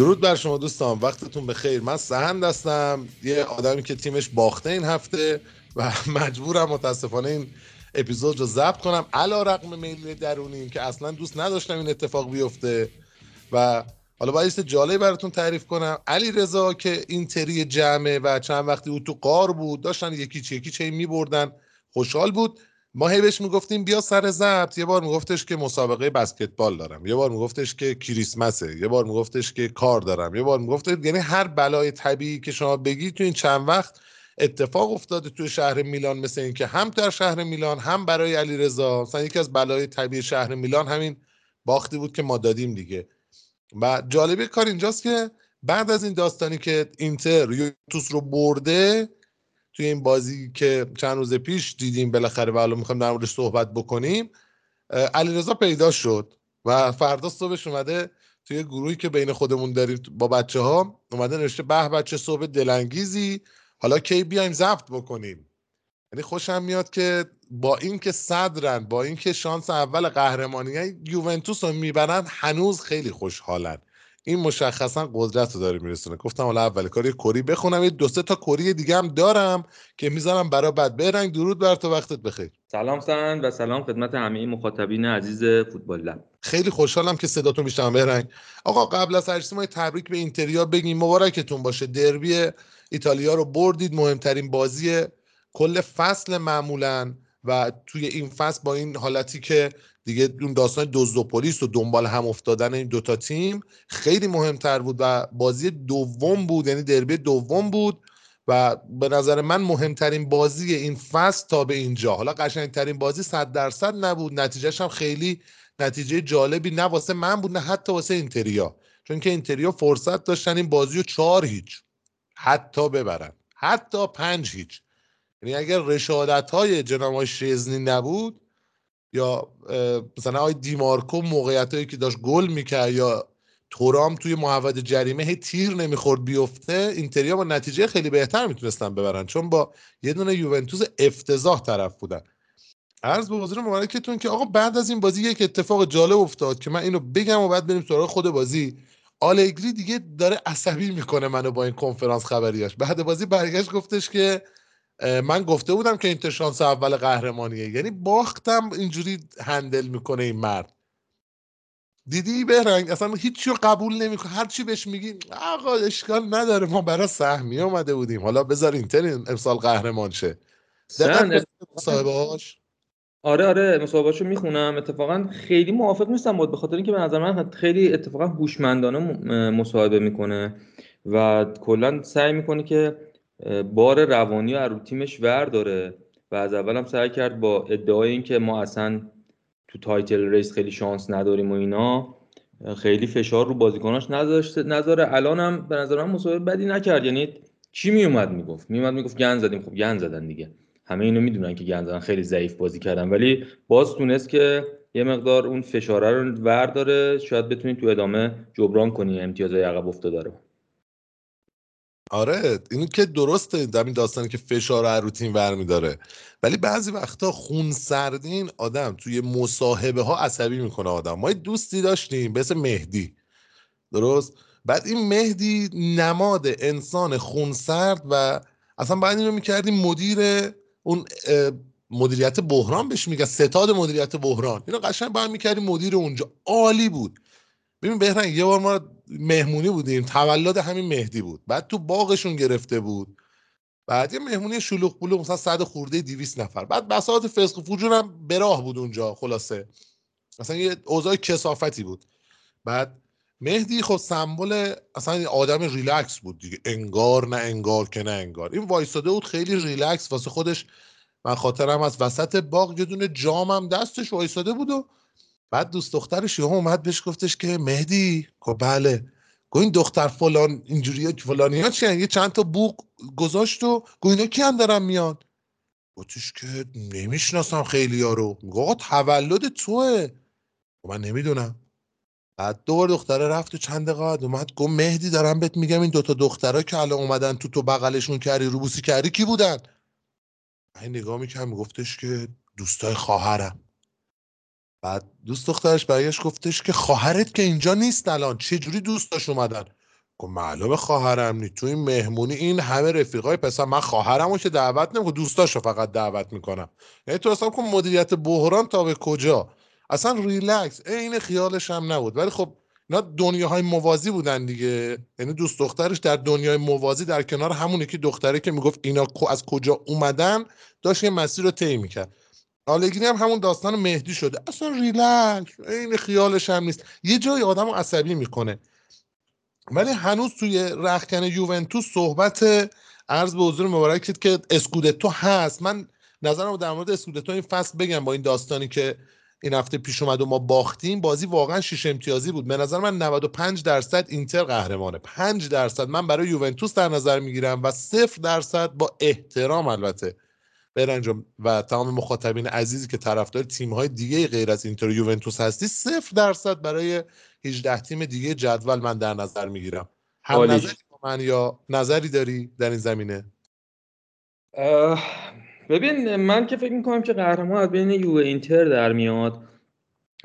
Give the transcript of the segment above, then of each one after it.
درود بر شما دوستان وقتتون بخیر. من سهند هستم یه آدمی که تیمش باخته این هفته و مجبورم متاسفانه این اپیزود رو ضبط کنم. علا رقم میل درونیم که اصلا دوست نداشتم این اتفاق بیفته و حالا باید جالبی براتون تعریف کنم. علی رضا که اینتری جمعه و چند وقتی او تو قار بود داشتن یکی چی یکی چی میبردن. خوشحال بود. ما هی بهش می‌گفتیم بیا سر ضبط. یه بار میگفتش که مسابقه بسکتبال دارم. یه بار میگفتش که کریسمسه. یه بار میگفتش که کار دارم. یه بار میگفتش یعنی هر بلای طبیعی که شما بگی تو این چند وقت اتفاق افتاده توی شهر میلان مثل اینکه هم در شهر میلان هم برای علیرضا. مثلا یکی از بلای طبیعی شهر میلان همین باختی بود که ما دادیم دیگه. و جالبه کار اینجاست که بعد از این داستانی که اینتر یوتوس رو برده توی این بازی که چند روز پیش دیدیم بالاخره و الان می‌خوایم در موردش صحبت بکنیم علیرضا پیدا شد و فردا صبحش اومده توی گروهی که بین خودمون داریم با بچه ها اومده نوشته به بچه صبح دلانگیزی حالا کی بیایم ضبط بکنیم؟ یعنی خوشم میاد که با اینکه صدرن با اینکه شانس اول قهرمانی یوونتوس رو می‌برن هنوز خیلی خوشحالن. این مشخصا قدرت رو داره میرسونه. گفتم حالا اول کاری کری بخونم یه دو سه تا کری دیگه هم دارم که می‌ذارم برای بعد برنگ درود بر تو وقتت بخیر. سلام سن و سلام خدمت همه مخاطبین عزیز فوتبال لب. خیلی خوشحالم که صداتون میشنم برنگ آقا قبل از هر ما تبریک به اینتریا بگیم. مبارکتون باشه. دربی ایتالیا رو بردید. مهمترین بازی کل فصل معمولا و توی این فصل با این حالتی که دیگه اون داستان دزد و پلیس و دنبال هم افتادن این دوتا تیم خیلی مهمتر بود و بازی دوم بود یعنی دربی دوم بود و به نظر من مهمترین بازی این فصل تا به اینجا. حالا قشنگترین بازی صد درصد نبود نتیجهش هم خیلی نتیجه جالبی نه واسه من بود نه حتی واسه اینتریا. چون که اینتریا فرصت داشتن این بازی رو چهار هیچ حتی ببرن. حتی پنج هیچ. یعنی اگر رشادت های جناب شزنی نبود یا مثلا آقای دیمارکو موقعیت هایی که داشت گل می‌کرد یا تورام توی محوض جریمه هی تیر نمی‌خورد بیفته اینتریا با نتیجه خیلی بهتر می‌تونستن ببرن چون با یه دونه یوونتوس افتضاح طرف بودن. عرض به حضور مبارکتون که آقا بعد از این بازی یک اتفاق جالب افتاد که من اینو بگم و بعد بریم سراغ خود بازی. آلگری دیگه داره عصبی می‌کنه منو با این کنفرانس خبریاش. بعد بازی برگشت گفتش که من گفته بودم که اینتر شانس اول قهرمانیه. یعنی باختم اینجوری هندل می‌کنه این مرد. دیدی بهرنگ؟ اصلا هیچی رو قبول نمی‌کنه هر چی بهش میگی آقا اشکال نداره. ما برای سهمی اومده بودیم. حالا بذار اینتر امسال قهرمان شه. مصاحبهاش آره آره مصاحبهاشو می‌خونم. اتفاقا خیلی موافق نیستم بود. به خاطر اینکه به نظر من خیلی اتفاقا هوشمندانه مصاحبه می‌کنه. و کلا سعی می‌کنه که بار روانی رو تیمش ور داره و از اول هم سعی کرد با ادعای اینکه ما اصلا تو title race خیلی شانس نداریم و اینا خیلی فشار رو بازیکناش نذاشته نذاره. الان به نظر من مصاحبه بدی نکرد. یعنی چی میومد می‌گفت؟ میومد می‌گفت گند زدیم. خب گند زدن دیگه. همه اینو می‌دونن که گن زدن خیلی ضعیف بازی کردن. ولی باز تونست که یه مقدار اون فشاره رو ور داره شاید بتونید تو ادامه جبران کنی امتیازهای عقب افتاده رو. آره اینو که درسته در این داستانی که فشار رو تیم برمیداره. ولی بعضی وقتا خون سردین آدم توی مصاحبه ها عصبی می‌کنه آدم. ما دوستی داشتیم به اسم مهدی. درست؟ بعد این مهدی نماد انسان خونسرد و اصلا بعد این رو می‌کردیم مدیر اون مدیریت بحران بهش میگه ستاد مدیریت بحران. اینو قشنگ باید می‌کردیم مدیر اونجا. عالی بود. ببین بهرنگ یه بار ما مهمونی بودیم. تولد همین مهدی بود. بعد تو باغشون گرفته بود. بعد یه مهمونی شلوغ پلوغ مثلا صد خورده 200 نفر. بعد بساط فسق و فجور هم به راه بود اونجا خلاصه. مثلا یه اوضاع کثافتی بود. بعد مهدی خب سمبل اصلا آدم ریلکس بود دیگه. انگار نه انگار که نه انگار. این وایساده بود خیلی ریلکس. واسه خودش من خاطرم از وسط باغ یه دونه جامم دستش وایساده بود و بعد دوست دخترش یهو اومد بهش گفتش که مهدی گفت بله. گو این دختر فلان اینجوری فلانی. ها چی یه چند تا بوق گذاشت و گو اینا کی هم دارن میاد گفتش که نمی‌شناسم خیلی ها رو. میگه آقا تولد توه. من نمی‌دونم. بعد دور دختره رفت و چند دقیقه اومد. گفت مهدی دارم بهت میگم این دوتا دخترها که الان اومدن تو تو بغلشون کردی روبوسی کردی کی بودن؟ این نگاه می‌کنم میگفتش که دوستای خواهرم. بعد دوست دخترش برگشت گفتش که خواهرت که اینجا نیست الان. چه جوری دوستاش اومدن؟ گفت معلومه خواهرم نی تو این مهمونی این همه رفیقای پسر. من خواهرمو که دعوت نمی‌کنم. دوستاشو فقط دعوت می‌کنم. یعنی تو اصلا کن مدیریت بحران تا به کجا. اصلا ریلکس. عین خیالش هم نبود. ولی خب اینا دنیاهای موازی بودن دیگه. یعنی دوست دخترش در دنیای موازی در کنار همون که دختره که می‌گفت اینا از کجا اومدن داشت یه مسیر رو طی می‌کرد. آلگری هم همون داستان مهدی شده. اصلا ریلکس این خیالش هم نیست. یه جای آدم عصبی می‌کنه. ولی هنوز توی رخکن یوونتوس صحبت عرض به حضور مبارکت که اسکودتو هست. من نظرم در مورد اسکودتو این فصل بگم با این داستانی که این هفته پیش اومد و ما باختیم. بازی واقعا شیش امتیازی بود. به نظر من 95 درصد اینتر قهرمانه. 5 درصد. من برای یوونتوس در نظر می‌گیرم و 0 درصد با احترام البته. برنجام و تمام مخاطبین عزیزی که طرفدار تیم های دیگه غیر از اینتر یوونتوس هستی 0 درصد برای 18 تیم دیگه جدول من در نظر می‌گیرم. هم نظری من یا نظری داری در این زمینه؟ ببین من که فکر می‌کنم که قهرمان از بین یو اینتر در میاد.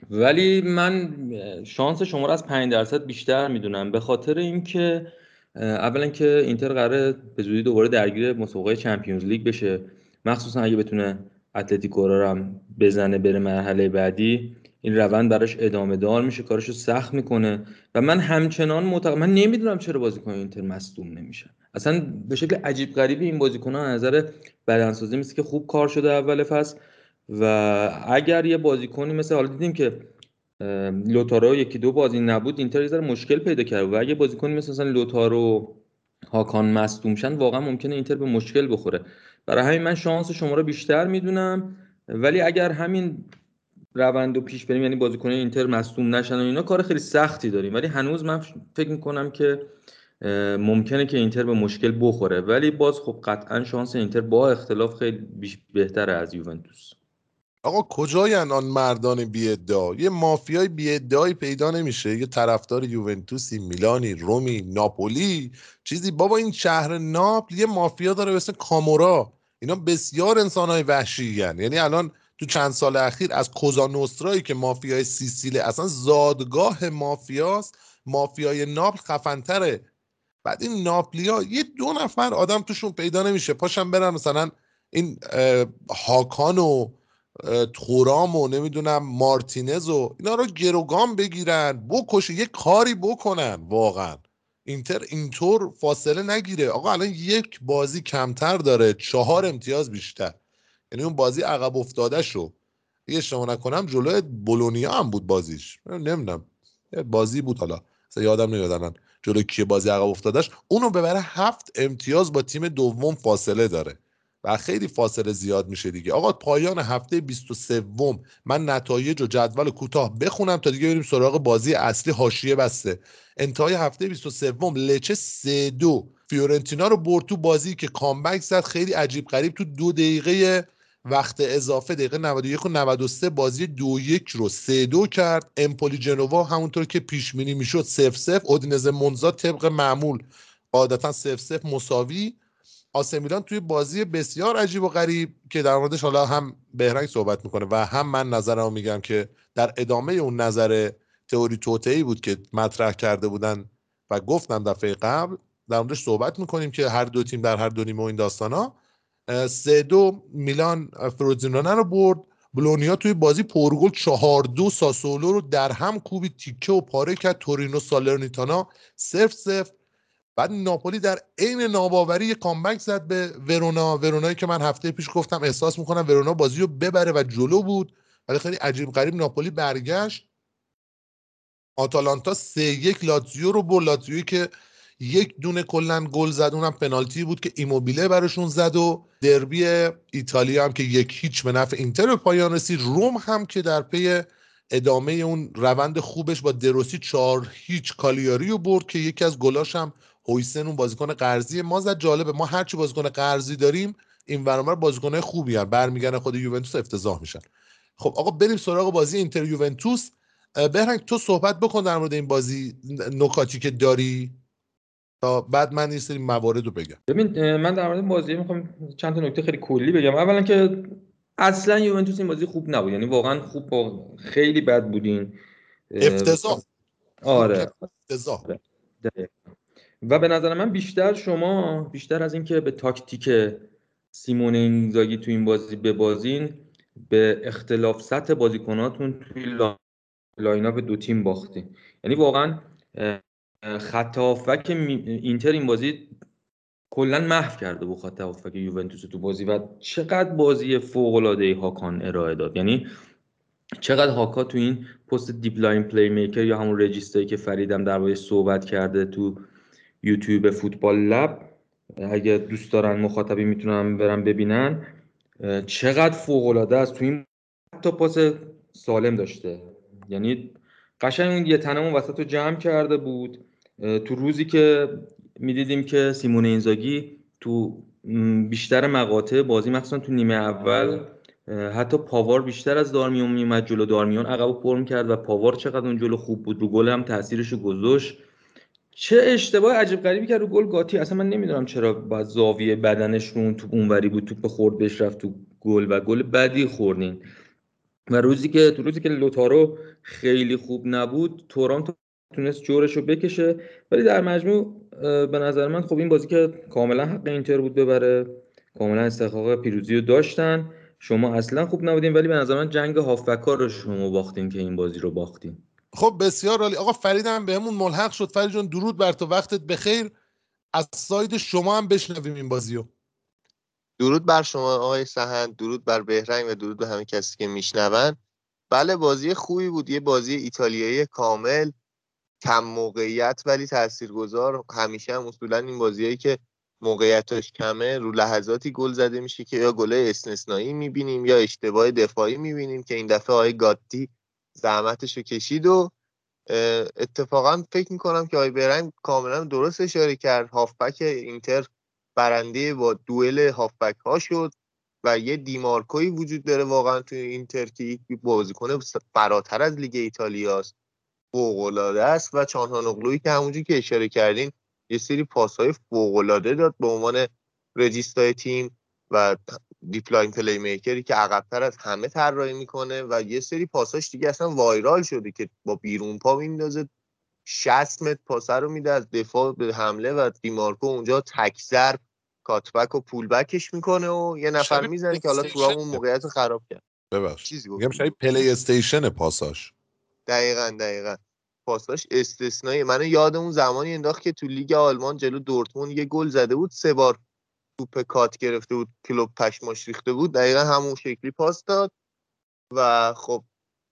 ولی من شانس شما رو از 5 درصد بیشتر می‌دونم. به خاطر اینکه اولا که اینتر قراره به زودی دوباره درگیر مسابقه چمپیونز لیگ بشه. مخصوصا اگه بتونه اتلتیکو رو هم بزنه بره مرحله بعدی این روند براش ادامه دار میشه کارشو سخت می‌کنه. و من همچنان معتقد من نمی‌دونم چرا بازیکن اینتر مصدوم نمیشه اصلا به شکل عجیب غریبی این بازیکن ها نظر بدنسازی مثل که خوب کار شده اول فصل. و اگر یه بازیکنی مثل حالا دیدیم که لوتارو یکی دو بازی نبود اینتر یه مشکل پیدا کرد. و اگه بازیکنی مثل مثلا لوتارو هاکان مصدوم واقعا ممکنه اینتر به مشکل بخوره. برای همین من شانس شما رو بیشتر می‌دونم. ولی اگر همین روند و پیش بریم یعنی بازیکن اینتر مصدوم نشن و اینا کار خیلی سختی داریم. ولی هنوز من فکر می‌کنم که ممکنه که اینتر به مشکل بخوره. ولی باز خب قطعا شانس اینتر با اختلاف خیلی بهتره از یوونتوس. آقا کجاین آن مردان بی یه مافیای بی پیدا نمیشه. یه طرفدار یوونتوسی میلانی رومی ناپولی. چیزی بابا این شهر ناپل یه مافیا داره مثل کامورا. اینا بسیار انسانهای وحشی یعنی الان تو چند سال اخیر از کوزانوسترایی که مافیای سیسیله اصلا زادگاه مافیاست مافیای ناپل خفنتره. بعد این ناپلیا یه دو نفر آدم توشون پیدا نمیشه. پاشم برن مثلا این هاکان و تورام و نمی‌دونم مارتینز و اینا رو گروگان بگیرن بکشه یه کاری بکنن واقعا. اینتر اینطور فاصله نگیره. آقا الان یک بازی کمتر داره. چهار امتیاز بیشتر. یعنی اون بازی عقب افتاده شو. یه شما نکنم جلوی بولونیا هم بود بازیش. نمی‌دونم. بازی بود حالا. یادم نمیاد جلو کیه بازی عقب افتادش اونو ببره هفت امتیاز با تیم دوم فاصله داره. و خیلی فاصله زیاد میشه دیگه. آقا پایان هفته 23 من نتایج و جدول کوتاه بخونم تا دیگه بریم سراغ بازی اصلی حاشیه بسته. انتهای هفته 23 لچه 3 2 فیورنتینا رو برد تو بازی که کامبک زد خیلی عجیب غریب. تو دو دقیقه وقت اضافه دقیقه 91 و 93 بازی دو یک رو سه دو کرد. امپولی جنوا همونطور که پیش بینی می‌شد 0 0 اودینزه مونزا طبق معمول عادتا 0 0 مساوی. آسمیلان توی بازی بسیار عجیب و غریب که در موردش حالا هم بهرنگ صحبت می‌کنه و هم من نظرمو میگم که در ادامه اون نظر تئوری توتعی بود که مطرح کرده بودن و گفتم دفعه قبل در موردش صحبت می‌کنیم که هر دو تیم در هر دو نیمه این داستان ها سه دو میلان فروزینونه رو برد. بلونیا توی بازی پرگل چهار دو ساسولو رو در هم کوبی تیکه و پاره کرد. تورینو سالرنیتانا صفر صفر بعد ناپولی در عین ناباوری کامبک زد به ورونا. ورونایی که من هفته پیش گفتم احساس می‌کنم ورونا بازی رو ببره و جلو بود. ولی خیلی عجیب غریب ناپولی برگشت. آتالانتا سه یک لاتزیو رو برد. لاتزیویی که یک دونه کلا گل زد اونم پنالتی بود که ایموبیله براشون زد و دربی ایتالیا هم که یک هیچ به نفع اینتر به پایان رسید. روم هم که در پی ادامه اون روند خوبش با دروسی چهار هیچ کالیاری رو برد که یکی از گلاش هم هویسن اون بازیکن قرضی ما زد جالبه. ما هرچی بازیکن قرضی داریم این برابر بازیکنهای خوبی هم برمیگردن خود یوونتوس افتضاح میشن. خب آقا بریم سراغ بازی اینتر یوونتوس. بهرنگ تو صحبت بکن در مورد این بازی نکاتی که داری. تا بعد من این سری موارد رو بگم. ببین من در مورد بازی می‌خوام چند تا نکته خیلی کلی بگم. اولا که اصلا یوونتوس این بازی خوب نبود. یعنی واقعا خوب با خیلی بد بودین. افتضاح. آره. افتضاح. و به نظر من بیشتر شما بیشتر از اینکه به تاکتیک سیمون اینزاگی تو این بازی ببازین به اختلاف سطح بازیکناتون توی lineup دو تیم باختین. یعنی واقعا خط هافک اینتر این بازی کلا محو کرده بود خط هافک یوونتوس تو بازی و چقدر بازی فوق العاده هاکان ارائه داد. یعنی چقدر هاکان تو این پست deep-lying playmaker یا همون رجیستری که فرید هم در صحبت کرده تو یوتیوب Football Lab. اگه دوست دارن مخاطبی می‌تونن برن ببینن. چقدر فوق العاده است. تو این حتی پاس سالم داشته. یعنی قشنگ اون یه تنه اون وسط رو جمع کرده بود. تو روزی که می‌دیدیم که سیمون اینزاگی تو بیشتر مقاطع بازی مخصوصا تو نیمه اول حتی پاوار بیشتر از دارمیون میومد جلو دارمیون. عقب پر کرد و پاوار چقدر اون جلو خوب بود. رو گل هم تاثیرش رو گذاشت. چه اشتباه عجیب غریبی کرد رو گل گاتی. اصلا من نمی‌دونم چرا با زاویه بدنش رو اون توپ اونوری بود توپ خورد بهش رفت تو گل و گل بدی خوردین. و روزی که تو روزی که لوتارو خیلی خوب نبود تورانتو تونست جورش رو بکشه. ولی در مجموع به نظر من خب این بازی که کاملا حق اینتر بود ببره کاملا استحقاق پیروزی رو داشتن. شما اصلا خوب نبودین ولی به نظر من جنگ هافبکار رو شما باختین که این بازی رو باختین. خب بسیار عالی. آقا فرید هم بهمون ملحق شد. فرید جان درود بر تو. وقتت بخیر. از ساید شما هم بشنویم این بازی رو درود بر شما آقای سهند. درود بر بهرنگ و درود به همه کسی که میشنون. بله بازی خوبی بود. یه بازی ایتالیایی کامل کم موقعیت ولی تاثیرگذار. همیشه هم اصولا این بازیایی که موقعیتش کمه رو لحظاتی گل زده میشه که یا گله استثنایی می‌بینیم یا اشتباه دفاعی می‌بینیم که این دفعه آقای گاتی زحمتش رو کشید و اتفاقا فکر می‌کنم که آقای برنگ کاملا درست اشاره کرد. هافبک اینتر برنده با دوئل هافبک ها شد و یه دیمارکوی وجود داره واقعا توی اینتر که یک بازیکن فراتر از لیگ ایتالیاست فوقالعاده است و چالهان‌اوغلویی که همونجور که اشاره کردین یه سری پاسهای فوقالعاده داد به عنوان regista ی تیم و deep-lying playmaker ی که عقبتر از همه طراحی می‌کنه و یه سری پاساش دیگه اصلا viral شده که با بیرون پا میندازه. 60 متر پاسه رو میده از دفاع به حمله و دیمارکو اونجا تکزر cutback و pullback ش می‌کنه و یه نفر می‌زنه که حالا تو اون موقعیت رو خراب کرد. ببخش چیزی میگم پلی استیشن پاساش. دقیقا دقیقا. پاساش استثنایی. من یاد اون زمانی انداخت که تو لیگ آلمان جلو دورتموند یه گل زده بود سه بار توپ کات گرفته بود کلوپ پشماش ریخته بود دقیقا همون شکلی پاس داد. و خب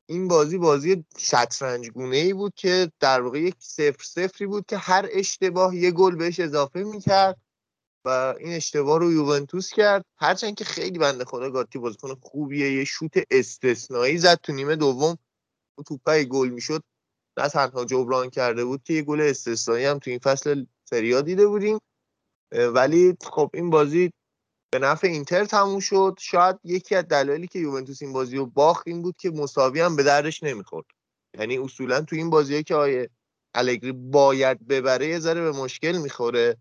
این بازی بازی شطرنج گونه ای بود که در واقع یک صفر صفری بود که هر اشتباه یه گل بهش اضافه می‌کرد و این اشتباه رو یوونتوس کرد. هرچند که خیلی بنده خدا گاتی بازیکن خوبیه یه شوت استثنایی زد تو نیمه دوم. توپای گل می‌شد نه تنها جبران کرده بود که یه گل استثنایی هم تو این فصل سریا دیده بودیم. ولی خب این بازی به نفع اینتر تموم شد. شاید یکی از دلایلی که یوونتوس این بازی رو باخت این بود که مساوی هم به دردش نمی‌خورد. یعنی اصولا تو این بازیه که آیه الگری باید ببره یه ذره به مشکل می‌خوره.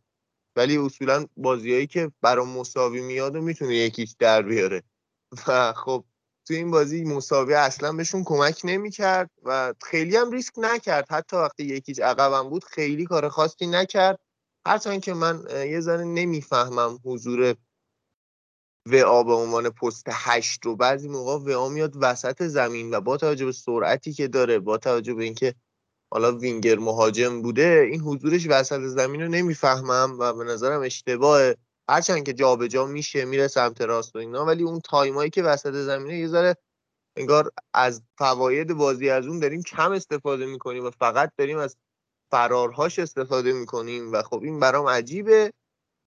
ولی اصولا بازیهایی که برای مساوی میاد و می‌تونه یکیش در بیاره. و خب تو این بازی مساوی اصلا بهشون کمک نمی‌کرد و خیلی هم ریسک نکرد. حتی وقتی یکیش عقبم بود خیلی کار خاصی نکرد. هرچند که من یه ذره نمی‌فهمم حضور وآ به عنوان پست هشت رو. بعضی موقع وآ میاد وسط زمین و با توجه به سرعتی که داره با توجه به اینکه حالا وینگر مهاجم بوده این حضورش وسط زمین رو نمی‌فهمم و به نظرم اشتباهه هرچند که جابجا جا میشه میره سمت راست و اینا ولی اون تایمایی که وسط زمینه یه ذره انگار از فواید بازی از اون داریم کم استفاده می‌کنیم و فقط داریم از فرارهاش استفاده می‌کنیم و خب این برام عجیبه.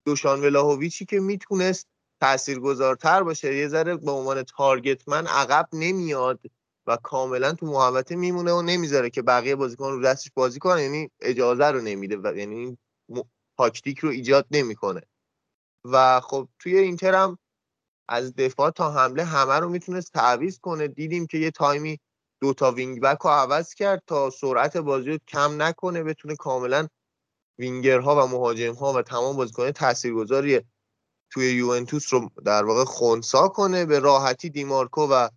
دوشان ولاهویچی که می‌تونست تاثیرگذارتر باشه یه ذره به عنوان target man عقب نمیاد و کاملا تو محوطه میمونه و نمی‌ذاره که بقیه بازیکن رو دستش بازی کنن یعنی اجازه رو نمیده و یعنی تاکتیک رو ایجاد نمی‌کنه. و خب توی اینتر هم از دفاع تا حمله همه رو می‌تونست تعویض کنه. دیدیم که یه تایمی دو تا وینگ بک رو عوض کرد تا سرعت بازی رو کم نکنه بتونه کاملا وینگرها و مهاجمها و تمام بازیکن تاثیرگذاری توی یوونتوس رو در واقع خونسا کنه. به راحتی دیمارکو و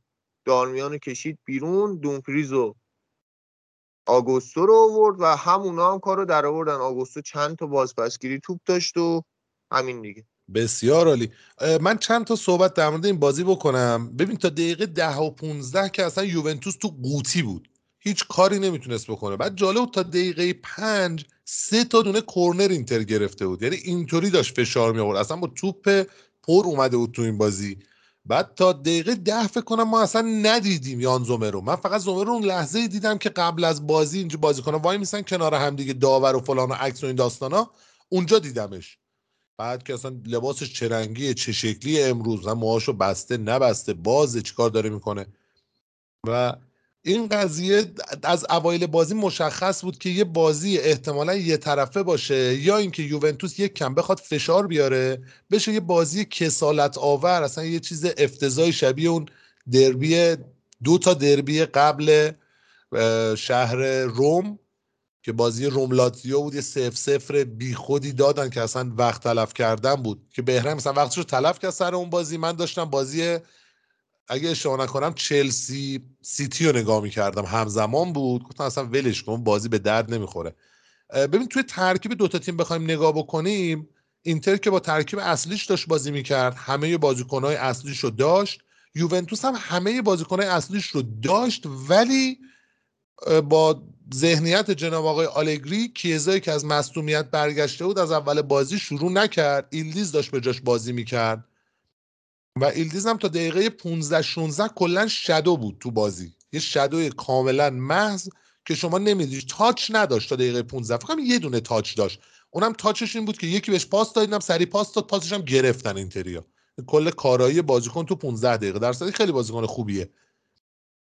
دارمیان رو کشید بیرون. دومفریز و آگوستو رو آورد و همونا هم کار رو در آوردن. آگوستو چند تا بازپسگیری توپ داشت و همین دیگه. بسیار عالی. من چند تا صحبت در مورد این بازی بکنم. ببین تا دقیقه ده و 15 که اصلا یوونتوس تو قوطی بود. هیچ کاری نمی‌تونست بکنه. بعد جالب تا دقیقه پنج سه تا دونه کورنر اینتر گرفته بود. یعنی اینطوری داشت فشار می آورد اصلا با توپ پر اومده بود تو این بازی. بعد تا دقیقه ده فکر کنم ما اصلا ندیدیم یان زومرو من فقط زومرو اون لحظه دیدم که قبل از بازی اینجا بازی کنه وای میسن کنار هم دیگه داور و فلان و عکس و این داستانا. اونجا دیدمش. بعد که اصلا لباسش چه رنگیه چه شکلی امروز نه موهاشو بسته نبسته بازه چیکار داره می‌کنه؟ و این قضیه از اوایل بازی مشخص بود که یه بازی احتمالا یه طرفه باشه یا اینکه یوونتوس یک کم بخواد فشار بیاره بشه یه بازی کسالت آور اصلا یه چیز افتضاحی شبیه اون دربی دو تا دربی قبل شهر روم. که بازی روملاتیو بود یه سف سفر بی خودی دادن که اصلا وقت تلف کردن بود. که بهرم مثلا وقتش رو تلف کرد سر اون بازی. من داشتم بازی اگه اشتباه نکنم چلسی سیتی رو نگاه می‌کردم. همزمان بود. گفتم اصلا ولش کن بازی به درد نمی‌خوره. ببین توی ترکیب دوتا تیم بخوایم نگاه بکنیم اینتر که با ترکیب اصلیش داشت بازی می‌کرد همه بازیکنهای اصلیش رو داشت. یوونتوس هم همه بازیکنهای اصلیش رو داشت ولی با ذهنیت جناب آقای آلگری کیزایی که از مصدومیت برگشته بود از اول بازی شروع نکرد. ایلدیز داشت به جاش بازی می‌کرد. و ایلدیز هم تا دقیقه 15 16 کلا shadow بود تو بازی. یه shadow کاملا محض که شما نمی‌دید تاچ نداشت تا دقیقه 15 فقط یه دونه تاچ داشت. اونم تاچش این بود که یکی بهش پاس دادینم سری پاس داد پاسش هم گرفتن اینتریا. کل کارایی بازیکن تو 15 دقیقه در خیلی بازیکن خوبیه.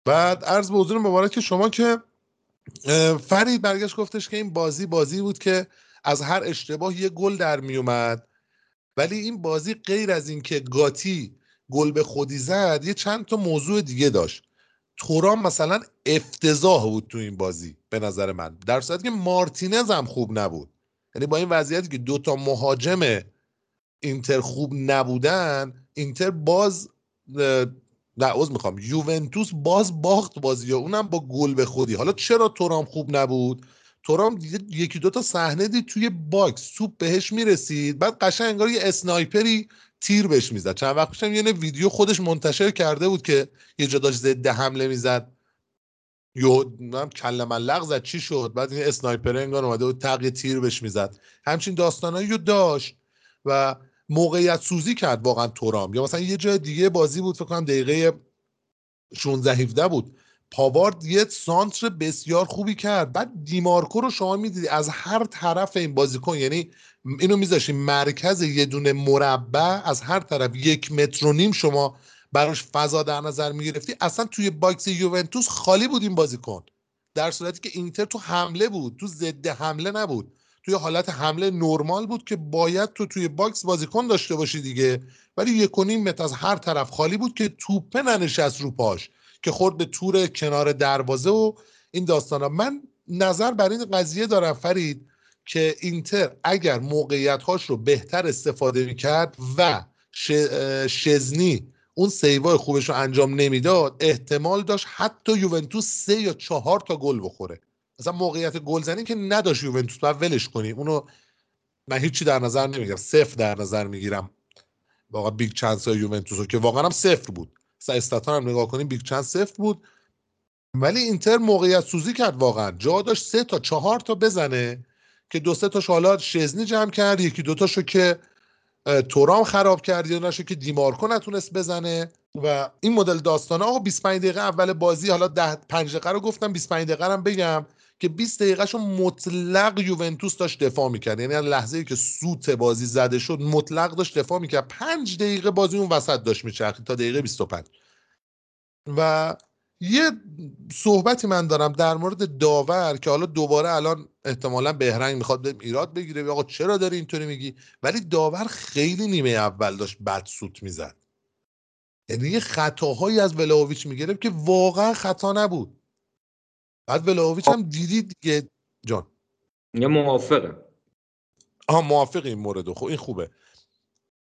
بعد عرض به حضور مبارک شما که فرید برگشت گفتش که این بازی بازی بود که از هر اشتباه یه گل در میومد ولی این بازی غیر از اینکه گاتی گل به خودی زد یه چند تا موضوع دیگه داشت. تورام مثلا افتضاح بود تو این بازی به نظر من. در صورتی که مارتینز هم خوب نبود. یعنی با این وضعیتی که دوتا مهاجم اینتر خوب نبودن اینتر باز نه عذر می‌خوام. یوونتوس باز باخت بازی اونم با گل به خودی. حالا چرا تورام خوب نبود؟ تورام یکی دوتا صحنه دید توی باکس سوپ بهش می‌رسید. بعد قشنگ انگار یه sniper ی تیر بهش می‌زد. چند وقت پیشم یه ویدیو خودش منتشر کرده بود که یه جا داشت ضد حمله می‌زد. یو نم کله زد چی شد؟ بعد این اسنایپر انگار اومده بود تق تیر بهش می‌زد. همچین داستانایی رو داشت و موقعیت سوزی کرد واقعا تورام یا مثلا یه جای دیگه بازی بود فکر کنم دقیقه 16 17 بود. پاوارد یه سانتر بسیار خوبی کرد. بعد دیمارکو رو شما می‌دیدی از هر طرف این بازیکن یعنی اینو میذاشتیم مرکز یه دونه مربع از هر طرف یک متر و نیم شما براش فضا در نظر می‌گرفتی. اصلا توی box یوونتوس خالی بود این بازیکن. در صورتی که اینتر تو حمله بود تو ضد حمله نبود. توی حالت حمله نرمال بود که باید تو توی box بازیکن داشته باشی دیگه. ولی یک و نیم متر از هر طرف خالی بود که توپه ننشست رو پاش که خورد به تور کنار دروازه و این داستانا. من نظر بر این قضیه دارم فرید که اینتر اگر موقعیت هاش رو بهتر استفاده می‌کرد و شزنی اون save ای خوبش رو انجام نمی‌داد احتمال داشت حتی یوونتوس سه یا چهار تا گل بخوره. مثلا موقعیت گلزنی که نداشت یوونتوس باید ولش کنی. اونو من هیچی در نظر نمی‌گیرم. صفر در نظر می‌گیرم واقعا big chance یوونتوس رو که واقعا هم صفر بود. stats هم نگاه کنیم big chance صفر بود. ولی اینتر موقعیت سوزی کرد واقعا. جا داشت سه تا چهار تا بزنه که دو سه تاش حالا شزنی جمع کرد یکی دو تاشو که تورام خراب کرد یا نشو که دیمارکو نتونست بزنه. و این مدل داستانه آقا 25 دقیقه اول بازی حالا 10 5 دقیقه رو گفتم 25 دقیقه هم بگم. که 20 دقیقهشو مطلق یوونتوس داشت دفاع می‌کرد. یعنی لحظه ای که سوت بازی زده شد مطلق داشت دفاع می‌کرد. 5 دقیقه بازی اون وسط داشت میچرخید تا دقیقه 25 و یه صحبتی من دارم در مورد داور که حالا دوباره الان احتمالا بهرنگ می‌خواد به ایراد بگیره. آقا چرا داری اینطوری میگی؟ ولی داور خیلی نیمه اول داشت بد سوت می‌زد. یعنی یه خطاهایی از ولاویچ می‌گرفت که واقعا خطا نبود. بعد ولاویچ هم دیدی دیگه؟ جان. یه موافقه. آها موافق این مورد. خب این خوبه.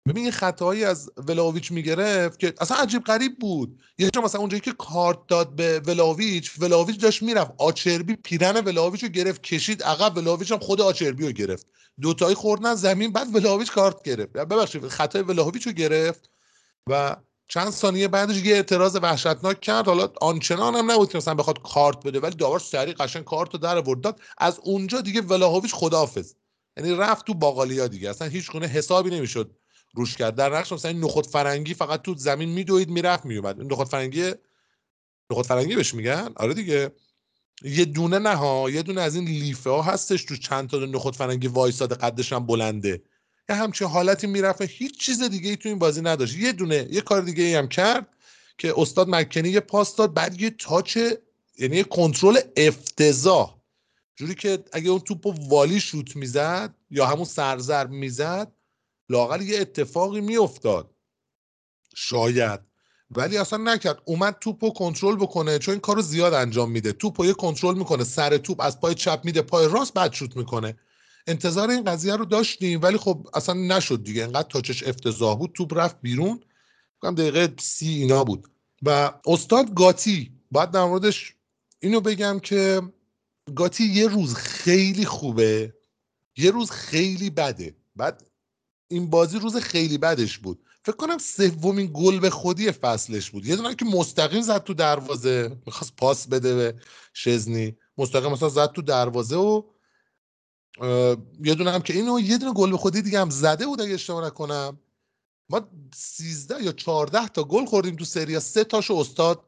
ببین یه خطایی از ولاویچ می‌گرفت که اصلا عجیب غریب بود. یه جا مثلا اونجایی که کارت داد به ولاویچ ولاویچ داشت می‌رفت. آچربی پیرن ولاویچ رو گرفت کشید عقب ولاویچ هم خود آچربی رو گرفت. دوتایی خوردن زمین بعد ولاویچ کارت گرفت. ببخشید خطای ولاویچ رو گرفت و چند ثانیه بعدش یه اعتراض وحشتناک کرد. حالا آنچنان هم نبود که مثلا بخواد کارت بده ولی داور سریع قشنگ کارت رو در آورد. داد. از اونجا دیگه ولاهویچ خداحافظ. یعنی رفت تو باقالیا دیگه. اصلا هیچ گونه حسابی نمی‌شد روش کرد. در نقش مثلا نخود فرنگی فقط تو زمین میدوید می‌رفت میومد نخود فرنگی نخود فرنگی بهش میگن؟ آره دیگه. یه دونه نه ها یه دونه از این لیفه ها هستش تو چند تا نخود فرنگی وایساده قدش هم بلنده. یه همچین حالتی می‌رفت. هیچ چیز دیگه ای تو این بازی نداشت. یه دونه یه کار دیگه ای هم کرد که استاد مکنی یه پاس داد بعد یه تاچ یعنی یه کنترل افتضاح. جوری که اگه اون توپو والی شوت می‌زد یا همون سرزرب می‌زد لاقل یه اتفاقی میافتاد. شاید. ولی اصلا نکرد. اومد توپو کنترل بکنه چون این کارو زیاد انجام میده. توپو یه کنترل می‌کنه سر توپ از پای چپ میده پای راست بعد شوت می‌کنه. انتظار این قضیه رو داشتیم ولی خب اصلا نشد دیگه. انقدر تاچش افتضاح بود توپ رفت بیرون. کنم دقیقه سی اینا بود. و استاد گاتی باید در موردش اینو بگم که گاتی یه روز خیلی خوبه. یه روز خیلی بده. بعد این بازی روز خیلی بدش بود. فکر کنم سومین گل به خودی فصلش بود. یه دونه که مستقیم زد تو دروازه. می‌خواست پاس بده به شزنی. مستقیم مثلا زد تو دروازه و یه دونه هم که اینو یه دونه گل به خودی دیگه هم زده بود اگه اشتباه نکنم. ما 13 یا 14 تا گل خوردیم تو سری سه تاشو استاد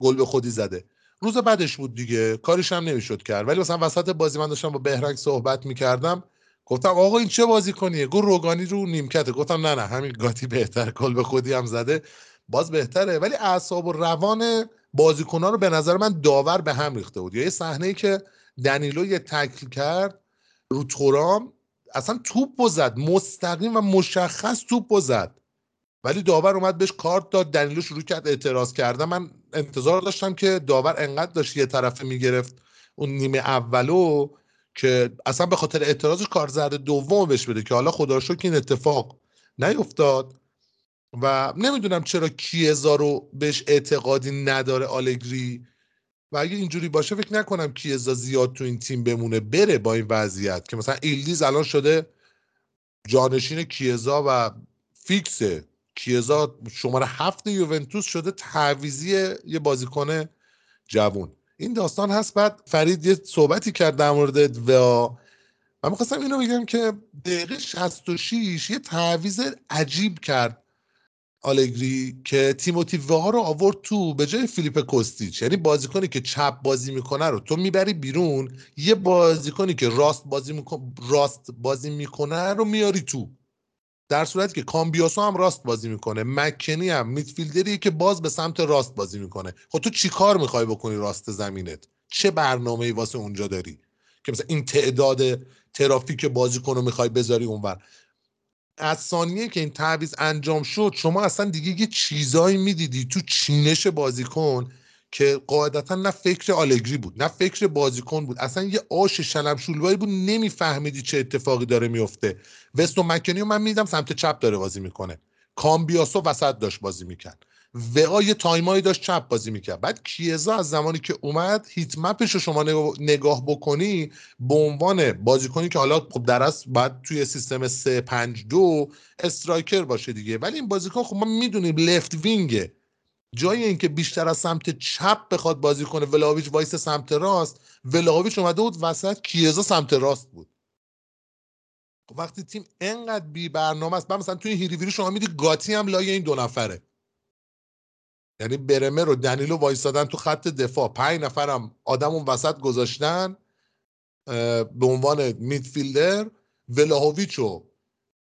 گل به خودی زده. روز بعدش بود دیگه. کارش هم نمی‌شد کرد. ولی مثلا وسط بازی من داشتم با بهرنگ صحبت می‌کردم. گفتم آقا این چه بازی کنیه؟ گل روگانی رو نیمکته. گفتم نه نه همین گاتی بهتر. گل به خودی هم زده. باز بهتره. ولی اعصاب و روان بازیکن‌ها رو به نظر من داور به هم ریخته بود. یا یه صحنه که دنیلو یه تکل کرد رو تورام اصلا توپ زد مستقیم و مشخص توپ زد. ولی داور اومد بهش کارت داد دنیلو شروع کرد اعتراض کردن. من انتظار داشتم که داور انقدر داشت یه طرفه می‌گرفت اون نیمه اولو که اصلا به خاطر اعتراضش کارت زرد دوم بهش بده که حالا خدا که این اتفاق نیفتاد. و نمی‌دونم چرا کیزا رو بهش اعتقادی نداره آلگری. و اگه اینجوری باشه فکر نکنم کیزا زیاد تو این تیم بمونه بره با این وضعیت که مثلا ییلدیز الان شده جانشین کیزا و فیکسه کیزا شماره هفت یوونتوس شده تعویزی یه بازیکن جوون. این داستان هست. بعد فرید یه صحبتی کرد در مورد و من می‌خواستم اینو بگم که دقیقه 66 یه تعویز عجیب کرد. آلگری که تیموتی وها رو آورد تو به جای فیلیپ کوستیچ. یعنی بازیکنی که چپ بازی می‌کنه رو تو می‌بری بیرون یه بازیکنی که راست بازی می‌کنه راست بازی می‌کنه رو میاری تو. در صورتی که کامبیاسو هم راست بازی می‌کنه مکنی هم میدفیلدری که باز به سمت راست بازی می‌کنه. خب تو چیکار می‌خوای بکنی راست زمینت؟ چه برنامه ای واسه اونجا داری؟ که مثلا این تعداد ترافیک بازیکن رو می‌خوای بذاری اونور. از ثانیه که این تعویض انجام شد شما اصلا دیگه یه چیزایی می‌دیدی تو چینش بازیکن که قاعدتا نه فکر آلگری بود نه فکر بازیکن بود. اصلا یه آش شلم شلوایی بود نمیفهمیدی چه اتفاقی داره میفته وستون مکنی من می‌دیدم سمت چپ داره بازی می‌کنه. کامبیاسو وسط داشت بازی می‌کرد. و یه time ایی داشت چپ بازی می‌کرد. بعد کیزا از زمانی که اومد heat map ش رو شما نگاه بکنی به عنوان بازیکنی که حالا خب درست بعد توی سیستم 3 5 2 striker باشه دیگه. ولی این بازیکن خب ما می‌دونیم left wing ه جای اینکه بیشتر از سمت چپ بخواد بازی کنه ولاویچ وایس سمت راست ولاویچ اومده بود وسط کیزا سمت راست بود. خب وقتی تیم انقدر بی برنامه است مثلا توی هیریویری شما می‌دیدی گاتی هم لای این دو نفره. یعنی برمر و دنیلو وایستادن تو خط دفاع. پنج نفرم آدم اون وسط گذاشتن به عنوان midfielder. ولاهویچ و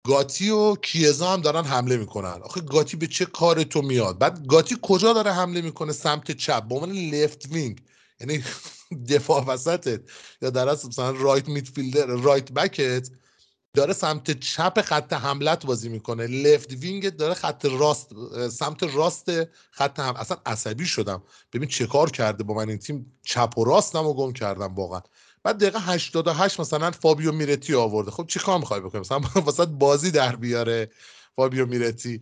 گاتی و کیزا هم دارن حمله می‌کنن. آخه گاتی به چه کار تو میاد؟ بعد گاتی کجا داره حمله می‌کنه سمت چپ؟ به عنوان left wing یعنی دفاع وسطت یا در اصل مثلا right midfielder right back ت داره سمت چپ خط حملت بازی می‌کنه. left wing داره خط راست سمت راست خط هم اصلا عصبی شدم. ببین چه کار کرده با من این تیم. چپ و راستم و گم کردم واقعا. بعد دقیقه 88 مثلا فابیو میرتی آورده. خب چی کار می‌خوای بکنیم مثلا واسه بازی در بیاره فابیو میرتی.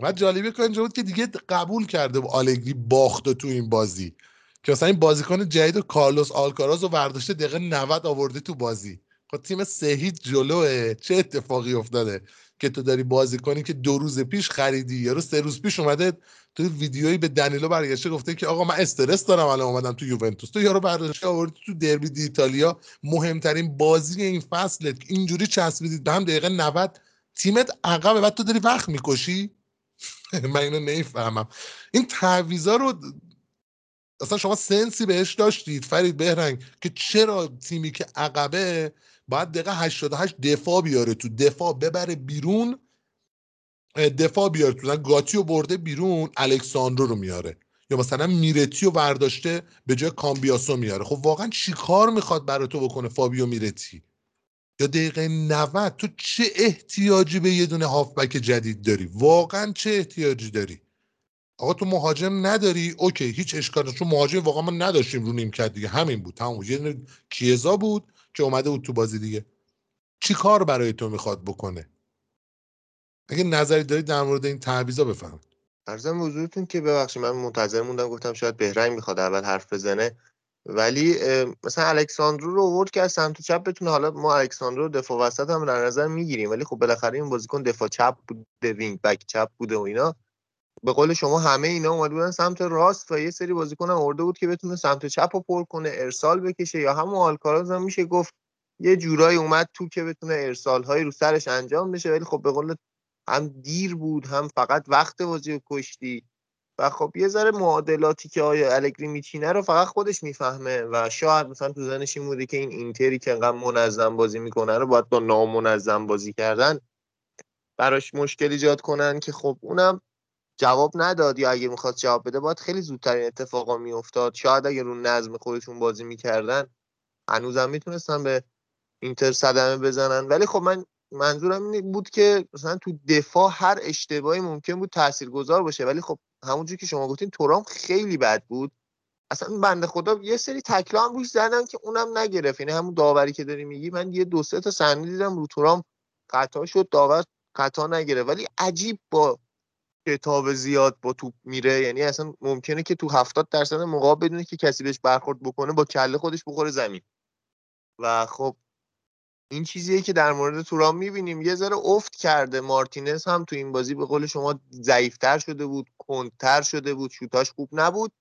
و جالبه که اینجا بود که دیگه قبول کرده و آلگری باخته تو این بازی. که مثلا این بازیکن جدید و کارلوس آلکاراز رو ورداشته دقیقه 90 آورده تو بازی. خب تیم سهید جلوه. چه اتفاقی افتاده که تو داری بازی کنی که دو روز پیش خریدی؟ یا رو سه روز پیش اومده تو ویدیویی به دنیلو برگشته گفته که آقا من استرس دارم الان اومدم تو یوونتوس. تو یارو برداشته آوردی تو دربی دی ایتالیا. مهمترین بازی این فصلت اینجوری چسبیدید. به هم دقیقه 90 تیمت عقبه بعد تو داری وقت می‌کشی؟ من اینو نمی‌فهمم. این تعویضا رو اصلا شما سنسی بهش داشتید. فرید بهرنگ که چرا تیمی که عقبه باید دقیقه 88 دفاع بیاره تو دفاع ببره بیرون دفاع بیاره تو گاتی برده بیرون الکساندرو رو میاره. یا مثلا میرتی رو برداشته به جای کامبیاسو میاره. خب واقعا چی کار می‌خواد برای تو بکنه فابیو میرتی؟ یا دقیقه 90 تو چه احتیاجی به یه دونه هافبک جدید داری؟ واقعا چه احتیاجی داری؟ آقا تو مهاجم نداری؟ OK هیچ اشکال چون مهاجم واقعا ما نداشتیم رو نیمکت دیگه. همین بود تموم یه کیزا بود. که اومده بود تو بازی دیگه. چی کار برای تو می‌خواد بکنه؟ اگه نظری دارید در مورد این تعویضا بفرمایید عرضم حضورتون که ببخشید من منتظر موندم گفتم شاید بهرنگ می‌خواد اول حرف بزنه. ولی مثلا الکساندرو رو آورد که از سمت چپ بتونه حالا ما الکساندرو دفاع وسط هم در نظر می‌گیریم. ولی خب بالاخره این بازیکن دفاع چپ بوده wing back چپ بوده و اینا. به قول شما همه اینا اومده بودن سمت راست و یه سری بازیکن آورده بود که بتونه سمت چپ رو پر کنه ارسال بکشه یا همون آلکاراز هم میشه گفت یه جورایی اومد تو که بتونه ارسال های رو سرش انجام بشه. ولی خب به قول هم دیر بود هم فقط وقت بازی رو کشتی و خب یه ذره معادلاتی که آیا الگری میچینه رو فقط خودش می‌فهمه و شاید مثلا تو زنش این بوده که این اینتری که انقدر منظم بازی می‌کنه رو باید با نامنظم بازی کردن براش مشکل ایجاد کنن که خب اونم جواب نداد یا اگه می‌خواست جواب بده باید خیلی زودتر این اتفاقا میافتاد. شاید اگه رو نظم خودشون بازی می‌کردن هنوزم می‌تونستن به اینتر صدمه بزنن. ولی خب من منظورم این بود که مثلا تو دفاع هر اشتباهی ممکن بود تاثیرگذار باشه. ولی خب همونجور که شما گفتین تورام خیلی بد بود. اصلا بنده خدا یه سری تکلا هم روش زدن که اونم نگرفت. یعنی همون داوری که داری میگی من یه دو سه تا صحنه دیدم رو تورام خطا شد داور خطا نگرفت. ولی عجیب با کتاب زیاد با توپ میره یعنی اصلا ممکنه که تو هفتاد درصد مقابل بدونه که کسی بهش برخورد بکنه با کله خودش بخوره زمین. و خب این چیزیه که در مورد تورام می‌بینیم. یه ذره افت کرده. مارتینز هم تو این بازی به قول شما ضعیفتر شده بود کندتر شده بود شوتاش خوب نبود.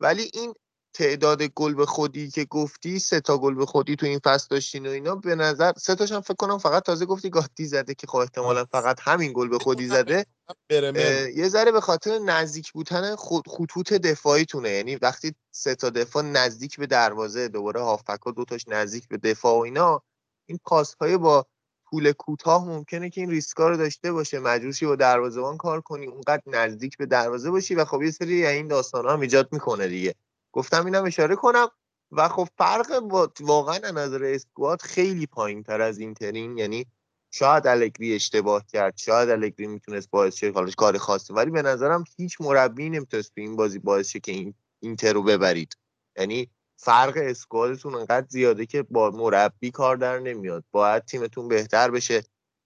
ولی این تعداد گل به خودی که گفتی سه تا گل به خودی تو این فصل داشتین و اینا به نظر سه تاش هم فکر کنم فقط تازه گفتی گاتی زده که خب احتمالا فقط همین گل به خودی زده. یه ذره به خاطر نزدیک بودن خطوط دفاعیتونه. یعنی وقتی سه تا دفاع نزدیک به دروازه دوباره هافک دو تاش نزدیک به دفاع و اینا این پاس های با طول کوتاه ممکنه که این ریسکا رو داشته باشه. مجبورشی با دروازه‌بان کار کنی اونقدر نزدیک به دروازه باشی و خب یه سری این داستان ها هم ایجاد می‌کنه دیگه. گفتم اینم اشاره کنم. و خب فرق با واقعا از نظر اسکواد خیلی پایین تر از اینترین یعنی شاید الگری اشتباه کرد شاید الگری می‌تونست باعث شه حالش کار خاصی ولی به نظرم هیچ مربی نمی‌تونست تو این بازی باعث شه که این اینتر رو ببرید. یعنی فرق squad تون انقدر زیاده که با مربی کار در نمیاد. باید تیمتون بهتر بشه.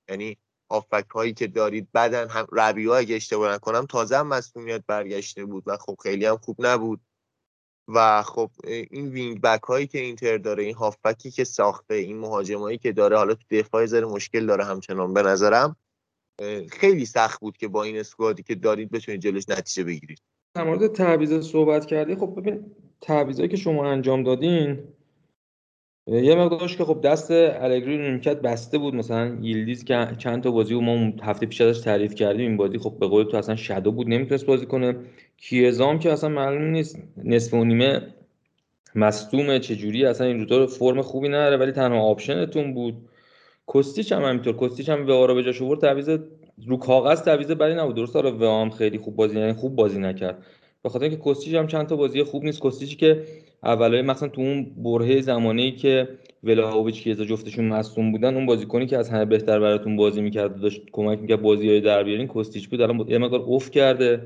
یعنی هافبک هایی که دارید بدن هم ربیو اگه اشتباه نکنم تازه هم مصدومیت برگشته بود و خب خیلی هم خوب نبود. و خب این wing back هایی که اینتر داره این هافبکی که ساخته این مهاجمایی که داره حالا تو دفاع ذره مشکل داره همچنان به نظرم خیلی سخت بود که با این squad ی که دارید بتونید جلوش نتیجه بگیرید. در مورد تعویض صحبت کردی خب ببین تعویضایی که شما انجام دادین یه مقدارش که خب دست الگری نیمکت بسته بود. مثلا ییلدیز که چند تا بازی و ما هفته پیش ازش تعریف کردیم این بازی خب به قول تو اصلا shadow بود نمی‌تونست بازی کنه. کیزام که اصلا معلوم نیست. نصف و نیمه مصدومه چجوری؟ اصلا این روزا فرم خوبی نداره ولی تنها option تون بود. کستیچ هم همینطور. کستیچ هم به به جاش آورد تعویض رو کاغذ تعویض بدی نبود. درست آره و هم خیلی خوب بازی یعنی خوب بازی نکرد. به خاطر اینکه کستیچ هم چند تا بازی خوب نیست. کستیچی که اولای مثلا تو اون برهه زمانی که ولاهویچ کیزا جفتشون مصدوم بودن اون بازیکنی که از همه بهتر براتون بازی می‌کرد داشت کمک می‌کرد بازیای در بیارین کستیچ بود. الان یه مقدار اوف کرده.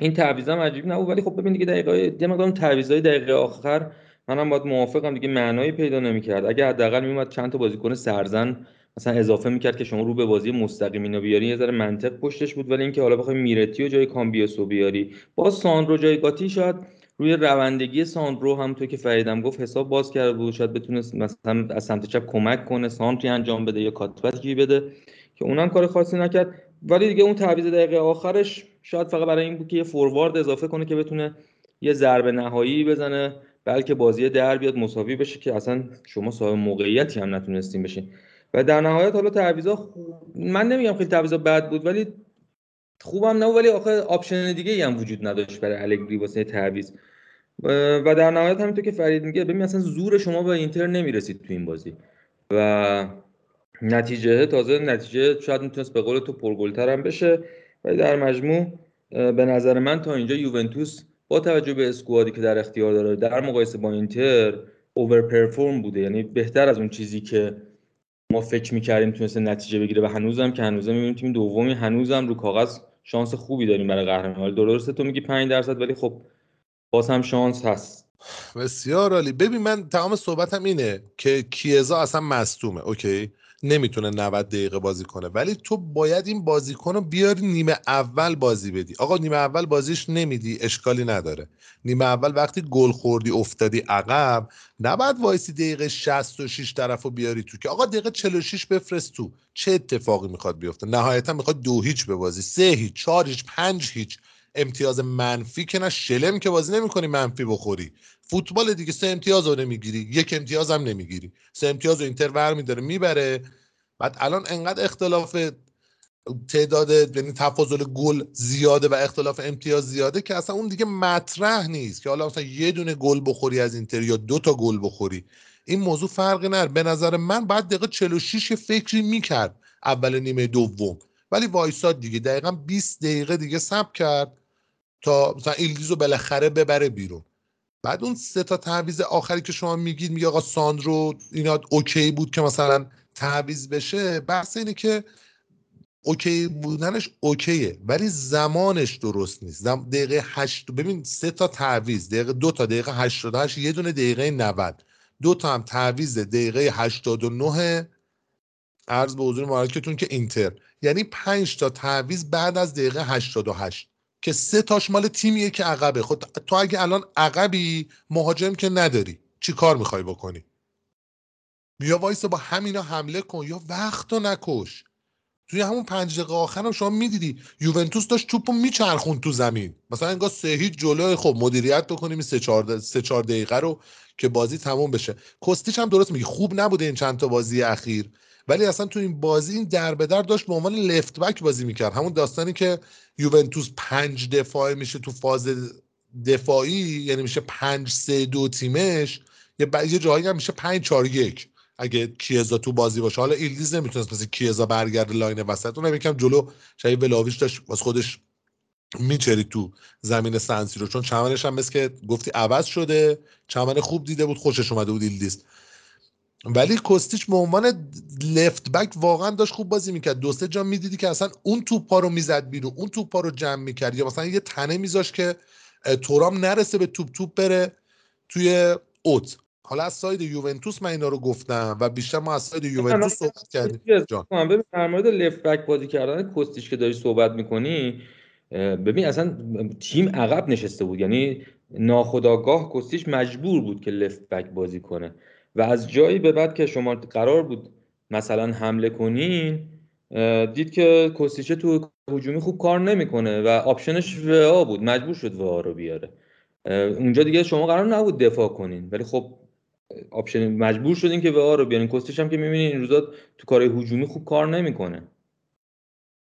این تعویض هم عجیب نبود ولی خب ببین دیگه دقیقه یه مقدار تعویضای دقیقه آخر منم باید موافقم دیگه معنایی پیدا نمی‌کرد. اگه حداقل میومد چند تا بازیکن سرزن مثلا اضافه می‌کرد که شما رو به بازی مستقیم اینا بیاری یه ذره منطق پشتش بود ولی اینکه حالا بخوای میرتی و جای کامبیاسو بیاری. باز ساندرو جای گاتی شاید روی روندگی ساندرو هم تو که فریدم گفت حساب باز کرده بود شاید بتونه مثلا از سمت چپ کمک کنه سانتری انجام بده یا کاتبت بده که اونم کار خاصی نکرد. ولی دیگه اون تعویض دقیقه آخرش شاید فقط برای این بود که یه فوروارد اضافه کنه که بتونه یه ضربه نهایی بزنه بلکه بازی در بیاد مساوی بشه که اصلا شما صاحب موقعیتی هم نتونستیم بشین. و در نهایت حالا تعویضا من نمیگم خیلی تعویضا بد بود ولی خوبم نه ولی آخه option دیگه هم وجود نداشت برای الگری واسه تعویض. و در نهایت همینطور که فرید میگه ببین اصلا زور شما به اینتر نمی‌رسید تو این بازی. و نتیجه تازه نتیجه شاید می‌تونست به قول تو پرگلتر هم بشه. ولی در مجموع به نظر من تا اینجا یوونتوس با توجه به squad ی که در اختیار داره در مقایسه با اینتر اوور پرفورم بوده. یعنی بهتر از اون چیزی که ما فکر می‌کردیم تونسته نتیجه بگیره و هنوزم که هنوزم می‌بینیم تیم دومی هنوزم رو کاغذ شانس خوبی داریم برای قهرمانی. درسته تو میگی 5 درصد ولی خب باز هم شانس هست. بسیار عالی. ببین من تمام صحبتم اینه که کیزا اصلا مصدومه اوکی؟ نمی‌تونه 90 دقیقه بازی کنه. ولی تو باید این بازیکن رو بیاری نیمه اول بازی بدی. آقا نیمه اول بازیش نمیدی اشکالی نداره. نیمه اول وقتی گل خوردی افتادی عقب نباید وایسی دقیقه 66 طرف رو بیاری تو که. آقا دقیقه 46 بفرست تو. چه اتفاقی می‌خواد بیفته؟ نهایتا می‌خواد دو هیچ بشه بازی سه هیچ چهار هیچ پنج هیچ. امتیاز منفی که نه شلم که بازی نمی‌کنی منفی بخوری. فوتبال دیگه سه امتیاز رو نمی‌گیری یک امتیاز هم نمی‌گیری. سه امتیاز رو اینتر ور میداره می‌بره. بعد الان انقدر اختلاف تعداد یعنی تفاضل گل زیاده و اختلاف امتیاز زیاده که اصلا اون دیگه مطرح نیست که حالا مثلا یه دونه گل بخوری از اینتر یا دو تا گل بخوری. این موضوع فرقی نداره به نظر من بعد دقیقه 46 فکری می‌کرد اول نیمه دوم. ولی وایساد دیگه. دقیقا 20 دقیقه دیگه صبر کرد تا مثلا ییلدیزو بالاخره ببره بیرون. بعد اون سه تا تعویض آخری که شما میگید میگه آقا ساندرو اینا OK بود که مثلا تعویض بشه بحث اینه که OK بودنش OK ه ولی زمانش درست نیست. دقیقه هشت ببین سه تا تعویض دقیقه دو تا دقیقه 88 یه دونه دقیقه 90 دو تا هم تعویض دقیقه 89 عرض به حضور مبارکتون که اینتر. یعنی 5 تا تعویض بعد از دقیقه 88 که سه تاش مال تیمیه که عقبه. خود تو اگه الان عقبی مهاجم که نداری. چی کار می‌خوای بکنی؟ بیا وایسا با همینا حمله کن. یا وقت رو نکش. توی همون پنج دقیقه آخر هم شما می‌دیدی یوونتوس داشت توپو میچرخوند تو زمین. مثلا انگار سه هیچ جلوی. خب مدیریت بکنیم سه چهار سه چهار دقیقه رو که بازی تموم بشه. کوستیچ هم درست میگی خوب نبوده این چند تا بازی اخیر. ولی اصلا تو این بازی این در به در داشت به عنوان left back بازی می‌کرد. همون داستانی که یوونتوس پنج دفاعه میشه تو فاز دفاعی یعنی میشه پنج سه دو تیمش یه, یه جایی هم میشه پنج چهار یک اگه کیزا تو بازی باشه. حالا ایلدیز نمی‌تونست مثل کیزا برگرده line وسط. اون یکم جلو پیش ولاهوویچ داشت واسه خودش میچرید تو زمین سن سیرو. چون چمنش هم مثل که گفتی عوض شده چمن خوب دیده بود خوشش اومده بود ایلدیز. ولی کوستیچ به عنوان left back واقعا داشت خوب بازی می‌کرد. دو سه جا می‌دیدی که اصلا اون توپا رو می‌زد بیرون اون توپا رو جمع می‌کرد یا مثلا یه تنه میذاش که تورام نرسه به توپ توپ بره توی اوت. حالا از side یوونتوس من اینا رو گفتم و بیشتر ما از side یوونتوس صحبت کردیم. جان. ببین در مورد لفت بک بازی کردن کوستیچ که داری صحبت می‌کنی ببین اصلا تیم عقب نشسته بود. یعنی ناخداگاه کوستیچ مجبور بود که left back بازی کنه. و از جایی به بعد که شما قرار بود مثلا حمله کنین دید که کوستیچه تو هجومی خوب کار نمی‌کنه و option ش وئا بود مجبور شد وئا رو بیاره. اونجا دیگه شما قرار نبود دفاع کنین ولی خب option مجبور شدین که وئا رو بیارین. کوستیچ هم که می‌بینین این روزا تو کار هجومی خوب کار نمی‌کنه.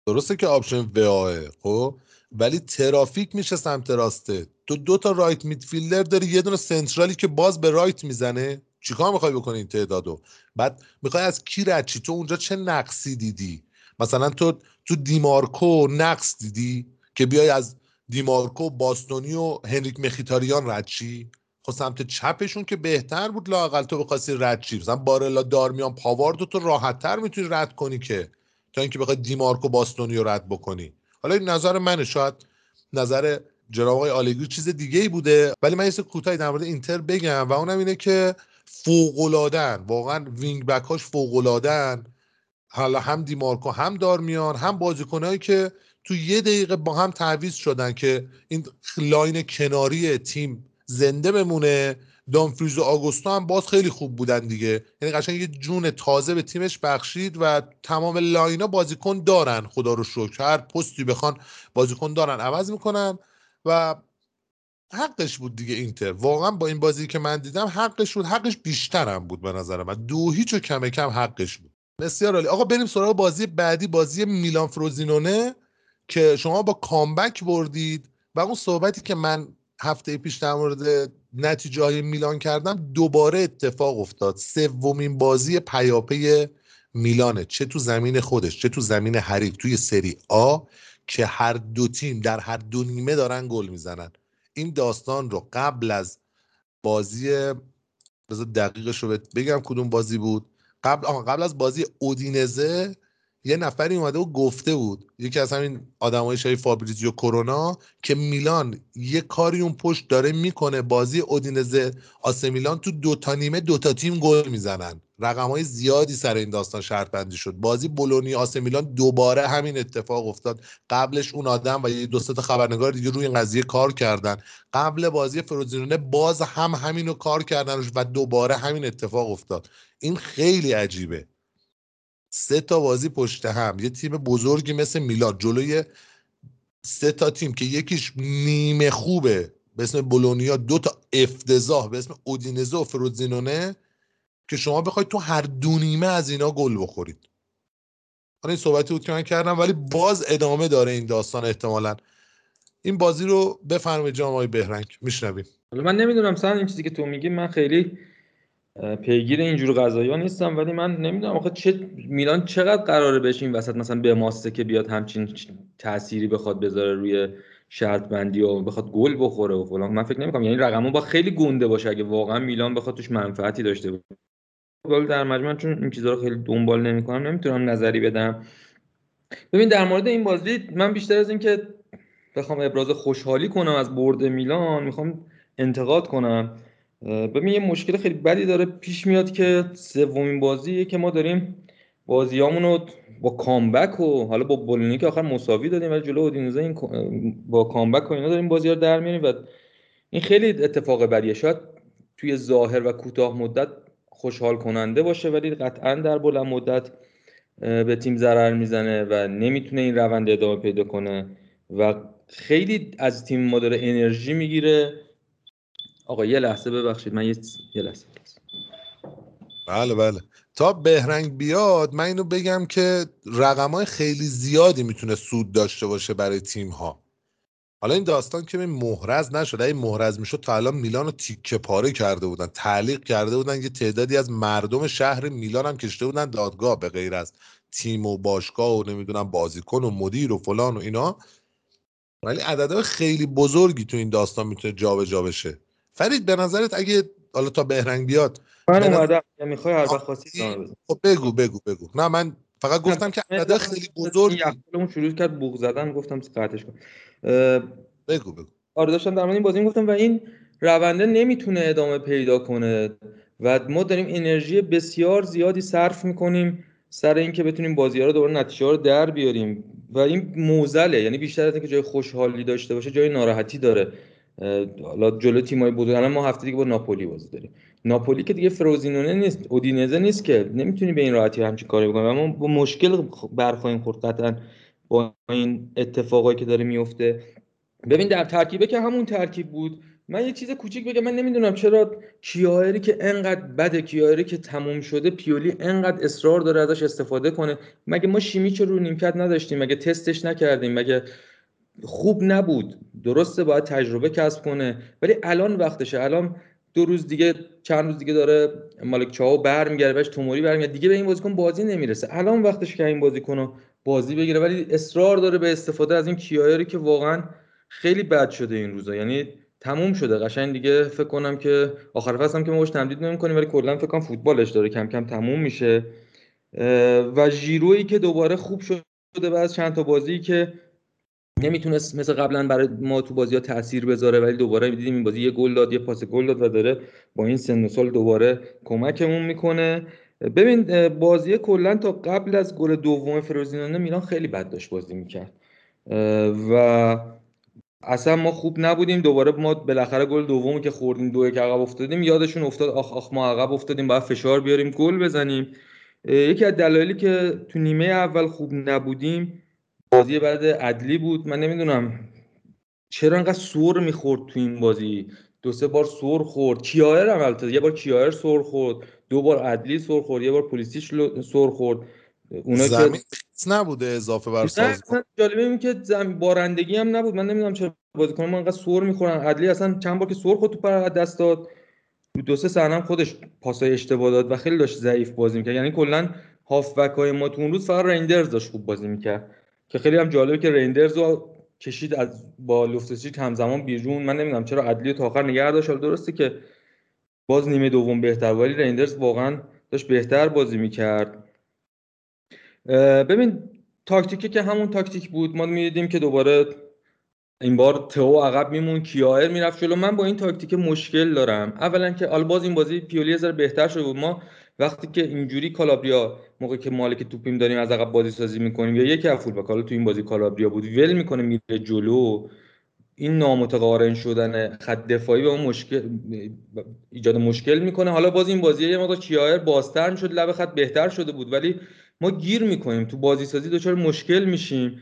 درسته که option وئاه خب؟ ولی ترافیک میشه سمت راسته. تو دو تا right midfielder داری یه دونه central ی که باز به right می‌زنه. چیکار می‌خوای بکنی این تعدادو؟ بعد می‌خوای از کی رد تو اونجا چه نقصی دیدی؟ مثلا تو تو دیمارکو نقص دیدی که بیای از دیمارکو باستونی و هنریخ مخیتاریان رد چی خب سمت چپشون که بهتر بود لاقل تو می‌خواستی رد چی مثلا بارلا دارمیان پاواردو تو راحتتر می‌تونی رد کنی که تا اینکه بخوای دیمارکو باستونی رو رد بکنی. حالا این نظر منه. شاید نظر جناب آقای آلگری چیز دیگه ای بوده. ولی من یه کوتاهی در مورد اینتر بگم و اونم اینه که فوقلادن واقعا wing back هاش فوقلادن حالا هم دیمارکو هم دارمیان هم بازیکنهایی که تو یه دقیقه با هم تعویض شدن که این line کناری تیم زنده بمونه. دامفریز و آگوستو هم باز خیلی خوب بودن دیگه. یعنی قشنگ یه جون تازه به تیمش بخشید و تمام line ا بازیکن دارن. خدا رو شکر هر پستی بخوان بازیکن دارن. عوض می‌کنن و حقش بود دیگه اینتر. واقعا با این بازی که من دیدم حقش بود. حقش بیشتر هم بود به نظر من. دو هیچ و کم کم حقش بود. بسیار عالی. آقا بریم سراغ بازی بعدی بازی میلان فروزینونه که شما با کامبک بردید و اون صحبتی که من هفته پیش در مورد نتیجه های میلان کردم دوباره اتفاق افتاد. سومین بازی پیاپی میلانه. چه تو زمین خودش چه تو زمین حریف توی سری آ که هر دو تیم در هر دو نیمه دارن گل می‌زنن. این داستان رو قبل از بازی بذار دقیقش رو بگم کدوم بازی بود. قبل قبل از بازی اودینزه یه نفری اومده و گفته بود. یکی از همین آدمای شای فابریزیو کرونا که میلان یه کاری اون پشت داره می‌کنه بازی اودینزه آسه میلان تو دو تا نیمه دو تا تیم گل می‌زنن. رقم های زیادی سر این داستان شرط بندی شد. بازی بولونی آسه میلان دوباره همین اتفاق افتاد. قبلش اون آدم و یه دو تا خبرنگار دیگه روی این قضیه کار کردن. قبل بازی فروزینونه باز هم همینو کار کردن و دوباره همین اتفاق افتاد. این خیلی عجیبه. سه تا بازی پشت هم. یه تیم بزرگی مثل میلاد جلوی سه تا تیم که یکیش نیمه خوبه به اسم بولونیا دو تا افتضاح به اسم اودینزه و فروزینونه که شما بخواید تو هر دو نیمه از اینا گل بخورید. حالا این صحبتی بود که من کردم ولی باز ادامه داره این داستان احتمالا. این بازی رو بفرمایید جناب بهرنگ. میشنویم. من نمی‌دونم سن این چیزی که تو میگی من خیلی پیگیر اینجور ها نیستم ولی من نمی‌دونم آخه چه میلان چقدر قراره بهش این وسط مثلا به ماسته که بیاد همچین تأثیری بخواد بذاره روی شرط بندی و بخواد گل بخوره و فلان. من فکر نمی‌کنم. یعنی رقمو با خیلی گنده باشه. اگه واقعا میلان بخواد توش منفعتی داشته باشه. ولی در مجموع چون این چیزا رو خیلی دنبال نمی‌کنم. نمی‌تونم نظری بدم. ببین در مورد این بازی من بیشتر از اینکه بخوام ابراز خوشحالی کنم از برد میلان می‌خوام انتقاد کنم. ببین یه مشکل خیلی بدی داره پیش میاد که سومین بازیه که ما داریم بازیامون رو با کامبک و حالا با بولینی که آخر مساوی دادیم ولی جلو اودینزه این با کامبک و اینا داریم بازی رو در میاریم و این خیلی اتفاق بدیه. شاید توی ظاهر و کوتاه مدت خوشحال کننده باشه ولی قطعا در بلند مدت به تیم ضرر می‌زنه و نمی‌تونه این روند ادامه پیدا کنه و خیلی از تیم ما داره انرژی می‌گیره. آقا یه لحظه ببخشید من یه, لحظه بله بله. تا بهرنگ بیاد من اینو بگم که رقم های خیلی زیادی می‌تونه سود داشته باشه برای تیم ها حالا این داستان که محرز نشد. این محرز می‌شد تا الان میلان رو تیکه پاره کرده بودن تعلیق کرده بودن یه تعدادی از مردم شهر میلان هم کشته بودن دادگاه به غیر از تیم و باشگاه و نمی‌دونم بازیکن و مدیر و فلان و اینا. ولی عددهای خیلی بزرگی تو این داستان می‌تونه جابجا جا بشه. فرید به نظرت اگه حالا تا بهرنگ بیاد من اومدم می‌خوای هر وقت خب بگو بگو بگو. نه من فقط گفتم که عدد خیلی بزرگی اون شروع کرد بوق زدن گفتم قطعش کن. بگو بگو. آره داشتم در مورد این بازی گفتم و این رونده نمی‌تونه ادامه پیدا کنه و ما داریم انرژی بسیار زیادی صرف می‌کنیم سر اینکه بتونیم بازی ها رو دوباره نتیجه رو در بیاریم. و این موزله یعنی بیشتر از اینکه جای خوشحالی داشته باشه جای ناراحتی داره. حالا جلو تیمای بزرگ الان ما هفته دیگه با ناپولی بازی داریم. ناپولی که دیگه فروزینونه نیست اودینزه نیست که نمی‌تونی به این راحتی همچین کاری بکنی. اما با مشکل برخواهیم خورد قطعا با این اتفاقایی که داره میفته ببین در ترکیبه که همون ترکیب بود من یه چیز کوچیک بگم من نمی‌دونم چرا کیایری که انقدر بده کیایری که تموم شده پیولی انقدر اصرار داره ازش استفاده کنه. مگه ما شیمیچ رو نیمکت نداشتیم؟ مگه تستش نکردیم؟ مگه خوب نبود. درسته باید تجربه کسب کنه ولی الان وقتشه. الان دو روز دیگه چند روز دیگه داره مالک چاو برمیگرده بهش توموری برمیگرده. دیگه به این بازیکن بازی نمی‌رسه. الان وقتش که این بازیکن بازی بگیره. ولی اصرار داره به استفاده از این کیایری که واقعا خیلی بد شده این روزا. یعنی تموم شده. قشنگ دیگه فکر کنم که آخر فصل هم که ما تمدید نمی‌کنیم ولی کلا فکر کنم فوتبالش داره کم کم تموم میشه. و ژیرویی که دوباره خوب شده بعد چند تا بازی که نمی‌تونست مثل قبلا برای ما تو بازی ها تاثیر بذاره ولی دوباره دیدیم این بازی یه گل داد یه پاس گل داد و داره با این سن و سال دوباره کمکمون می‌کنه. ببین بازی کلا تا قبل از گل دوم فروزینانه میلان خیلی بد داشت بازی می‌کرد. و اصلا ما خوب نبودیم. دوباره ما بالاخره گل دومی که خوردیم دو یک عقب افتادیم یادشون افتاد آخ آخ ما عقب افتادیم باید فشار بیاریم گل بزنیم. یکی از دلایلی که تو نیمه اول خوب نبودیم بازی بعد عدلی بود. من نمی‌دونم چرا انقدر سور می‌خورد تو این بازی. دو سه بار سور خورد. کیایر هم البته. یه بار کیایر سور خورد. دو بار عدلی سور خورد. یه بار پلیسیش سور خورد. اونا زمین که نبوده اضافه بر سازمان. جالبه این که زمین بارندگی هم نبود. من نمی‌دونم چرا بازیکن ما انقدر سور می‌خورن. عدلی اصلا چند بار که سور خورد تو پر دست داد. دو سه صحنه خودش پاسای اشتباه داد و خیلی داشت ضعیف بازی می‌کرد. یعنی کلا هافبک های ما تو اون روز فقط رندرز داشت خوب بازی می‌کرد. که خیلی هم جالبه که رندرز رو کشید از با لوفتوسیچ همزمان بیرون. من نمی‌دونم چرا عدلی تا آخر نگه داشت. درسته که باز نیمه دوم بهتر ولی رندرز واقعا داشت بهتر بازی می‌کرد. ببین تاکتیکی که همون تاکتیک بود. ما می‌دیدیم که دوباره این بار تو عقب میمون کیایر می‌رفت جلو. من با این تاکتیک مشکل دارم. اولا که آل باز این بازی پیولی ذره بهتر شده بود. ما وقتی که اینجوری کالابریا موقعی که مالک توپیم داریم از عقب بازی سازی می‌کنیم یا یکی از فول حالا تو این بازی کالابریا بود ول می‌کنه میره جلو. این نامتقارن شدن خط دفاعی به اون مشکل ایجاد مشکل می‌کنه. حالا باز این بازی یه مقدار کیایر بازتر شد لب خط بهتر شده بود ولی ما گیر می‌کنیم. تو بازی سازی دچار مشکل میشیم.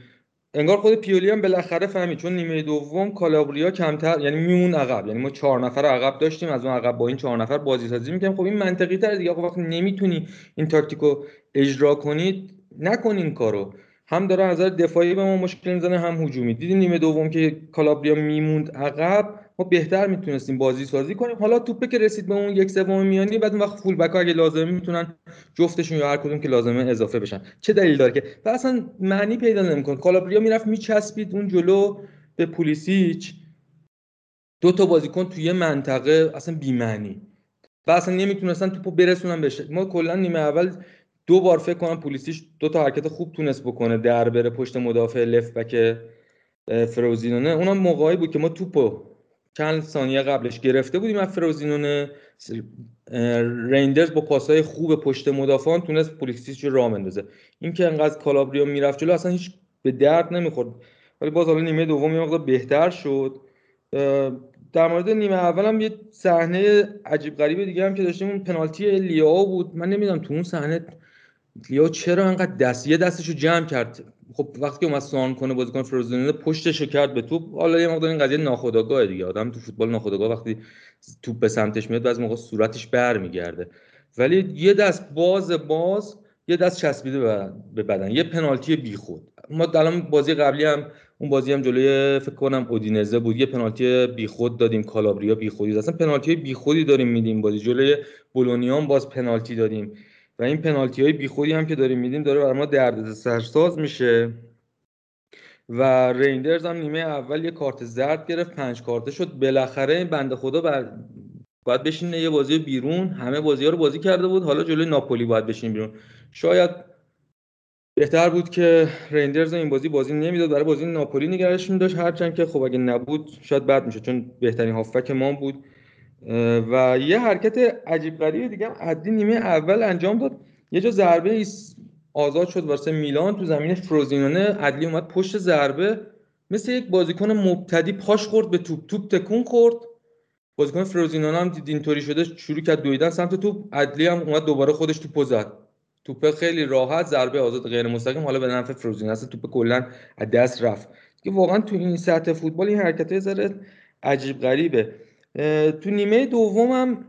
انگار خود پیولی هم بالاخره فهمید. چون نیمه دوم کالابریا کمتر یعنی میمون عقب. یعنی ما چهار نفر عقب داشتیم از اون عقب با این چهار نفر بازی سازی می‌کنیم خب این منطقی تر دیگه وقتی نمی‌تونی این تاکتیکو اجرا کنید نکن این کارو. هم داره نظر دفاعی به ما مشکل می‌زنه هم هجومی. دیدیم نیمه دوم که کالابریا میموند عقب. ما بهتر می‌تونستیم بازی سازی کنیم. حالا توپه که رسید به اون یک سوم میانی بعد اون وقت فول بک اگه لازمه می‌تونن جفتشون یا هر کدوم که لازمه اضافه بشن. چه دلیل داره که؟ و اصلا معنی پیدا نمی‌کنه. کالابریا می‌رفت میچسبید اون جلو به پولیسیچ. دو تا بازیکن توی منطقه اصلا بی معنی و اصلا نمی‌تونستن توپو برسونن بشه ما کلا نیمه اول دو بار فکر کنم پلیسیش دو تا حرکت خوب تونست بکنه در بره پشت مدافع لفت بک فروزینونه. اونم موقعی بود که ما توپو چند ثانیه قبلش گرفته بودیم از فروزینونه. ریندرز با پاسهای خوب پشت مدافعان تونست پولیسیش رو راه بندازه. این که انقدر کالابریا می‌رفت جلو اصلا هیچ به درد نمی‌خورد. ولی باز حالا نیمه دوم یه بهتر شد. در مورد نیمه اول هم یه صحنه عجیب غریب دیگه هم که داشتیم اون پنالتی لیاو بود. من نمی‌دونم تو اون صحنه لیاو چرا انقدر دست یه دستشو جمع کرد؟ خب وقتی اومد سوان کنه بازیکن فروزینونه پشتش کرد به توپ. حالا یه مقدار این قضیه ناخودآگاه دیگه. آدم تو فوتبال ناخودآگاه وقتی توپ به سمتش میاد بعضی موقع صورتش برمیگرده. ولی یه دست باز باز یه دست چسبیده به بدن. یه پنالتی بیخود. ما الان بازی قبلی هم اون بازی هم جلوی فکر کنم اودینزه بود. یه پنالتی بیخود دادیم. کالابریا بیخودی. اصلا پنالتی بیخودی داریم میدیم بازی. جلوی بولونیان باز پنالتی دادیم. این پنالتی های بیخودی هم که داریم میدیم داره برای ما درد سرساز میشه. و ریندرز هم نیمه اول یه کارت زرد گرفت پنج کارته شد. بالاخره این بنده خدا بر... باید بشینه یه بازی بیرون. همه بازی ها رو بازی کرده بود. حالا جلوی ناپولی باید بشین بیرون. شاید بهتر بود که ریندرز این بازی بازی نمی‌داد. برای بازی ناپولی نگرش داشت. هرچند که خب اگه نبود شاید بد میشه چون بهترین هافک ما بود. و یه حرکت عجیب غریب دیگه هم عدی نیمه اول انجام داد. یه جا ضربه آزاد شد واسه میلان تو زمین فروزینانه. عدلی اومد پشت ضربه. مثل یک بازیکن مبتدی پاش خورد به توپ توپ تکون خورد. بازیکن فروزینانه هم دید اینطوری شده شروع کرد دویدن سمت توپ. عدلی هم اومد دوباره خودش توپو زد. توپ خیلی راحت ضربه آزاد غیر مستقیم. حالا به نفع فروزینانه اصلا توپ کلا از دست رفت. که واقعا تو این سطح فوتبال این حرکت ذره عجیب غریبه. تو نیمه دومم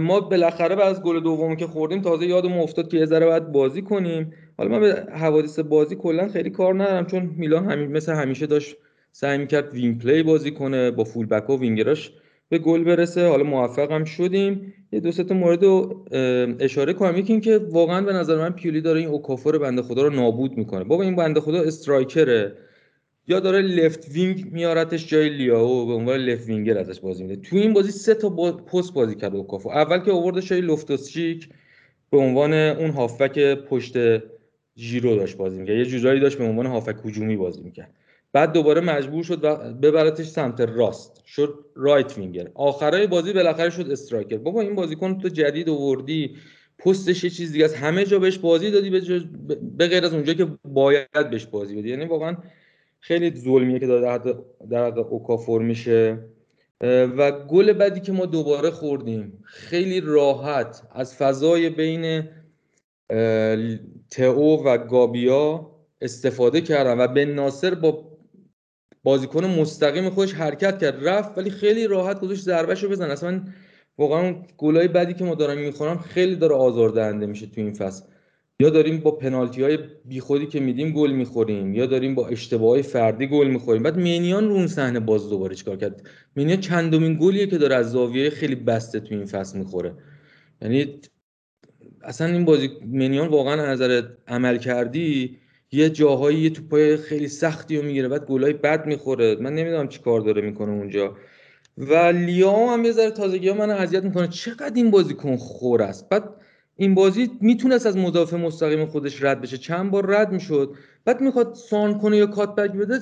ما بالاخره بعد از گل دوم که خوردیم تازه یادم افتاد که یه ذره باید بازی کنیم. حالا من به حوادث بازی کلا خیلی کار ندارم چون میلان همین مثل همیشه داشت سعی می‌کرد wing play بازی کنه با full back و وینگراش به گل برسه. حالا موفق هم شدیم. یه دو تا مورد اشاره کنم. یکی که واقعا به نظر من پیولی داره این اوکافور بنده خدا رو نابود می‌کنه. بابا این بنده خدا striker ه. یا داره left wing میارتش جای لیاو به عنوان left winger ازش بازی میده تو این بازی سه تا پست بازی کرد اوکافور. اول که آوردش جای لوفتوس‌چیک به عنوان اون هافبک پشت ژیرو داشت بازی می‌کرد. یه جورایی داشت به عنوان هافبک هجومی بازی می‌کرد. بعد دوباره مجبور شد و ببرتش سمت راست. شد right winger آخرای بازی بالاخره شد striker بابا این بازیکن تو جدید آوردی. پستش یه چیز دیگه است. همه جا بهش بازی دادی به غیر از اونجا که باید بهش بازی بدی. یعنی واقعا خیلی ظلمیه که داره در حق اوکافور میشه. و گل بعدی که ما دوباره خوردیم. خیلی راحت از فضای بین تئو و گابیا استفاده کردن و به ناصر با بازیکن مستقیم خودش حرکت کرد. رفت ولی خیلی راحت گذاشت ضربهشو بزن. اصلا واقعا گلای بعدی که ما دارم می‌خورم خیلی داره آزاردهنده میشه تو این فصل. یا داریم با پنالتی های بیخودی که میدیم گل می‌خوریم یا داریم با اشتباه فردی گل می‌خوریم. بعد مینیان رو اون صحنه باز دوباره چیکار کرد؟ مینیان چندمین گلیه که داره از زاویه خیلی بسته تو این فصل می‌خوره. یعنی اصلا این بازی مینیان واقعا از نظر عمل کردی یه جاهایی یه توپای خیلی سختی رو می‌گیره بعد گلای بد می‌خوره. من نمی‌دونم چی کار داره می‌کنه اونجا. و لیام هم یه ذره تازگی ها من اذیت می‌کنه. چقدر این بازیکن خور است. بعد این بازی می‌تونست از مدافع مستقیم خودش رد بشه. چند بار رد می‌شد. بعد می‌خواد سان کنه یا کات بک بده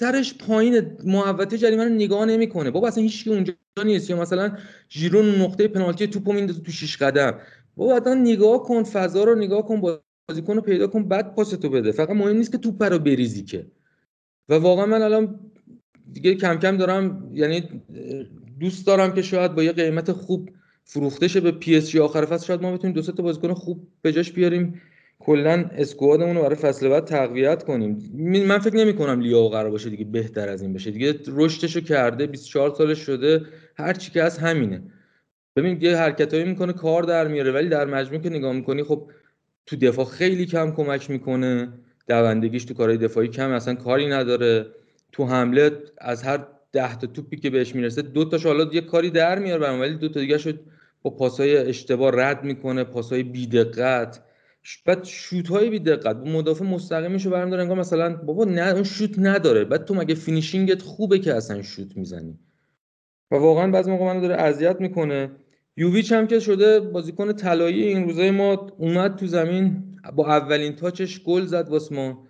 سرش پایین محوطه جریمه رو نگاه نمی‌کنه. بابا اصلا هیچکی اونجا نیست. یا مثلا ژیرون نقطه پنالتی توپو میندازه تو شیش قدم. بابا اصلا نگاه کن فضا رو نگاه کن بازیکن رو پیدا کن بعد پاس تو بده. فقط مهم نیست که توپ رو بریزی که. و واقعا من الان دیگه کم کم دارم یعنی دوست دارم که شاید با یه قیمت خوب فروخته شه به پی اس جی آخر فصل. شاید ما بتونیم دو تا بازیکن خوب به جاش بیاریم. کلا squad مون رو برای فصل بعد تقویت کنیم. من فکر نمی کنم لیاو قرار باشه دیگه بهتر از این بشه. دیگه رشدشو کرده 24 سالش شده. هر چی که از همینه. ببین یه حرکتایی می‌کنه کار در میاره ولی در مجموع که نگاه می‌کنی خب تو دفاع خیلی کم کمک می‌کنه. دوندگیش تو کارهای دفاعی کم اصلا کاری نداره. تو حمله از هر ده تا توپی که بهش می‌رسه دو تاش حالا یه کاری در میاره ولی دو تا دیگه‌شو با پاسای اشتباه رد می‌کنه پاسای بیدقت. بعد شوت های بیدقت. با مدافع مستقیمش رو برم داره انگار مثلا بابا نه اون شوت نداره. بعد تو مگه finishing ت خوبه که اصلا شوت می‌زنی؟ و واقعا بعضی موقع منو داره اذیت می‌کنه. یوویچ هم که شده بازیکن طلایی این روزای ما اومد تو زمین با اولین تاچش گل زد واسه ما.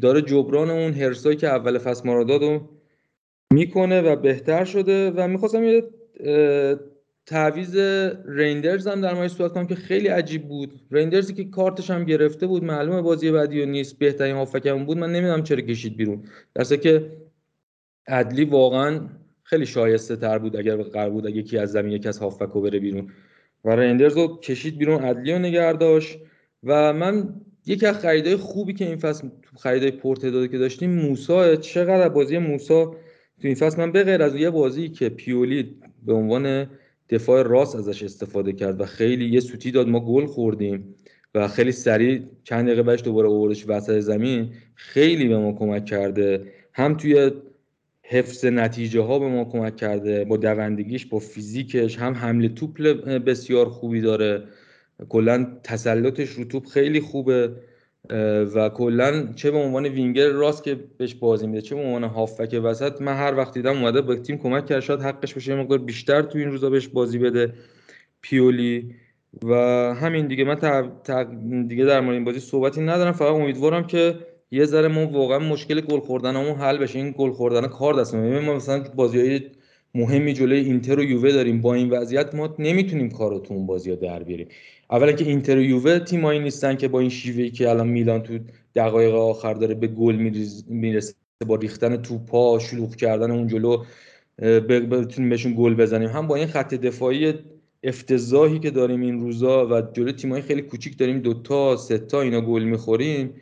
داره جبران اون هرسایی که اول فصل ما رو می‌کنه و بهتر شده. و می‌خواستم یه تعویز ریندرز هم در مورد صحبت کنم که خیلی عجیب بود. ریندرزی که کارتش هم گرفته بود معلومه بازی بعدی و نیست بهترین هافکم بود. من نمی‌دونم چرا کشید بیرون. درسته که عدلی واقعا خیلی شایسته تر بود اگر قرار بود اگه یکی از زمین یکی از هافکو بره بیرون. و ریندرز رو کشید بیرون عدلی رو نگه داشت. و من یکی از خریدای خوبی که این فصل خریدای پرتداده که داشتیم موسا. چقدر بازی موسا تو این فصل؟ من به غیر از یه بازی که پیولی به عنوان دفاع راست ازش استفاده کرد و خیلی یه سوتی داد. ما گل خوردیم و خیلی سریع چند دقیقه بعدش دوباره آوردش وسط زمین. خیلی به ما کمک کرده. هم توی حفظ نتیجه ها به ما کمک کرده. با دوندگیش با فیزیکش هم حمله توپ بسیار خوبی داره. کلا تسلطش رو توپ خیلی خوبه. و کلا چه به عنوان وینگر راست که بهش بازی میده چه به عنوان هافک وسط من هر وقت دیدم اومده به تیم کمک کرد شاید حقش بشه مقدار بیشتر تو این روزا بهش بازی بده پیولی. و همین دیگه من دیگه در مورد این بازی صحبتی ندارم فقط امیدوارم که یه ذره ما واقعا مشکل گل خوردنمون حل بشه این گل خوردن کار دست ما. مثلا بازی مهمی جلوی اینتر و یووه داریم با این وضعیت ما نمی‌تونیم کارو تو اون بازی ها در بیاریم. اولا که اینتر و یووه تیمایی نیستن که با این شیوهی که الان میلان تو دقایق آخر داره به گل می‌رسه با ریختن توپا شلوغ کردن اون جلو بتونیم بهشون گل بزنیم. هم با این خط دفاعی افتضاحی که داریم این روزا و جلو تیمایی خیلی کوچیک داریم دوتا سه تا اینا گل می‌خوریم.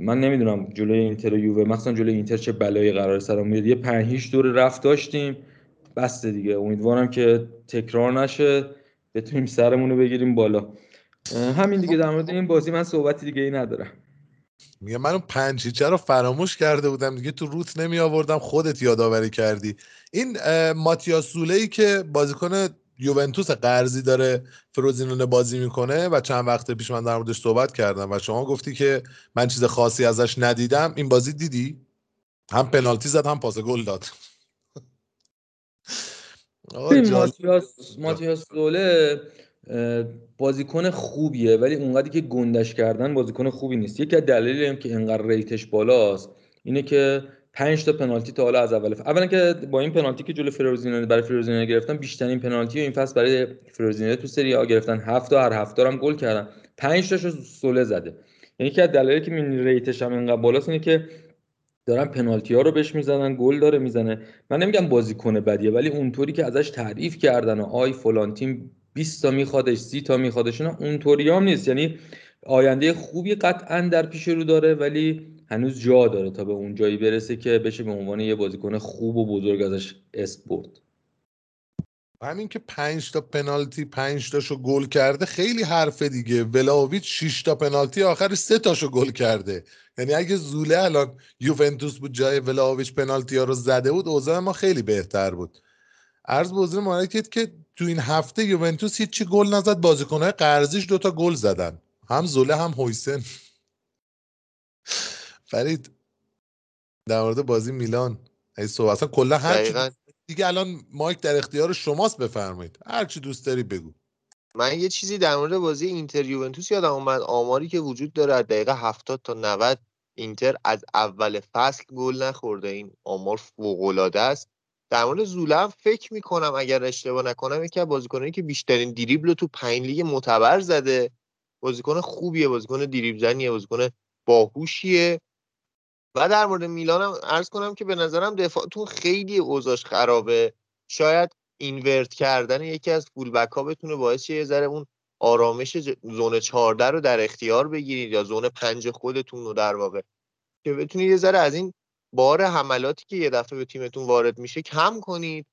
من نمی‌دونم جلوی اینتر و یووه مثلا جلوی اینتر چه بلایی قرار سرمون میاد یه پنج دور رفت داشتیم. بسته دیگه. امیدوارم که تکرار نشه. بتونیم سرمون رو بگیریم بالا. همین دیگه در مورد این بازی من صحبتی دیگه ای ندارم. میگه من اون پنجیچه رو فراموش کرده بودم. دیگه تو روت نمی آوردم خودت یادآوری کردی. این ماتیا ای که بازیکن یوونتوس قرضی داره فروزینونه بازی می‌کنه و چند وقت پیش من در موردش صحبت کردم و شما گفتی که من چیز خاصی ازش ندیدم. این بازی دیدی؟ هم پنالتی زد هم پاس گل داد. ماتیاس ماتیاس دوله بازیکن خوبیه ولی اونقدری که گندش کردن بازیکن خوبی نیست. یکی از دلایلی هم که انقدر ریتش بالاست اینه که 5 تا پنالتی تا حالا از اول اولا که با این پنالتی که جلو فروزینه برای فروزینه گرفتن بیشترین پنالتی و این فصل برای فروزینه تو سری آ گرفتن. 7 تا هر هفته هم گل کردن. 5 تاشو سوله زده. یعنی که دلایلی که مین ریتش هم اینقدر بالاست اینه که دارن پنالتی ها رو بهش می‌زنن گل داره می‌زنه. من نمیگم بازیکن بدیه ولی اونطوری که ازش تعریف کردن آی فلان تیم 20 تا میخوادش 30 تا میخوادش نه اونطوری هم نیست. یعنی آینده خوبی قطعا در پیش رو داره ولی هنوز جا داره تا به اون جایی برسه که بشه به عنوان یه بازیکن خوب و بزرگ ازش اسم برد. همین که پنج تا پنالتی پنج تاشو گل کرده خیلی حرفه دیگه. ولاویچ 6 تا پنالتی آخر سه تاشو گل کرده. یعنی اگه زوله الان یوونتوس بود جای ولاویچ پنالتی ها رو زده بود اوضاع ما خیلی بهتر بود. عرض به حضور مالکیت که تو این هفته یوونتوس هیچی گل نزد. بازیکنهای قرضیش دوتا گل زدن. هم زوله هم هویسن. فرید در مورد بازی میلان ای صحبت اصلا کلا هر دیگه الان مایک در اختیار شماست بفرمایید. هر چی دوست داری بگو. من یه چیزی در مورد بازی اینتر یوونتوس یادم اومد. آماری که وجود داره از دقیقه 70 تا 90 اینتر از اول فصل گل نخورده. این آمار فوق است. در مورد زوله هم فکر می‌کنم اگر اشتباه نکنم یکی از بازیکنایی که بیشترین دریبل تو پنج لیگ معتبر زده. بازیکن خوبیه بازیکن دریبل زنیه بازیکن باهوشیه. و در مورد میلان هم عرض کنم که به نظرم دفاعتون خیلی اوضاش خرابه. شاید اینورت کردن یکی از فول بک ها بتونه باعث یه ذره اون آرامش zone 14 رو در اختیار بگیرید یا zone 5 خودتون رو در واقع. که بتونید یه ذره از این بار حملاتی که یه دفعه به تیمتون وارد میشه کم کنید.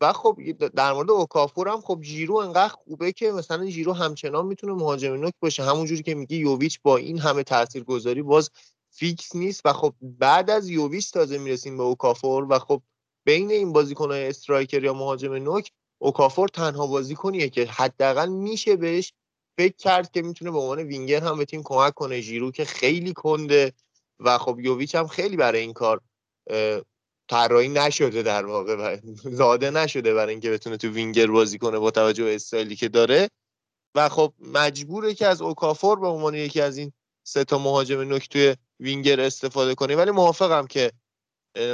و خب در مورد اوکافور هم خب ژیرو انقدر خوبه که مثلا ژیرو همچنان می‌تونه مهاجم نوک باشه. همونجوری که میگی یوویچ با این همه تاثیرگذاری باز فیکس نیست و خب بعد از یوویچ تازه می‌رسیم به اوکافور و خب بین این بازیکنهای striker یا مهاجم نوک اوکافور تنها بازیکنیه که حداقل میشه بهش فکر کرد که می‌تونه به عنوان وینگر هم به تیم کمک کنه. ژیرو که خیلی کنده و خب یوویچ هم خیلی برای این کار طراحی نشده در واقع و زاده نشده برای اینکه بتونه تو وینگر بازی کنه با توجه به استایلی که داره. و خب مجبوره که از اوکافور به عنوان یکی از این سه تا مهاجم نوک توی وینگر استفاده کنه ولی موافقم که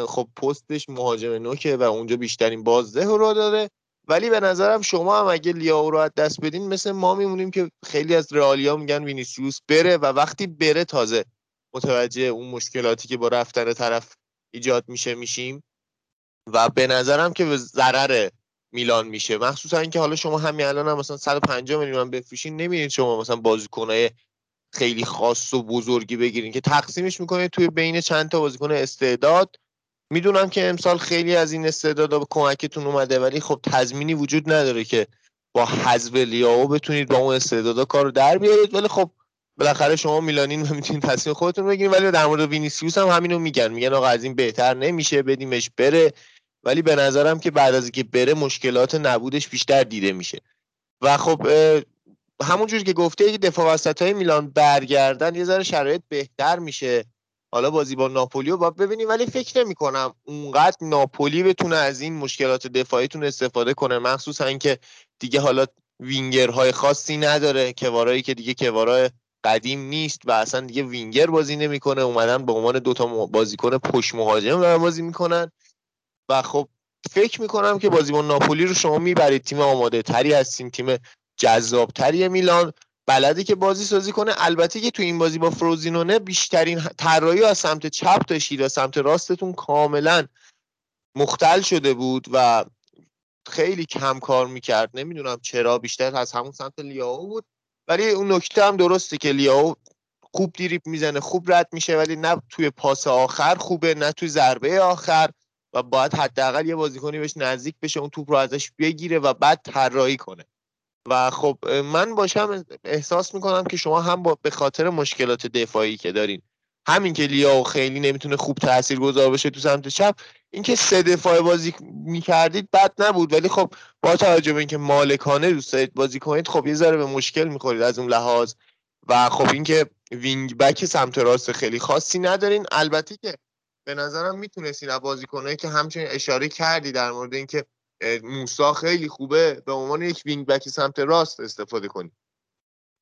خب پستش مهاجم نوکه و اونجا بیشترین بازده رو داره. ولی به نظرم شما هم اگه لیاو رو از دست بدین مثل ما میمونیم که خیلی از رئالیا میگن وینیسیوس بره و وقتی بره تازه متوجه اون مشکلاتی که با رفتن طرف ایجاد میشه میشیم. و به نظرم که ضرر میلان میشه. مخصوصا اینکه حالا شما همین الان هم مثلا 150 میلیون بفروشین نمی‌دید شما مثلا بازیکنای خیلی خاص و بزرگی بگیرین که تقسیمش می‌کنه توی بین چند تا بازیکن استعداد. می‌دونم که امسال خیلی از این استعدادا به کمکتون اومده ولی خب تضمینی وجود نداره که با حذف لیاو بتونید با اون استعدادا کارو در بیارید. ولی خب بالاخره شما میلانین می‌تونید تصمیم خودتون بگیرید. ولی در مورد وینیسیوس هم همینو میگن. میگن آقا از این بهتر نمیشه بدیمش بره. ولی به نظرم که بعد از اینکه بره مشکلات نبودش بیشتر دیده میشه. و خب همونجوری که گفته اگه دفاع وسط های میلان برگردن یه ذره شرایط بهتر میشه. حالا بازی با ناپولی رو باید ببینیم ولی فکر نمی کنم اونقدر ناپولی بتونه از این مشکلات دفاعیتون استفاده کنه مخصوصا اینکه دیگه حالا وینگرهای خاصی نداره کوارایی که دیگه کوارای قدیم نیست و اصلا دیگه وینگر بازی نمی‌کنه اومدن به عنوان دوتا بازیکن پشت مهاجم دارن بازی می‌کنن. و خب فکر می‌کنم که بازی با ناپولی رو شما می‌برید تیم آماده تری هستیم تیم جذابتری میلان. بلدی که بازی سازی کنه. البته که تو این بازی با فروزینونه بیشترین طراحی از سمت چپ داشتید از سمت راستتون کاملا مختل شده بود و خیلی کم کار می‌کرد. نمی‌دونم چرا بیشتر از همون سمت لیاو بود. ولی اون نکته هم درسته که لیاو خوب دیریپ می‌زنه خوب رد میشه ولی نه توی پاس آخر خوبه نه توی ضربه آخر و باید حداقل یه بازیکنی بهش نزدیک بشه اون توپ رو ازش بگیره و بعد طراحی کنه. و خب من باشم احساس می‌کنم که شما هم به خاطر مشکلات دفاعی که دارین همین که لیاو خیلی نمی‌تونه خوب تاثیر گذار بشه تو سمت چپ اینکه سه دفاع بازی می‌کردید بد نبود. ولی خب با توجه به اینکه مالکانه دوست دارید بازی کنید خب یه ذره به مشکل می‌خورید از اون لحاظ. و خب اینکه وینگ بک سمت راست خیلی خاصی ندارین. البته که به نظرم می‌تونستین از بازیکنایی که همچنین اشاره کردی در مورد اینکه موسا خیلی خوبه. به عنوان یک wing back سمت راست استفاده کنی.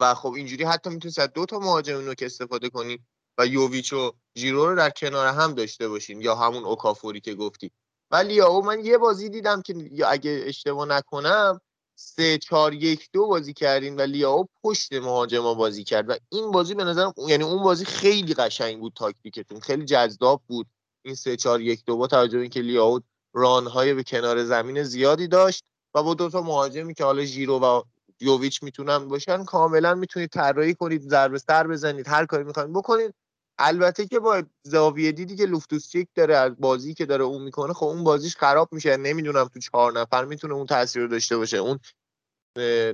و خب اینجوری حتی می‌تونید از دو تا مهاجم نوک استفاده کنی و یوویچ و ژیرو رو در کنار هم داشته باشین یا همون اوکافوری که گفتی. ولی او من یه بازی دیدم که اگه اشتباه نکنم سه چهار یک دو بازی کردین و لیاو پشت مهاجما بازی کرد و این بازی به نظرم یعنی اون بازی خیلی قشنگ بود تاکتیکتون. خیلی جذاب بود. این سه چهار یک دو با توجه اینکه لیاو رانهای به کنار زمین زیادی داشت و با دو تا مهاجمی که حالا ژیرو و یوویچ می‌تونن باشن کاملا می‌تونید طراحی کنید ضربه سر بزنید هر کاری می‌خواید بکنید. البته که با زاویه دیدی که لوفتوس چیک داره از بازی که داره اون می‌کنه خب اون بازیش خراب میشه. نمی‌دونم تو چهار نفر می‌تونه اون تاثیر رو داشته باشه. اون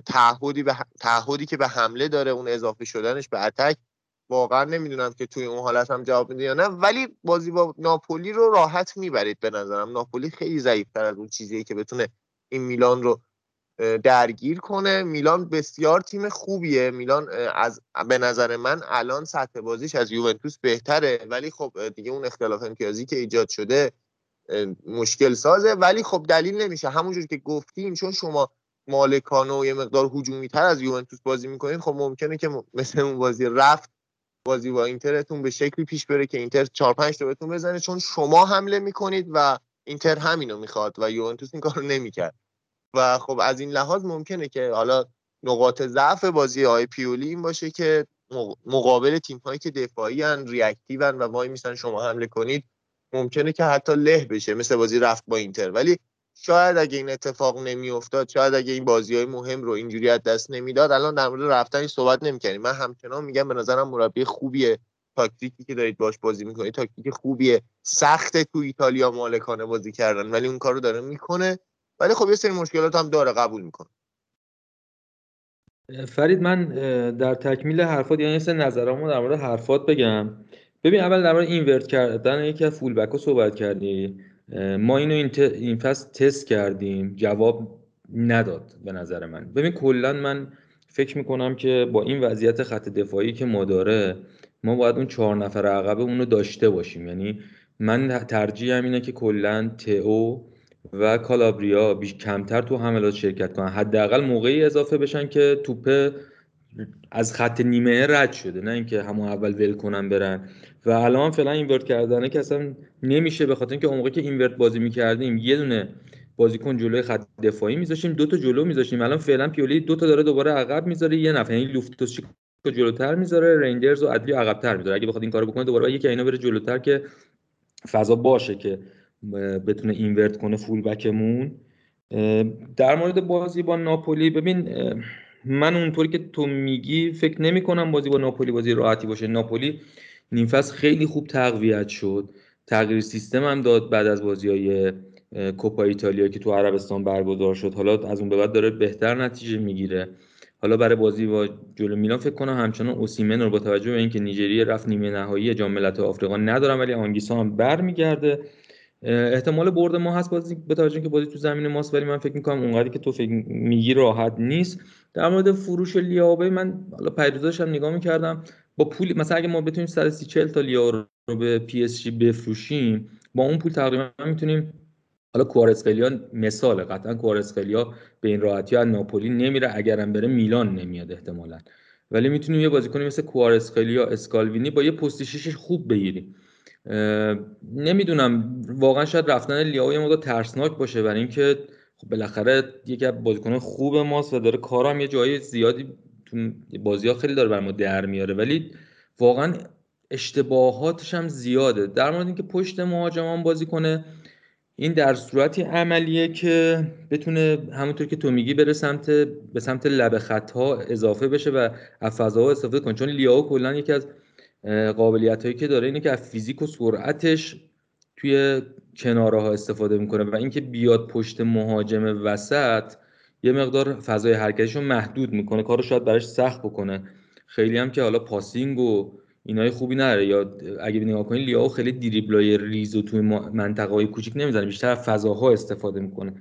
تعهدی به تعهدی که به حمله داره اون اضافه شدنش به اتک. واقعا نمی‌دونم که توی اون حالت هم جواب میده یا نه ولی بازی با ناپولی رو راحت می‌برید به نظرم. ناپولی خیلی ضعیفتر از اون چیزیه که بتونه این میلان رو درگیر کنه. میلان بسیار تیم خوبیه. میلان از به نظر من الان سطح بازیش از یوونتوس بهتره. ولی خب دیگه اون اختلاف امتیازی که ایجاد شده مشکل سازه. ولی خب دلیل نمیشه. همونجور که گفتیم چون شما مالکانه و یه مقدار هجومی تر از یوونتوس بازی می‌کنید خب ممکنه که مثل اون بازی رفت بازی با اینترتون به شکلی پیش بره که اینتر 4 5 تا بهتون بزنه چون شما حمله می‌کنید و اینتر همینو می‌خواد و یوونتوس این کارو نمی‌کرد. و خب از این لحاظ ممکنه که حالا نقاط ضعف بازی های پیولی این باشه که مقابل تیم هایی که دفاعی هن reactive و وایمیسن شما حمله کنید ممکنه که حتی له بشه مثل بازی رفت با اینتر. ولی شاید اگه این اتفاق نمیافتاد شاید اگه این بازی های مهم رو اینجوری از دست نمی‌داد الان در مورد رفتن صحبت نمی‌کنیم من همچنان میگم به نظرم مربی خوبیه تاکتیکی که دارید باش بازی می‌کنید تاکتیک خوبیه سخت تو ایتالیا مالکانه بازی کردن ولی اون کارو داره می‌کنه. ولی خب یه سری مشکلات هم داره قبول می‌کنه فرید من در تکمیل حرفات یعنی سه نظرامو در مورد حرفات بگم. ببین اول در مورد اینورت کردن یکی از فول بک صحبت کردی. ما اینو این, این فصل تست کردیم جواب نداد به نظر من. ببین کلا من فکر می‌کنم که با این وضعیت خط دفاعی که ما داره ما باید اون چهار نفر عقبه اونو داشته باشیم. یعنی من ترجیحم اینه که کلا تئو و کالابریا بیش کمتر تو حملات شرکت کنن. حداقل موقعی اضافه بشن که توپه از خط نیمه رد شده. نه اینکه همون اول ول کنن برن. و الان فعلا اینورت کردنه که اصلا نمیشه به خاطر اینکه موقع که اینورت بازی می‌کردیم یه دونه بازیکن جلوی خط دفاعی میذاشیم دو تا جلو میذاشیم. الان فعلا پیولی دو تا داره دوباره عقب می‌ذاره یه نفر یعنی لوفتوس جلوتر می‌ذاره رنجرز و ادلی عقبتر می‌ذاره. اگه بخواد این کارو بکنه دوباره یکی اینا بره جلوتر که فضا باشه که بتونه اینورت کنه فول بکمون در مورد بازی با ناپولی ببین من اونطوری که تو میگی فکر نمی کنم بازی با ناپولی بازی راحتی باشه. ناپولی نیم خیلی خوب تقویت شد. تغییر سیستم هم داد بعد از بازی های کوپا ایتالیا که تو عربستان برگزار شد. حالا از اون به بعد داره بهتر نتیجه می‌گیره. حالا برای بازی با جلو میلان فکر کنم همچنان اوسیمن رو با توجه به اینکه نیجریه رفت نیمه نهایی جام ملت‌های آفریقا ندارم ولی آنگیسا هم برمیگرده. احتمال برد ما هست بازی به توجه که بازی تو زمین ماست ولی من فکر می‌کنم اونقدری که تو فکر میگی راحت نیست. در مورد فروش لیاوبه من حالا پیروزاش هم نگاه می‌کردم. با پول مثلا اگه ما بتونیم 130 40 تا لیاو رو به پی اس جی بفروشیم با اون پول تقریبا می‌تونیم حالا کوارسخلیا مثال قطعا کوارسخلیا به این راحتی از ناپولی نمیره اگرم بره میلان نمیاد احتمالا. ولی می‌تونیم یه بازیکنی مثل کوارسخلیا اسکالوینی با یه پست خوب بگیریم. نمی‌دونم واقعا شاید رفتن لیاو یه مقدار ترسناک باشه برای اینکه خب بالاخره یکی از بازیکن خوب ماست و داره کارم یه جایی زیادی تو بازی ها خیلی داره بر ما در میاره ولی واقعا اشتباهاتش هم زیاده. در مورد اینکه پشت مهاجمان بازی کنه این در صورتی عملیه که بتونه همونطور که تو میگی بره سمت به سمت لب خط ها اضافه بشه و از فضاها استفاده کنه. چون لیاو کلا یکی از قابلیت هایی که داره اینه که از فیزیک و سرعتش توی کناره ها استفاده می‌کنه و اینکه بیاد پشت مهاجم وسط یه مقدار فضای حرکتش رو محدود می‌کنه. کارو شاید براش سخت بکنه. خیلی هم که حالا پاسینگ و اینای خوبی نداره. یا اگه نگاه کنید لیاو خیلی دریبلای ریز و توی منطقه های کوچیک نمی‌زنه. بیشتر فضاها استفاده می‌کنه.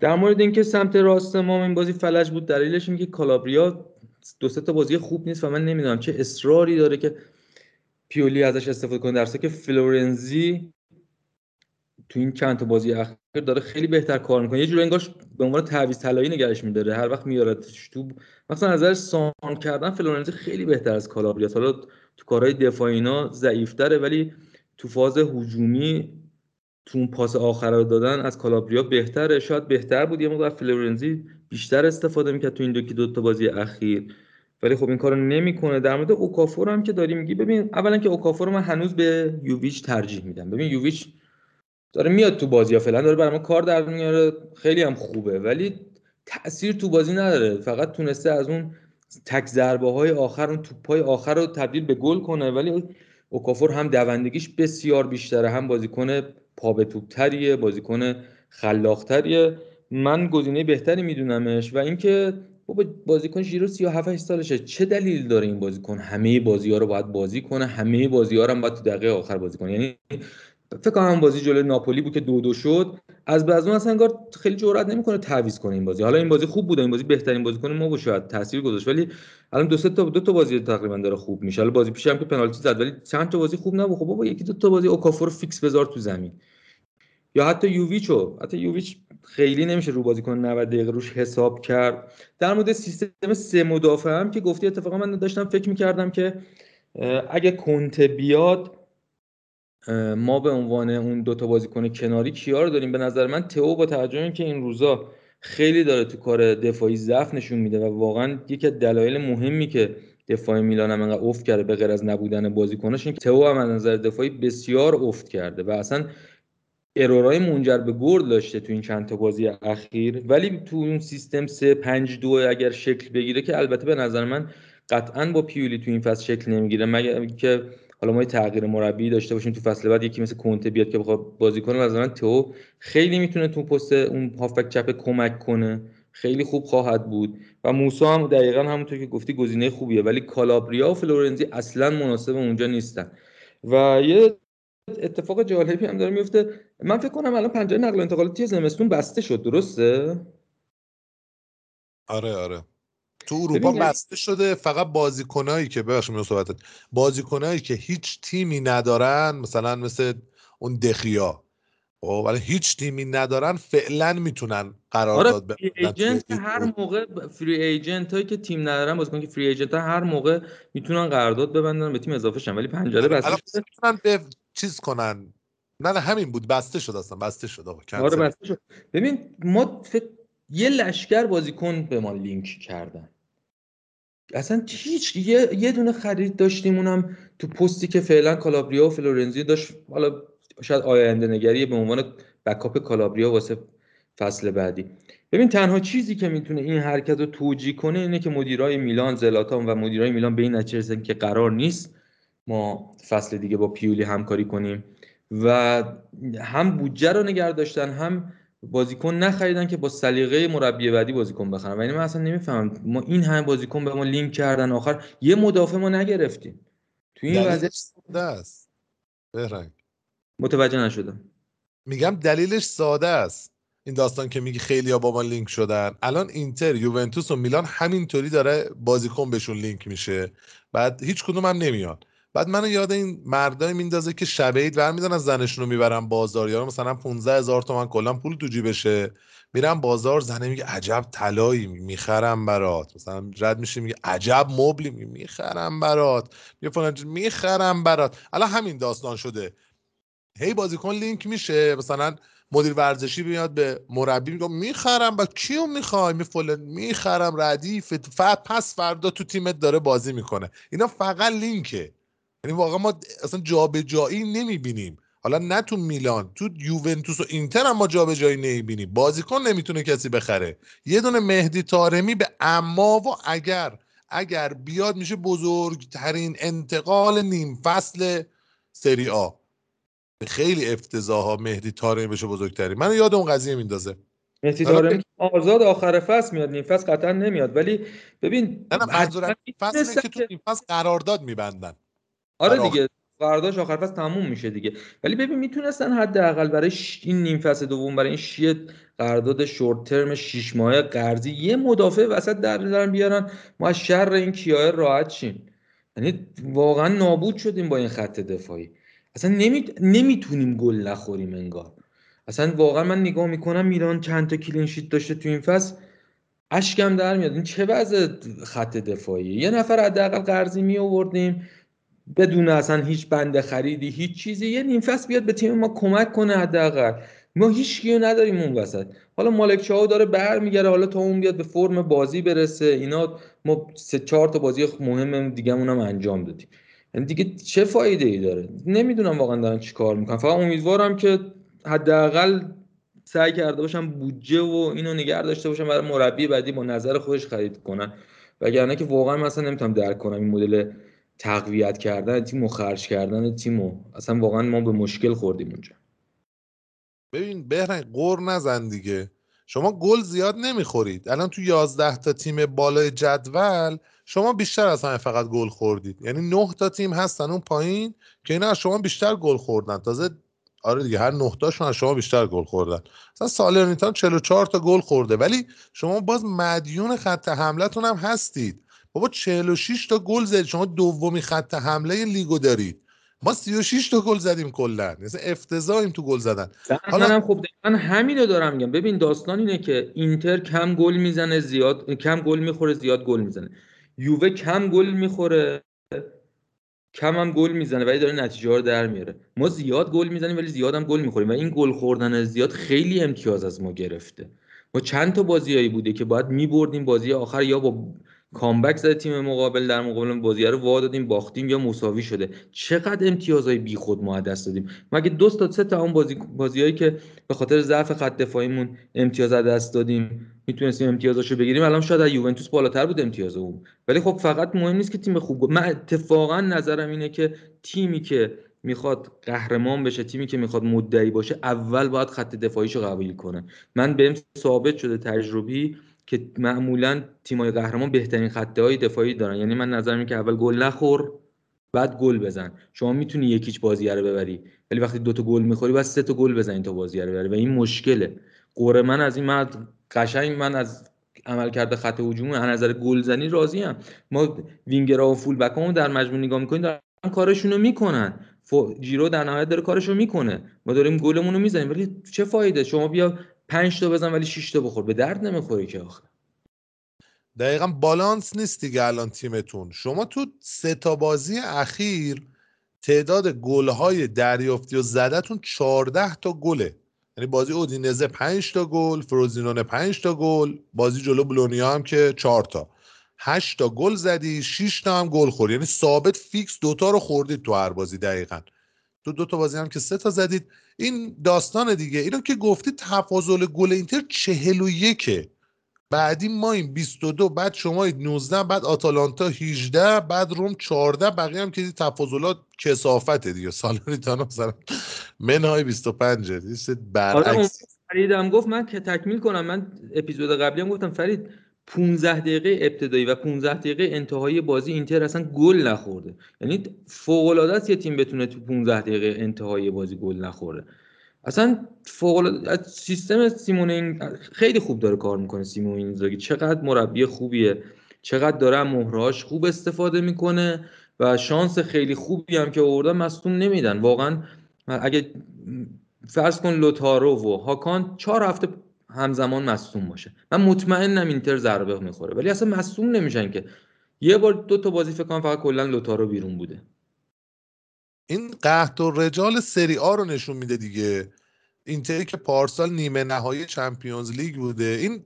در مورد اینکه سمت راست ما این بازی فلج بود. دلیلش اینه که کالابریا دو تا بازی خوب نیست و من نمی‌دونم چه اصراری داره که پیولی ازش استفاده کنه. در که فلورنزی تو این چند تا بازی اخیر داره خیلی بهتر کار می‌کنه. یه جوری انگار به عنوان تعویض طلایی نگهش میداره. هر وقت میارتش تو مثلا نظر سانتر کردن فلورنزی خیلی بهتر از کالابریاس حالا تو کارهای دفاعی اینا ضعیفتره ولی تو فاز هجومی تو اون پاس آخر رو دادن از کالابریا بهتره. شاید بهتر بود یه موقع فلورنزی بیشتر استفاده می‌کرد تو این دو دو تا بازی اخیر. ولی خب این کارو نمی‌کنه. در مورد اوکافور هم که داری میگی ببین اولا که اوکافور من هنوز به یوویچ ترجیح میدم. ببین یوویچ داره میاد تو بازی ها فعلا داره برای ما کار در میاره. خیلی هم خوبه. ولی تاثیر تو بازی نداره. فقط تونسته از اون تک ضربه های آخر اون توپای آخر رو تبدیل به گل کنه. ولی اوکافور هم دوندگیش بسیار بیشتره. هم بازیکن پا به توپتریه بازیکن خلاقتریه. من گزینه بهتری میدونمش. و اینکه بابا بازیکن ژیرو 37 سالشه. چه دلیل داره این بازیکن؟ همه بازی ها رو باید بازی کنه. همه بازی ها رو هم باید تو دقیقه آخر بازی کنه. یعنی فکر کنم بازی جلوی ناپولی بود که دو دو شد. از بعضی اصلا انگار خیلی جرئت نمی‌کنه تعویض کنه این بازی. حالا این بازی خوب بود این بازی بهترین بازیکن ما بود شاید تاثیر گذاشت. ولی الان دو سه تا دو تا بازی تقریبا داره خوب میشه. حالا بازی پیش که پنالتی زد ولی چند تا بازی خوب نبود. خب بابا یکی دو تا بازی اوکافور فیکس بذار تو زمین. یا حتی یوویچو. حتی یوویچ خیلی نمیشه رو بازیکن 90 دقیقه روش حساب کرد. در مورد سیستم سه مدافع هم که گفتی اتفاقا من داشتم فکر می‌کردم که اگه کنته بیاد ما به عنوان اون دوتا بازیکن کناری کیا رو داریم؟ به نظر من تئو با توجه که این روزا خیلی داره تو کار دفاعی ضعف نشون میده و واقعا یکی از دلایل مهمی که دفاع میلان هم انقدر افت کرده به غیر از نبودن بازیکناش این تئو هم از نظر دفاعی بسیار افت کرده و اصلا ارورای منجر به گل داشته تو این چند تا بازی اخیر. ولی تو اون سیستم 3 5 2 اگر شکل بگیره که البته به نظر من قطعا با پیولی تو این فصل شکل نمی‌گیره. مگر که حالا ما تغییر مربی داشته باشیم تو فصل بعد یکی مثل کنته بیاد که بخواد بازی کنه من تو خیلی می‌تونه تو پست اون هافبک چپ کمک کنه. خیلی خوب خواهد بود. و موسا هم دقیقا همونطور که گفتی گزینه خوبیه ولی کالابریا و فلورنزی اصلا مناسب اونجا نیستن. و یه اتفاق جالبی هم داره میفته من فکر کنم الان پنجره نقل و انتقالاتی زمستون بسته شد درسته؟ آره آره. تو اروپا یعنی بسته شده فقط بازیکنایی که ببخشید صحبتت. بازیکنایی که هیچ تیمی ندارن مثلا مثل اون دخیا. خب ولی هیچ تیمی ندارن فعلا می‌تونن قرارداد آره فری ایجنت هر موقع فری ایجنت هایی که تیم ندارن بازیکن که فری ایجنت ها هر موقع می‌تونن قرارداد ببندن به تیم اضافه شن. ولی پنجره آره، بسته شده. می‌تونن به چیز کنن؟ نه نه همین بود. بسته شد اصلا. بسته شد آقا آره بسته شد. ببین ما یه لشکر بازیکن به ما لینک کردن. اصلا هیچ یه, یه دونه خرید داشتیم اونم تو پستی که فعلا کالابریا و فلورنزی داشت حالا شاید آینده نگری به عنوان بکاپ کالابریا واسه فصل بعدی. ببین تنها چیزی که می‌تونه این حرکت رو توجیه کنه اینه که مدیرای میلان زلاتان و مدیرای میلان به این نتیجه که قرار نیست ما فصل دیگه با پیولی همکاری کنیم و هم بودجه رو نگه داشتن هم بازیکن نخریدن که با سلیقه مربی بعدی بازیکن بخرن. یعنی من اصلا نمی‌فهمم. ما این همه بازیکن به ما لینک کردن آخر یه مدافع ما نگرفتیم. تو این وضعیت است. متوجه نشدم. میگم دلیلش ساده است. این داستان که میگی خیلی ها با ما لینک شدن. الان اینتر یوونتوس و میلان همینطوری داره بازیکن بهشون لینک میشه. بعد هیچ کدوم هم نمیاد بعد منو یاد این مردای میندازه که شب عید از زنشون رو می‌برن بازار. یا مثلا 15 هزار تومن کلا پول تو جیبشه. میرم بازار زنه میگه عجب طلایی می‌خرم برات. مثلا رد میشه میگه عجب مبلی می‌خرم برات. میگه فلان می‌خرم برات. الان همین داستان شده. هی بازیکن لینک میشه. مثلا مدیر ورزشی بیاد به مربی میگه می‌خرم با کیو می‌خوای؟ می می‌خرم. ردیف پس فردا تو تیمت داره بازی می‌کنه. اینا فقط لینکه. یعنی واقعا ما اصلا جابجایی نمی‌بینیم. حالا نه تو میلان تو یوونتوس و اینتر هم ما جابجایی نمی‌بینیم. بازیکن نمی‌تونه کسی بخره. یه دونه مهدی تارمی به اما و اگر اگر بیاد میشه بزرگترین انتقال نیم فصل سری آ. خیلی افتضاح ها مهدی تارمی بشه بزرگترین من یاد اون قضیه میندازه. مهدی تارمی آزاد آخر فصل میاد نیم فصل قطعا نمیاد. ولی ببین نه نه فصل که تو نیم فصل قرارداد میبندن. آره دیگه قراردادش آخر فصل تموم میشه دیگه. ولی ببین می‌تونستن حداقل برای این نیم فصل دوم برای این شیه قرارداد شورت ترم 6 ماهه قرضی یه مدافع وسط در بیارن ما از شر این کیاه راحت شیم. یعنی واقعا نابود شدیم با این خط دفاعی. اصلا نمی... نمی‌تونیم گل نخوریم انگار. اصلا واقعا من نگاه می‌کنم میلان چند تا کلین شیت داشته تو این فصل اشکم در میاد. این چه وضع خط دفاعی؟ یه نفر حداقل قرضی می آوردیم بدون اصلا هیچ بند خریدی هیچ چیزی. یه نیم فصل بیاد به تیم ما کمک کنه حداقل. ما هیچ کیو نداریم اون وسط. حالا مالک چاو داره برمیگره حالا تا اون بیاد به فرم بازی برسه اینا ما سه چهار تا بازی مهم دیگه هم انجام دادیم. یعنی دیگه چه فایده ای داره؟ نمی‌دونم واقعا دارن چیکار می‌کنن. فقط امیدوارم که حداقل سعی کرده باشم بودجه و اینو نگه داشته باشم برای مربی بعدی با نظر خودش خرید کنن. وگرنه که واقعا مثلا نمی‌تونم درک کنم این مدل تقویت کردن تیم و خرج کردن تیم اصلا واقعا ما به مشکل خوردیم اونجا. ببین بهرنگ قور نزن دیگه. شما گل زیاد نمی‌خورید. الان تو 11 تا تیم بالای جدول شما بیشتر از همه فقط گل خوردید. یعنی 9 تا تیم هستن اون پایین که اینا از شما بیشتر گل خوردن. تازه آره دیگه هر 9 تاشون از شما بیشتر گل خوردن. مثلا سالرنیتان 44 تا گل خورده ولی شما باز مدیون خط حملتون هم هستید. بابا 46 تا گل زدید شما دومی خط حمله لیگو دارید ما 36 تا گل زدیم کلا. مثلا افتضاحیم تو گل زدن. حالا منم خب من همینو دارم میگم. ببین داستان اینه که اینتر کم گل می‌زنه زیاد کم گل می‌خوره زیاد گل می‌زنه. یووه کم گل می‌خوره کم هم گل می‌زنه ولی داره نتیجه رو در میاره. ما زیاد گل می‌زنیم ولی زیاد هم گل می‌خوریم و این گل خوردن زیاد خیلی امتیاز از ما گرفته. ما چند تا بازیایی بوده که باید میبردیم بازی آخر یا با کامبک زده تیم مقابل در مقابل بازی رو وا دادیم باختیم یا مساوی شده. چقدر امتیازهای بیخود ما دست دادیم؟ مگه دو تا سه تا اون بازی بازیایی که به خاطر ضعف خط دفاعیمون امتیاز دست دادیم می‌تونستیم امتیازاشو بگیریم؟ الان شاید از یوونتوس بالاتر بود امتیاز اون. ولی خب فقط مهم نیست که تیم خوب من اتفاقا نظرم اینه که تیمی که می‌خواد قهرمان بشه تیمی که می‌خواد مدعی باشه اول باید خط دفاعیشو قبول کنه. من بهم ثابت شده تجربی که معمولا تیمای قهرمان بهترین خطه های دفاعی دارن. یعنی من نظرم که اول گل نخور بعد گل بزن. شما می‌تونی یکیچ بازی رو ببری. ولی وقتی دو تا گل می‌خوری بعد سه تا گل بزنی تا بازی رو ببری. و این مشکله. قوره من از این من قشنگ من از عمل کرده خط هجومی از نظر گلزنی راضی ام. ما وینگرها و فول بک در مجموع نگاه می‌کنیم دارن کارشون رو می‌کنن جیرو در نهایت داره کارشو می‌کنه. ما داریم گلمون رو می‌زنیم. ولی چه فایده؟ شما بیا 5 تا بزن ولی 6 تا بخور. به درد نمی‌خوری که آخه. دقیقا بالانس نیست دیگه الان تیمتون. شما تو سه تا بازی اخیر تعداد گل‌های دریافتی و زدتون 14 تا گله. یعنی بازی اودینزه 5 تا گل فروزینونه 5 تا گل بازی جلو بلونیا هم که 4 تا. 8 تا گل زدی 6 تا هم گل خوردی. یعنی ثابت فیکس دوتا رو خوردید تو هر بازی دقیقا. تو دو تا بازی هم که سه تا زدید. این داستان دیگه. اینو که گفتی تفاضل گل اینتر 41 بعدی ما این 22 بعد شما 19 بعد آتالانتا 18 بعد روم 14 بقیه هم که تفاضلات کسافته دیگه. سالانیتانا مثلا منهای 25 برعکس. فریدم گفت من که تکمیل کنم. من اپیزود قبلی هم گفتم فرید 15 دقیقه ابتدایی و 15 دقیقه انتهایی بازی اینتر اصلا گل نخورده. یعنی فوق العاده یه تیم بتونه تو 15 دقیقه انتهایی بازی گل نخوره. اصلا فوق سیستم سیمون خیلی خوب داره کار می‌کنه سیمون اینزاگی. چقدر مربی خوبیه. چقدر داره مهرهاش خوب استفاده می‌کنه و شانس خیلی خوبی هم که آوردن مصدوم نمیدن. واقعا اگه فرض کن لوتارو و هاکان چهار هفته همزمان مصوم باشه. من مطمئنم اینتر ضربه می‌خوره. ولی اصلا مصوم نمیشن که. یه بار دو تا بازی فکر کنم فقط کلا لوتارو بیرون بوده. این قهط و رجال سری آ رو نشون میده دیگه. اینتری که پارسال نیمه نهایی چمپیونز لیگ بوده. این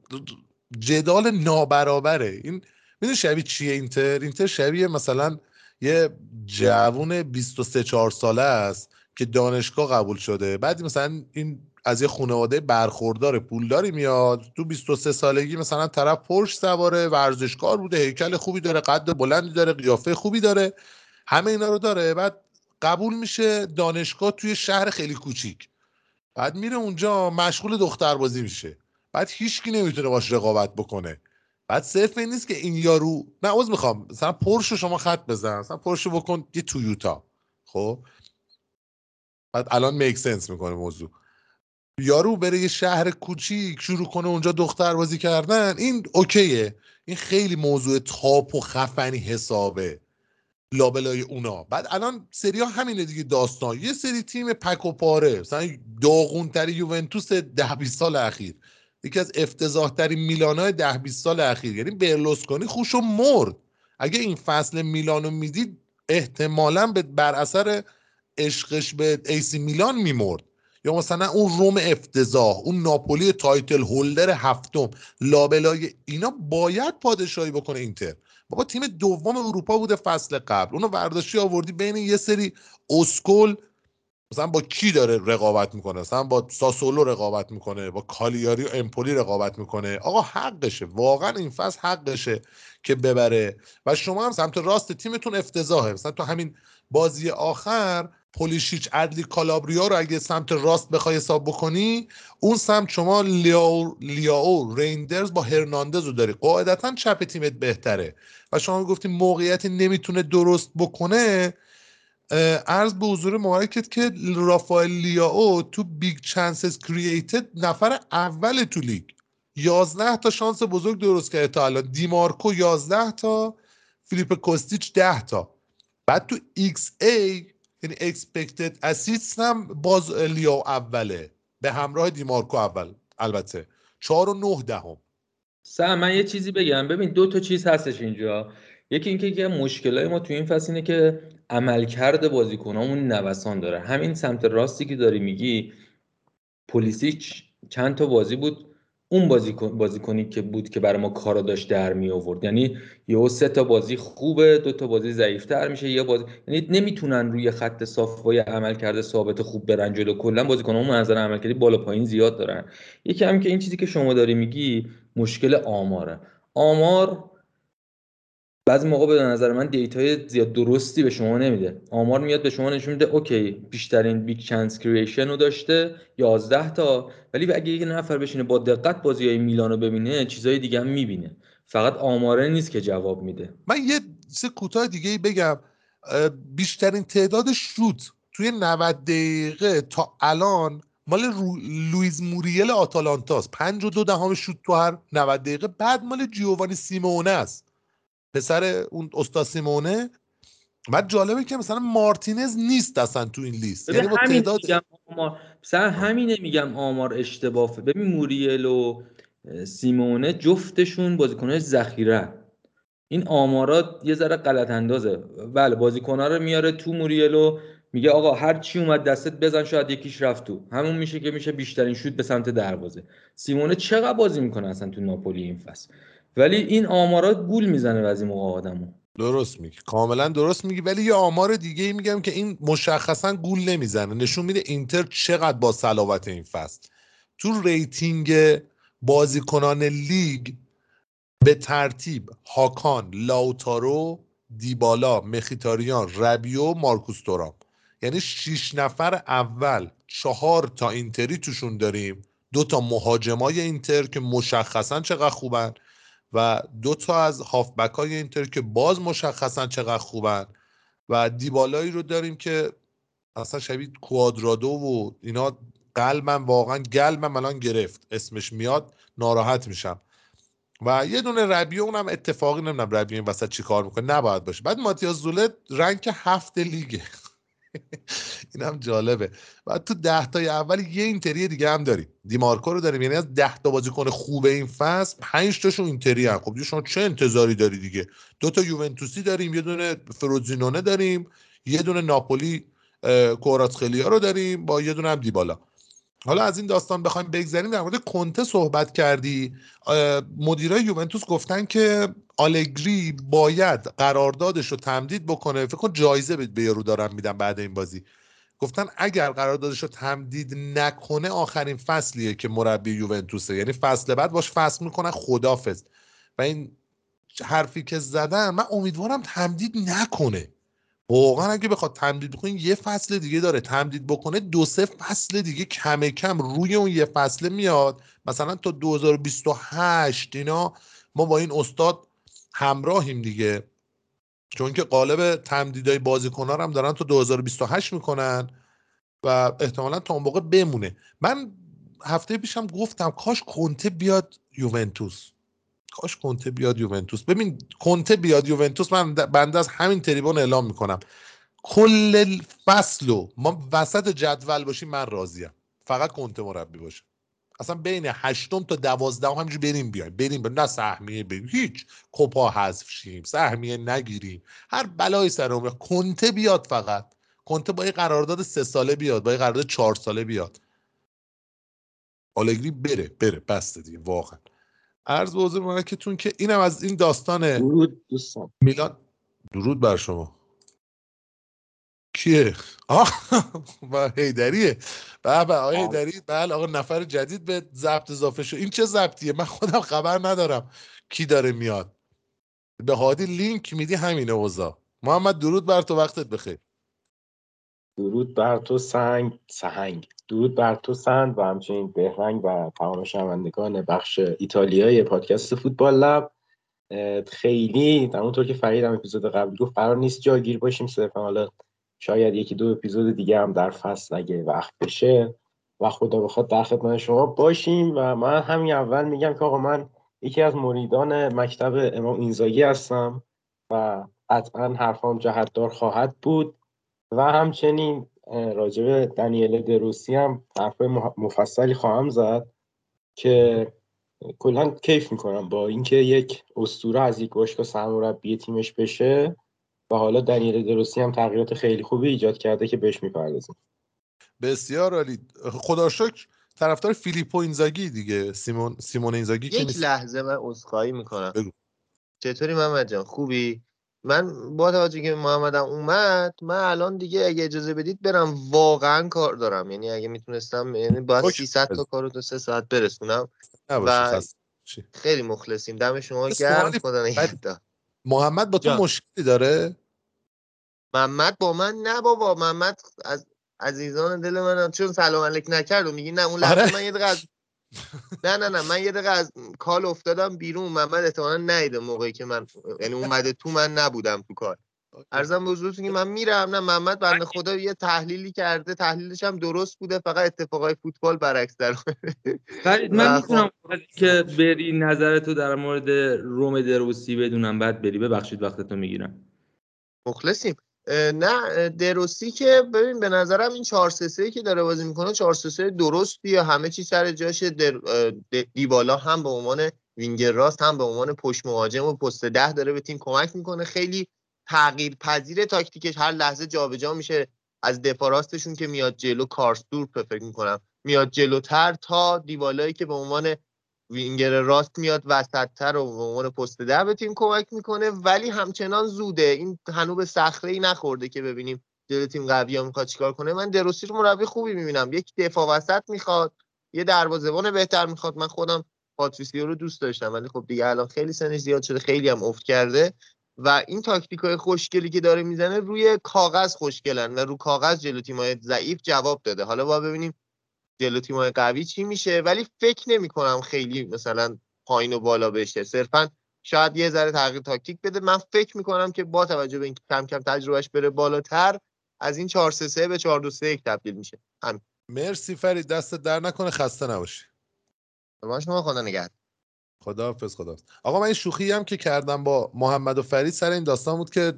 جدال نابرابره. این می‌دونی شبیه چیه اینتر؟ اینتر شبیه مثلا یه جوون 23 4 ساله است که دانشگاه قبول شده. بعد مثلا این از یه خانواده برخوردار پولداری میاد تو 23 سالگی مثلا طرف پرش سواره ورزشکار بوده هیکل خوبی داره قد بلندی داره قیافه خوبی داره همه اینا رو داره. بعد قبول میشه دانشگاه توی شهر خیلی کوچیک. بعد میره اونجا مشغول دختربازی میشه. بعد هیچکی نمی‌تونه باش رقابت بکنه. بعد صرف این نیست که این یارو نه عوض می‌خوام مثلا پرشو شما خط بزن مثلا پرشو بکن یه تویوتا خب؟ بعد الان میک سنس می‌کنه موضوع. یارو بره یه شهر کوچیک شروع کنه اونجا دختر بازی کردن این اوکیه. این خیلی موضوع تاپ و خفنی حسابه. لابلای اونا. بعد الان سری ها همینه دیگه داستان. یه سری تیم پک و پاره. مثلا داغونترین یوونتوس ده 20 سال اخیر. یکی از افتضاح ترین میلانای ده 20 سال اخیر. یعنی برلوسکونی خوب شد مرد. اگه این فصل میلانو می‌دید احتمالا بر اثر عشقش به ایسی میلان میمرد. یا مثلا اون روم افتضاح اون ناپولی title holder هفتم لابلای اینا باید پادشاهی بکنه اینتر. بابا تیم دوم اروپا بوده فصل قبل. اونو ورداشتی آوردی بین یه سری اسکل مثلا با کی داره رقابت می‌کنه؟ مثلا با ساسولو رقابت می‌کنه با کالیاری و امپولی رقابت می‌کنه. آقا حقشه. واقعا این فصل حقشه که ببره. و شما هم سمت راست تیمتون افتضاحه. مثلا تو همین بازی آخر پولیشیچ ادلی کالابریا رو اگه سمت راست بخوای حساب بکنی اون سمت شما لیاو, لیاو ریندرز با هرناندز رو داری. قاعدتا چپ تیمت بهتره. و شما گفتی موقعیتی نمی‌تونه درست بکنه. عرض به حضور مبارکت که رافائل لیاو تو big chances created نفر اول تو لیگ. 11 تا شانس بزرگ درست کرده تا الان. دیمارکو 11 تا فیلیپ کوستیچ 10 تا. بعد تو xA یعنی expected assist هم باز لیاو اوله. به همراه دیمارکو اول. البته. 4 و 9 دهم. سم من یه چیزی بگم. ببین دو تا چیز هستش اینجا. یکی اینکه که مشکلای ما تو این فصل اینه که عملکرد بازیکنامون نوسان داره. همین سمت راستی که داری میگی پلیسیچ چند تا بازی بود اون بازیکن بازیکنی که بود که برای ما کارا داشت در می آورد. یعنی یهو سه تا بازی خوبه دو تا بازی ضعیفتر میشه یه بازی یعنی نمی‌تونن روی خط صاف با عمل کرده ثابت خوب برن جلو. کلا بازیکنامون نظر عملکردی بالا پایین زیاد دارن. یکی هم که این چیزی که شما داری میگی مشکل آماره. آمار بعضی موقع به نظر من دیتای زیاد درستی به شما نمیده. آمار میاد به شما نشون میده okay بیشترین big chance creation رو داشته 11 تا ولی اگه یک نفر بشینه با دقت بازی های میلان رو ببینه چیزای دیگه هم می‌بینه. فقط آماره نیست که جواب میده. من یه سه کوتاه دیگه بگم. بیشترین تعداد شوت توی 90 دقیقه تا الان مال رو... لویز موریل آتالانتاست. 5 و دو دهم شوت تو هر 90 دقیقه. بعد مال جیووانی سیمونه است. پسر اون استاد سیمونه. بعد جالبه که مثلا مارتینز نیست اصلا تو این لیست. یعنی با تعداد آمار. مثلا همینه میگم آمار اشتباهه ببین موریل و سیمونه جفتشون بازیکنه ذخیره. این آمارات یه ذره غلط اندازه. بله بازیکن‌ها رو میاره تو موریلو میگه آقا هر چی اومد دستت بزن شاید یکیش رفت تو. همون میشه که میشه بیشترین شوت به سمت دروازه. سیمئونه چقدر بازی می‌کنه اصلا تو ناپولی این فصل؟ ولی این آمارات گول می‌زنه بعضی موقع آدمو. درست میگی. کاملا درست میگی. ولی یه آمار دیگه میگم که این مشخصا گول نمی‌زنه. نشون میده اینتر چقدر با صلابت این فصل. تو rating بازیکنان لیگ به ترتیب هاکان لاوتارو دیبالا مخیتاریان ربیو مارکوس تورام. یعنی شیش نفر اول چهار تا اینتری توشون داریم. دو تا مهاجمای اینتر که مشخصا چقدر خوبن. و دو تا از هافبک های اینتر که باز مشخصا چقدر خوبن و دیبالایی رو داریم که اصلا شبیه کوادرادو و اینا قلبم واقعا گلبم الان گرفت. اسمش میاد ناراحت میشم. و یه دونه ربیو اونم اتفاقی نمی‌دونم ربیو این وسط چی کار می‌کنه. نباید باشه. بعد ماتیاس زوله رنگ هفت لیگه. این هم جالبه. و تو ده تای اول یه اینتری دیگه هم داریم. دیمارکو رو داریم. یعنی از ده تا بازیکن خوب این فصل پنج تاشون اینتری هم. خب شما چه انتظاری داری دیگه؟ دو تا یوونتوسی داریم یه دونه فروزینونه داریم یه دونه ناپولی کوراتخلیا رو داریم با یه دونه هم دیبالا. حالا از این داستان بخوایم بگذریم در مورد کنته صحبت کردی. مدیرای یوونتوس گفتن که آلگری باید قراردادش رو تمدید بکنه. فکر کن جایزه به یارو دارم میدم بعد این بازی. گفتن اگر قراردادش رو تمدید نکنه آخرین فصلیه که مربی یوونتوسه. یعنی فصل بعد باش فصل می‌کنن خدافظ. و این حرفی که زدن من امیدوارم تمدید نکنه. واقعا اگه بخواد تمدید بکنه یه فصل دیگه داره. تمدید بکنه دو سه فصل دیگه کم کم روی اون یه فصله میاد. مثلا تا 2028 اینا ما با این استاد همراهیم دیگه. چون که قالب تمدیدهای بازیکن‌ها هم دارن تا 2028 می‌کنن و احتمالا تا اون موقع بمونه. من هفته پیشم گفتم کاش کنته بیاد یوونتوس. کاش کنته بیاد یوونتوس. ببین کنته بیاد یوونتوس من بنده از همین تریبون اعلام می‌کنم. کل فصل ما وسط جدول باشیم من راضیم. فقط کنته مربی باشه. اصلا بین هشتم تا دوازدهم همینجوری بریم بیایم. بریم نه سهمیه بریم. هیچ. کپا حذف شیم سهمیه نگیریم. هر بلایی سر اون کنته بیاد فقط. کنته با یه قرارداد سه ساله بیاد با یه قرارداد چهار ساله بیاد. آلگری بره بره. بسته دیگه واقعا. عرض به حضور تون که اینم از این داستان درود دوستان. میلان درود بر شما. کیه؟ آه و هیدریه به به آقای هیدری بله آقا نفر جدید به ضبط اضافه شد. این چه ضبطیه؟ من خودم خبر ندارم کی داره میاد. به هادی لینک میدی همینه اوضاع. محمد درود بر تو وقتت بخیر. درود بر تو سنگ سهنگ. درود بر تو سند و همچنین بهرنگ و تمام شنوندگان بخش ایتالیای پادکست فوتبال لب. خیلی همونطور که فرید هم اپیزود قبل گفت قرار نیست جاگیر باشیم صرفا. حالا شاید یکی دو اپیزود دیگه هم در فصل اگه وقت بشه و خدا بخواد در خدمت شما باشیم. و من همین اول میگم که آقا من یکی از مریدان مکتب امام اینزاگی هستم و قطعا حرفام جهتدار خواهد بود. و همچنین راجب دنیل دروسی هم حرف مفصلی خواهم زد که کلا کیف می‌کنم با اینکه یک اسطوره از یک باشگاه سرمربی تیمش بشه و حالا دنیل دروسی هم تغییرات خیلی خوبی ایجاد کرده که بهش می‌پردازیم. بسیار عالی. خدا شکر طرفدار فیلیپو اینزاگی دیگه. سیمون سیمون اینزاگی یک لحظه من عذرخواهی می‌کنم. بگو. چطوری محمد جان؟ خوبی؟ من با توجه که محمدم اومد من الان دیگه اگه اجازه بدید برم واقعا کار دارم. یعنی اگه می‌تونستم یعنی باید 300 تا کارو تو سه ساعت برسونم و خیلی مخلصیم. دم شما گرم. خدا محمد با تو مشکلی داره؟ محمد با من نه بابا. محمد از عزیزان دل من چون سلام علیک نکرد و میگی نه اون لحظه آره. من یه دقیقه نه نه نه من یه دقیقه از کال افتادم بیرون محمد احتمالا نیده موقعی که من یعنی اومده تو من نبودم تو کار ارزم به حضورتون که من میرم نه محمد بنده خدا یه تحلیلی کرده تحلیلش هم درست بوده فقط اتفاقای فوتبال برعکس در من می‌تونم که بری نظرتو در مورد روم دروسی بدونم بعد بری ببخشید وقتتو می‌گیرم. مخلصیم. نه دروسی که ببین به نظرم این 4 3 که داره بازی می‌کنه 4 3 درستیه همه چی سر جاشه دیبالا هم به عنوان وینگر راست هم به عنوان پشت مهاجم و پست ده داره به تیم کمک می‌کنه. خیلی تغییر پذیر تاکتیکش هر لحظه جابجا میشه از دفاع راستشون که میاد جلو کارستور فکر می‌کنم میاد جلوتر تا دیوالایی که به عنوان وینگر راست میاد وسطتر و به عنوان پست ده به تیم کمک می‌کنه ولی همچنان زوده. این هنوز به صخره ای نخورده که ببینیم جلو تیم قوی ها می‌خواد چیکار کنه. من دروسی رو مربی خوبی می‌بینم. یک دفاع وسط می‌خواد یه دروازه‌بان بهتر می‌خواد. من خودم پاتریسیو رو دوست داشتم ولی خب دیگه الان خیلی سنش زیاد شده خیلی هم افت کرده و این تاکتیک های خوشگلی که داره می‌زنه روی کاغذ خوشگلن و رو کاغذ جلو تیمای ضعیف جواب داده. حالا با ببینیم جلو تیمای قوی چی میشه؟ ولی فکر نمی کنم خیلی مثلا پایین و بالا بشه. صرفا شاید یه ذره تغییر تاکتیک بده. من فکر می‌کنم که با توجه به اینکه کم کم تجربهش بره بالاتر از این 4 3 3 به 4 2 3 1 تبدیل میشه. همین. مرسی فرید. دست در نکنه خسته نباشی. شما خدا نگهدار. خداحافظ خدا آقا من این شوخی هم که کردم با محمد و فرید سر این داستان بود که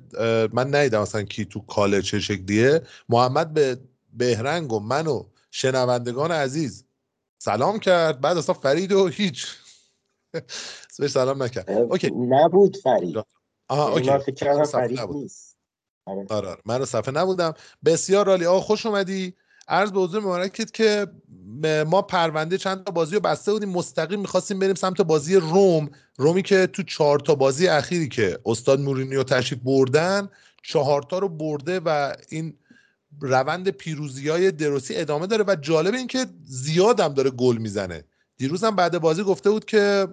من ندیدم مثلا کی تو کاله چه شکلیه. محمد به بهرنگ و من و شنوندگان عزیز. سلام کرد. بعد اصلا فرید و هیچ. بهش سلام نکرد. OK. نبود فرید. آها OK. فکر فرید نیست. آره. آره آره. من رو صفحه نبودم. بسیار عالی آقا خوش اومدی. عرض به حضور مبارکت که ما پرونده چند تا بازی رو بسته بودیم. مستقیم می‌خواستیم بریم سمت بازی روم. رومی که تو چهار تا بازی اخیری که استاد مورینیو تشریف بردن چهار تا رو برده و این روند پیروزی های دروسی ادامه داره و جالب این که زیاد هم داره گل می‌زنه. دیروز هم بعد بازی گفته بود که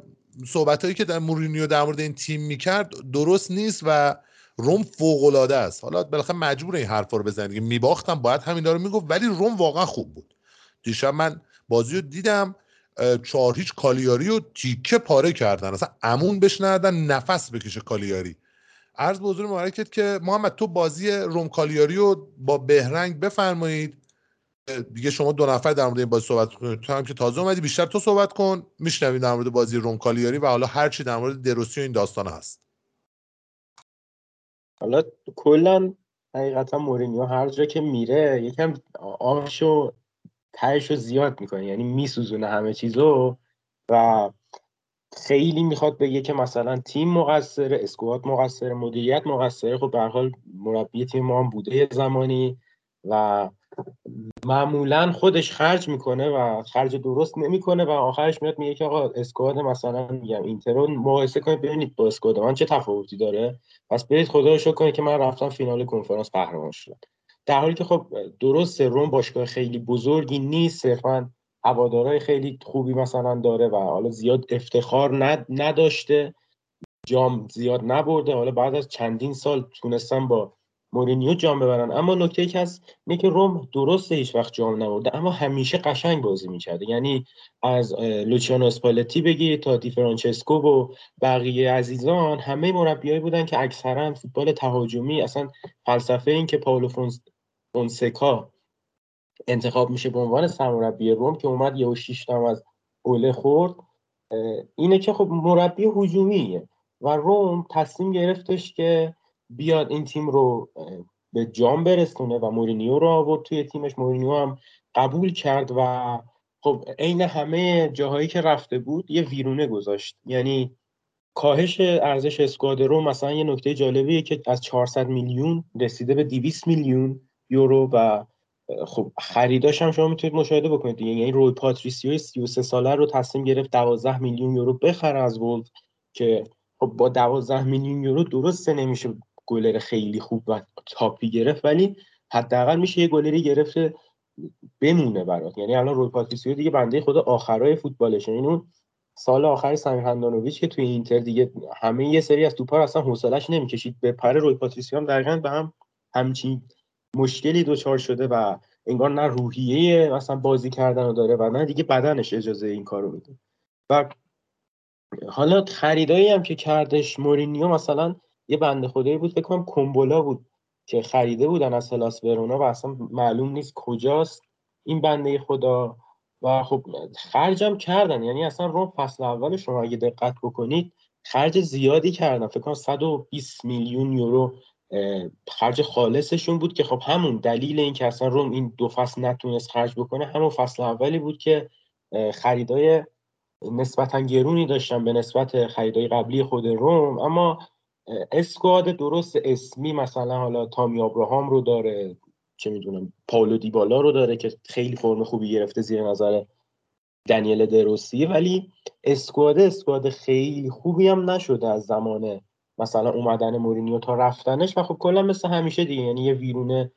صحبت هایی که در مورینیو در مورد این تیم می‌کرد درست نیست و روم فوق العاده است. حالا بالاخره مجبور این حرفا رو بزنید میباختم باید همین رو می‌گفت ولی روم واقعا خوب بود. دیشب من بازی رو دیدم چهار هیچ کالیاری رو تیکه پاره کردن. اصلا امون بهش نفس بکشه کالیاری. عرض به حضور مبارکت که محمد تو بازی روم کالیاری رو با بهرنگ بفرمایید. دیگه شما دو نفر در مورد این بازی صحبت کنید. تو هم که تازه اومدی بیشتر تو صحبت کن. میشنویم در مورد بازی روم کالیاری و حالا هر چی در مورد دروسی و این داستان هست. حالا کلا حقیقتا مورینیو هر جا که میره یکم آشو تهش رو زیاد می‌کنه. یعنی میسوزونه همه چیزو و خیلی می‌خواد بگه که مثلا تیم مقصر اسکوات مقصر مدیریت مقصره خب به حال مربی تیم ما هم بوده یه زمانی و معمولا خودش خرج می‌کنه و خرج درست نمی‌کنه و آخرش میاد میگه که آقا اسکواد مثلا میگم اینتر رو مقایسه کنید ببینید با اسکواد من چه تفاوتی داره. پس برید خدا رو کنید که من رفتم فینال کنفرانس قهرمان شدم. در حالی که خب درست روم باشگاه خیلی بزرگی نیست صرفا هوادارهای خیلی خوبی مثلا داره و حالا زیاد افتخار نداشته جام زیاد نبرده. حالا بعد از چندین سال تونستن با مورینیو جام ببرن. اما نکته که هست اینه که روم درسته هیچ وقت جام نبرده اما همیشه قشنگ بازی می‌کرده. یعنی از لوچیانو اسپالتی بگی تا دی فرانچسکو و بقیه عزیزان همه مربیایی بودن که اکثرا فوتبال تهاجمی اصلا فلسفه این که پاولو فونسکا انتخاب میشه به عنوان سرمربی روم که اومد یه و از اوله خورد اینه که خب مربی هجومیه و روم تصمیم گرفتش که بیاد این تیم رو به جام برسونه و مورینیو رو آورد توی تیمش. مورینیو هم قبول کرد و خب عین همه جاهایی که رفته بود یه ویرونه گذاشت. یعنی کاهش ارزش اسکواد رو مثلا یه نکته جالبیه که از 400 میلیون رسیده به 200 میلیون یورو و خب خریداش هم شما می‌تونید مشاهده بکنید یعنی روی پاتریسیو 33 ساله رو تصمیم گرفت 12 میلیون یورو بخره از ولف که خب با 12 میلیون یورو درسته نمیشه گلر خیلی خوب و top ی گرفت ولی حداقل میشه یه گلری گرفته بمونه برات. یعنی الان روی پاتریسیو دیگه بنده خدا آخرای فوتبالشه. این اون سال آخر سمیر هندانویچ که توی اینتر دیگه همه یه سری از توپا اصلا حوصلش نمی‌کشید. به پر روی پاتریسیو هم دقیقاً به هم همچین مشکلی دوچار شده و انگار نه روحیه مثلا بازی کردن رو داره و نه دیگه بدنش اجازه این کارو میده. و حالا خریدایی هم که کردش مورینیو مثلا یه بنده خدایی بود فکر کنم کومبولا بود که خریده بودن از هلاس ورونا و اصلا معلوم نیست کجاست این بنده خدا. و خب خرجم کردن یعنی اصلا روم فصل اول شما اگه دقت بکنید خرج زیادی کردن. فکر کنم 120 میلیون یورو خرج خالصشون بود که خب همون دلیل این که اصلا روم این دو فصل نتونست خرج بکنه همون فصل اولی بود که خریدای نسبتا گرونی داشتن به نسبت خریدای قبلی خود روم. اما اسکواد درست اسمی مثلا حالا تامی ابراهام رو داره چه می‌دونم پاولو دیبالا رو داره که خیلی فرم خوبی گرفته زیر نظر دنیل دروسی ولی اسکواد اسکواد خیلی خوبی هم نشده از زمان مثلا اومدن مورینیو تا رفتنش و خب کلا مثل همیشه دیگه یعنی یه ویرونه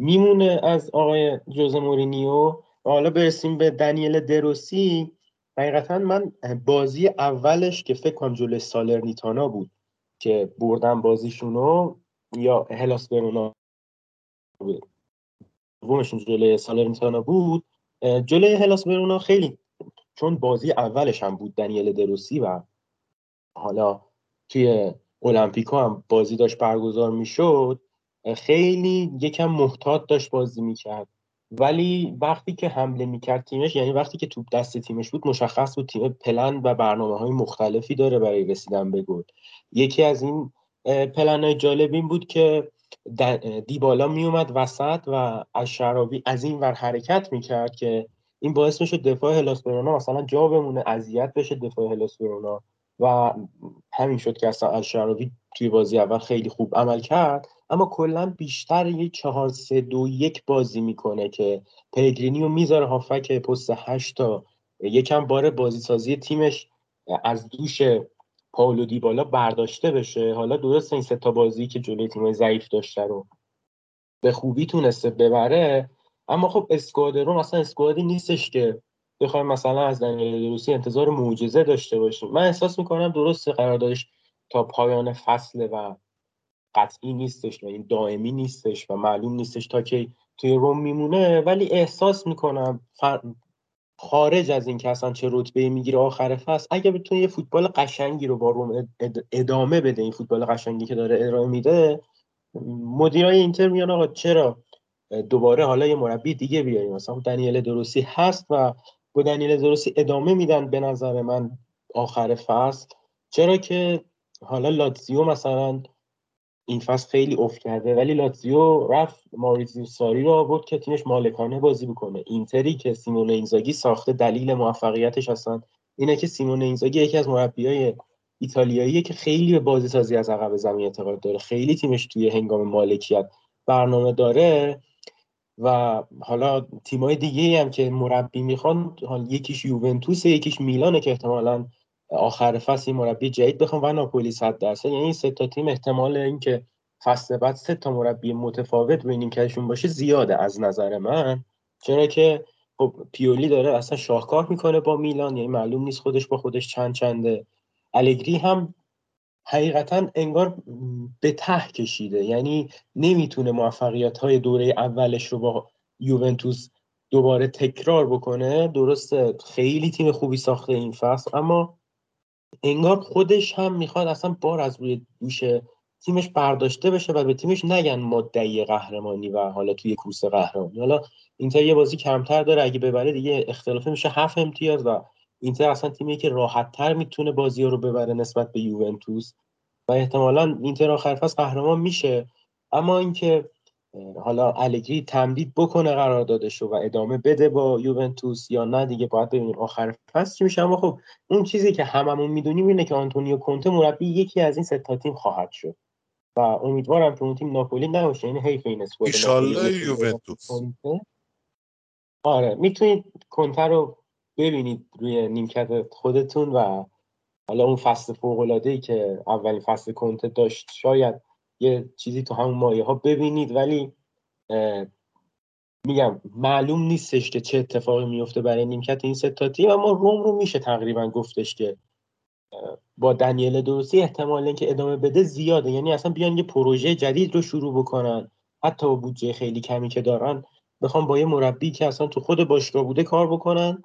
میمونه از آقای جوز مورینیو. و حالا برسیم به دنیل دروسی. حقیقتا من بازی اولش که فکر کنم جلوی سالرنیتانا بود که بردن بازیشونو یا هلاس برونا دومشون جلوی سالرنیتانا بود. جلوی هلاس برونا خیلی چون بازی اولش هم بود دنیل دروسی و حالا توی المپیکو هم بازی داشت برگزار می‌شد خیلی یکم محتاط داشت بازی می‌کرد. ولی وقتی که حمله می‌کرد تیمش یعنی وقتی که توپ دست تیمش بود مشخص بود تیم پلن و برنامه های مختلفی داره برای رسیدن به گل. یکی از این پلن های جالب این بود که دیبالا میومد وسط و از شرابی از این ور حرکت می‌کرد که این باعث میشه دفاع هلاس مثلا جا بمونه اذیت بشه دفاع هلاس و همین شد که اصلا الشراوی توی بازی اول خیلی خوب عمل کرد. اما کلا بیشتر یه چهار سه دو یک بازی می‌کنه که پلگرینی رو می‌ذاره هافک پست هشت تا. یکم بار بازی سازی تیمش از دوش پاولو دیبالا برداشته بشه. حالا درست این سه تا بازی که جلوی تیم ضعیف داشته رو به خوبی تونسته ببره. اما خب اسکواد رو مثلا اسکوادی نیستش که بخوایم مثلا از دنیل روسی انتظار معجزه داشته باشیم من احساس می‌کنم درست قراردادش تا پایان فصله و قطعی نیستش و این دائمی نیستش و معلوم نیستش تا که توی روم میمونه ولی احساس می‌کنم خارج از این که اصلا چه رتبه می‌گیره آخر فصل اگه بتونه یه فوتبال قشنگی رو با روم ادامه بده این فوتبال قشنگی که داره ارائه میده مدیرای اینتر میان آقا چرا؟ دوباره حالا یه مربی دیگه بیاریم. مثلا دنیل دروسی هست و با دنیل درستی ادامه میدن به نظر من آخر فصل. چرا که حالا لاتزیو مثلا این فصل خیلی افت کرده ولی لاتزیو رفت ماریزیو ساری رو آورد که تیمش مالکانه بازی بکنه. اینتری که سیمون اینزاگی ساخته دلیل موفقیتش هستن اینه که سیمون اینزاگی یکی از مربیای ایتالیاییه که خیلی به بازی سازی از عقب زمین اعتقاد داره. خیلی تیمش توی هنگام مالکیت برنامه داره. و حالا تیمای دیگه هم که مربی می‌خوان یکیش یوونتوس یکیش میلانه که احتمالا آخر فصل مربی جدید بخوام و ناپولی 100 درصد. یعنی این سه تا تیم احتمال اینکه فصل بعد سه تا مربی متفاوت روی نیمکتشون باشه زیاده از نظر من. چرا که خب پیولی داره اصلا شاهکار می‌کنه با میلان یعنی معلوم نیست خودش با خودش چند چنده. الگری هم حقیقتا انگار به ته کشیده. یعنی نمی‌تونه موفقیت های دوره اولش رو با یوونتوس دوباره تکرار بکنه. درسته خیلی تیم خوبی ساخته این فصل اما انگار خودش هم می‌خواد اصلا بار از روی دوش تیمش برداشته بشه و به تیمش نگن مدعی قهرمانی و حالا توی کورس قهرمانی. حالا اینتر یه بازی کمتر داره اگه ببره دیگه اختلافه میشه. هفت امتیاز و اینتر اصلا تیمی که راحت تر می‌تونه بازی رو ببره نسبت به یوونتوس و احتمالا اینتر آخر فصل قهرمان میشه. اما اینکه حالا الگری تمدید بکنه قراردادش رو و ادامه بده با یوونتوس یا نه دیگه باید ببینیم آخر فصل چی میشه. اما خب اون چیزی که هممون می‌دونیم اینه که آنتونیو کونته مربی یکی از این سه تیم خواهد شد و امیدوارم که اون تیم ناپولی نباشه. یعنی حیف این اسکواد یوونتوس. آره می‌تونید کنته رو ببینید روی نیمکت خودتون و حالا اون فصل فوق العاده ای که اولین فصل کنته داشت شاید یه چیزی تو همون مایه ها ببینید ولی میگم معلوم نیستش که چه اتفاقی میفته برای نیمکت این ستا تیم اما روم رو میشه تقریبا گفتش که با دنیل درستی احتمال اینکه ادامه بده زیاده. یعنی اصلا بیان یه پروژه جدید رو شروع بکنن حتی با بودجه خیلی کمی که دارن بخوام با یه مربی که اصلا تو خود باشگاه بوده کار بکنن.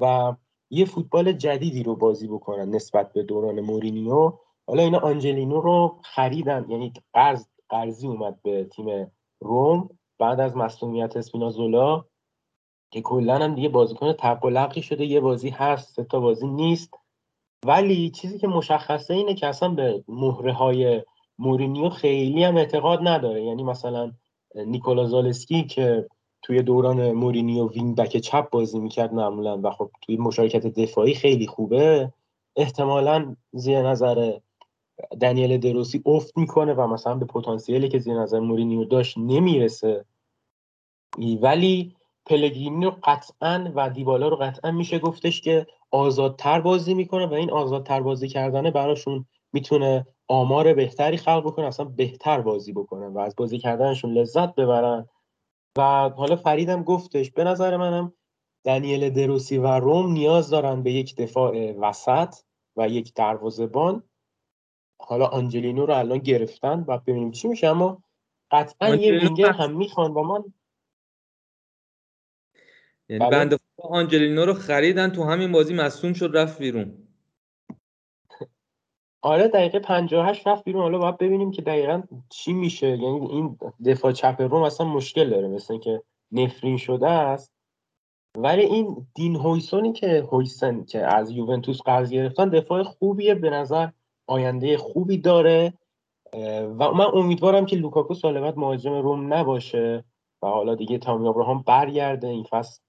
و یه فوتبال جدیدی رو بازی بکنن نسبت به دوران مورینیو. حالا اینا آنجلینو رو خریدن یعنی قرض قرضی اومد به تیم روم بعد از مصونیت اسپینازولا که کلا هم دیگه بازیکن تقلقی شده یه بازی هست سه تا بازی نیست. ولی چیزی که مشخصه اینه که اصلا به مهره های مورینیو خیلی هم اعتقاد نداره. یعنی مثلا نیکولا زالسکی که توی دوران مورینیو wing back چپ بازی می‌کرد معمولا و خب توی مشارکت دفاعی خیلی خوبه احتمالا زیر نظر دنیل دروسی افت می‌کنه و مثلا به پتانسیلی که زیر نظر مورینیو داشت نمی‌رسه. ولی پلگرینی رو قطعا و دیبالا رو قطعا میشه گفتش که آزادتر بازی می‌کنه و این آزادتر بازی کردنه براشون می‌تونه آمار بهتری خلق بکنه اصلا بهتر بازی بکنه و از بازی کردنشون لذت ببرن. و حالا فریدم گفتش به نظر منم دنیل دروسی و روم نیاز دارن به یک دفاع وسط و یک دروازه‌بان. حالا آنجلینو رو الان گرفتن و ببینیم چی میشه اما قطعا یه وینگر هم می‌خوان و من. یعنی بله. بنده آنجلینو رو خریدن تو همین بازی مصوم شد رفت بیرون. آره دقیقه 58 رفت بیرون. حالا باید ببینیم که دقیقا چی میشه. یعنی این دفاع چپ روم اصلا مشکل داره مثل که نفرین شده است. ولی این دین هویسونی که هویسن که از یوونتوس قرض گرفتن دفاع خوبیه به نظر آینده خوبی داره. و من امیدوارم که لوکاکو سال بعد مهاجم روم نباشه و حالا دیگه تامی ابراهام برگرده. این فصل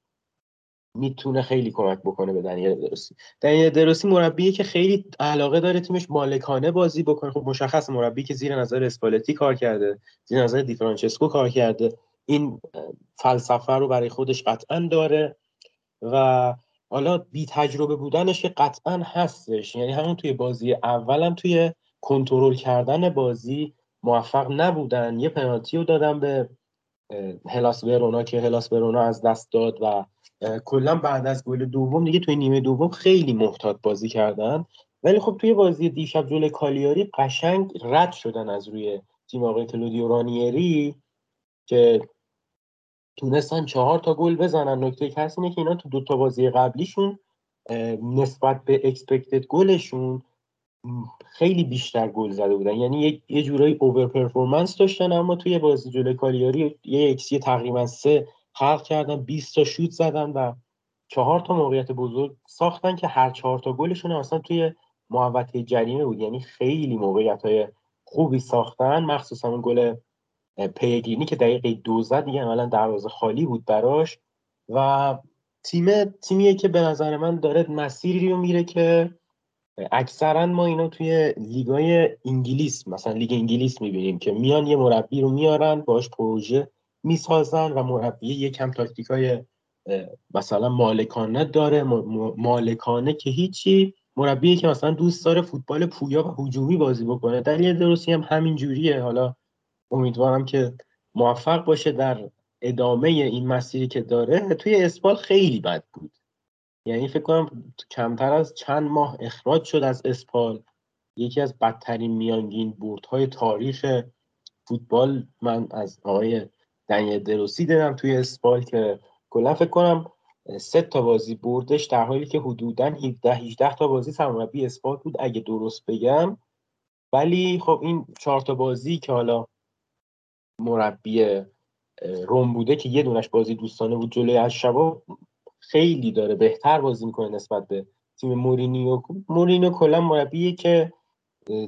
می‌تونه خیلی کمک بکنه به دنیل دروسی دنیل دروسی مربیه که خیلی علاقه داره تیمش مالکانه بازی بکنه. خب مشخص مربی که زیر نظر اسپالتی کار کرده زیر نظر دی فرانچسکو کار کرده. این فلسفه رو برای خودش قطعا داره و حالا بی تجربه بودنش قطعا هستش. یعنی همون توی بازی اولم توی کنترل کردن بازی موفق نبودن. یه پنالتی رو دادن به هلاس ورونا که هلاس ورونا از دست داد و کلا بعد از گل دوم دیگه توی نیمه دوم خیلی محتاط بازی کردن. ولی خب توی بازی دیشب جلوی کالیاری قشنگ رد شدن از روی تیم آقای کلودیو رانیری که تونستن چهار تا گل بزنن. نکته کسی اینه که اینا تو دو تا بازی قبلیشون نسبت به expected goal شون خیلی بیشتر گل زده بودن. یعنی یه جورایی over performance داشتن اما توی بازی جلوی کالیاری یه اکسی تقریبا سه خلق کردن 20 تا شوت زدن و چهار تا موقعیت بزرگ ساختن که هر چهار تا گلشون اصلا توی محوطه جریمه بود. یعنی خیلی موقعیت های خوبی ساختن. مخصوصا اون گل پیگینی که دقیقه دو زد دیگه عملا دروازه خالی بود براش. و تیم تیمیه که به نظر من داره مسیری رو میره که اکثرا ما اینا توی لیگای انگلیس مثلا لیگ انگلیس می‌بینیم که میان یه مربی رو میارن باش پروژه می‌سازن و مربی یکم تاکتیک های مثلا مالکانه داره مالکانه که هیچی مربی که مثلا دوست داره فوتبال پویا و هجومی بازی بکنه. دلیل درستی هم همین جوریه. حالا امیدوارم که موفق باشه در ادامه این مسیری که داره. توی اسپال خیلی بد بود. یعنی فکر کنم کمتر از چند ماه اخراج شد از اسپال. یکی از بدترین میانگین بردهای تاریخ فوتبال. من از آقای دنیل دروسی دیدم توی اسپال که کلا فکر کنم سه تا بازی بردش در حالی که حدودا 17 18 تا بازی سرمربی اسپال بود اگه درست بگم. ولی خب این چهار تا بازی که حالا مربی روم بوده که یه دونش بازی دوستانه بود جلوی از شبا خیلی داره بهتر بازی می‌کنه نسبت به تیم مورینیو. مورینیو کلا مربیه که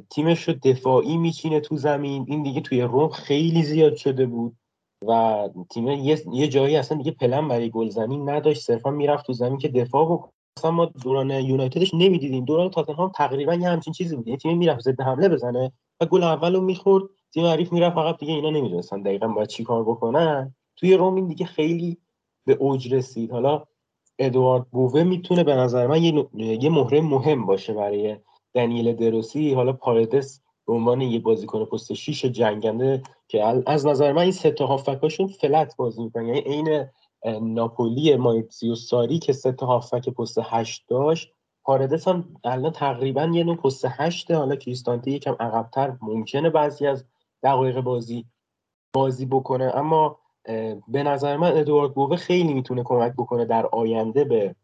تیمش رو دفاعی میچینه تو زمین. این دیگه توی روم خیلی زیاد شده بود. و تیم یه, یه جایی اصلا دیگه پلن برای گل زمین نداشت صرفا می‌رفت تو زمین که دفاع بکنه. اصلا ما دوران یونایتدش نمی‌دیدیم. دوران تاتنهام تقریبا یه همچین چیزی بود. یه تیم می‌رفت ضد حمله بزنه و گل اول رو می‌خورد. تیم حریف می‌رفت فقط دیگه اینا نمی‌دونستن دقیقا باید چی کار بکنن. توی روم این دیگه خیلی به اوج رسید. حالا ادوارد بووه می‌تونه به نظر من یه, یه مهره مهم باشه برای دنیل دروسی. حالا پاردس به عنوان یه بازیکن پست 6 جنگنده که از نظر من این سه تا هافکاشون فلت بازی می‌کنن. یعنی عین ناپولی مایتزیو ساری که سه تا هافک پست 8 داشت پاردس هم الان تقریبا یه نوع پست 8 حالا کریستانته یکم عقبتر ممکنه بعضی از دقایق بازی بازی بکنه. اما به نظر من ادوارد بووه خیلی می‌تونه کمک بکنه در آینده به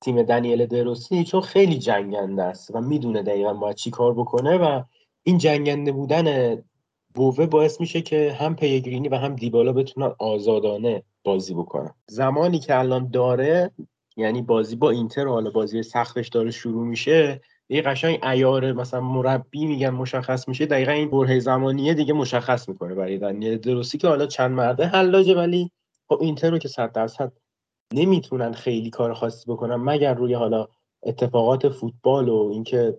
تیم دنیل دروسی چون خیلی جنگنده است و می‌دونه دقیقا باید چی کار بکنه و این جنگنده بودن بووه باعث میشه که هم پیگرینی و هم دیبالا بتونن آزادانه بازی بکنن. زمانی که الان داره یعنی بازی با اینتر حالا بازی سختش داره شروع میشه یه قشنگ ایار مثلا مربی میگن مشخص میشه. دقیقا این بره زمانیه دیگه مشخص می‌کنه برای دنیل دروسی که حالا چند مرده حلاجه ولی خب اینتر رو که صد درصد نمی‌تونن خیلی کار خاصی بکنن مگر روی حالا اتفاقات فوتبال و اینکه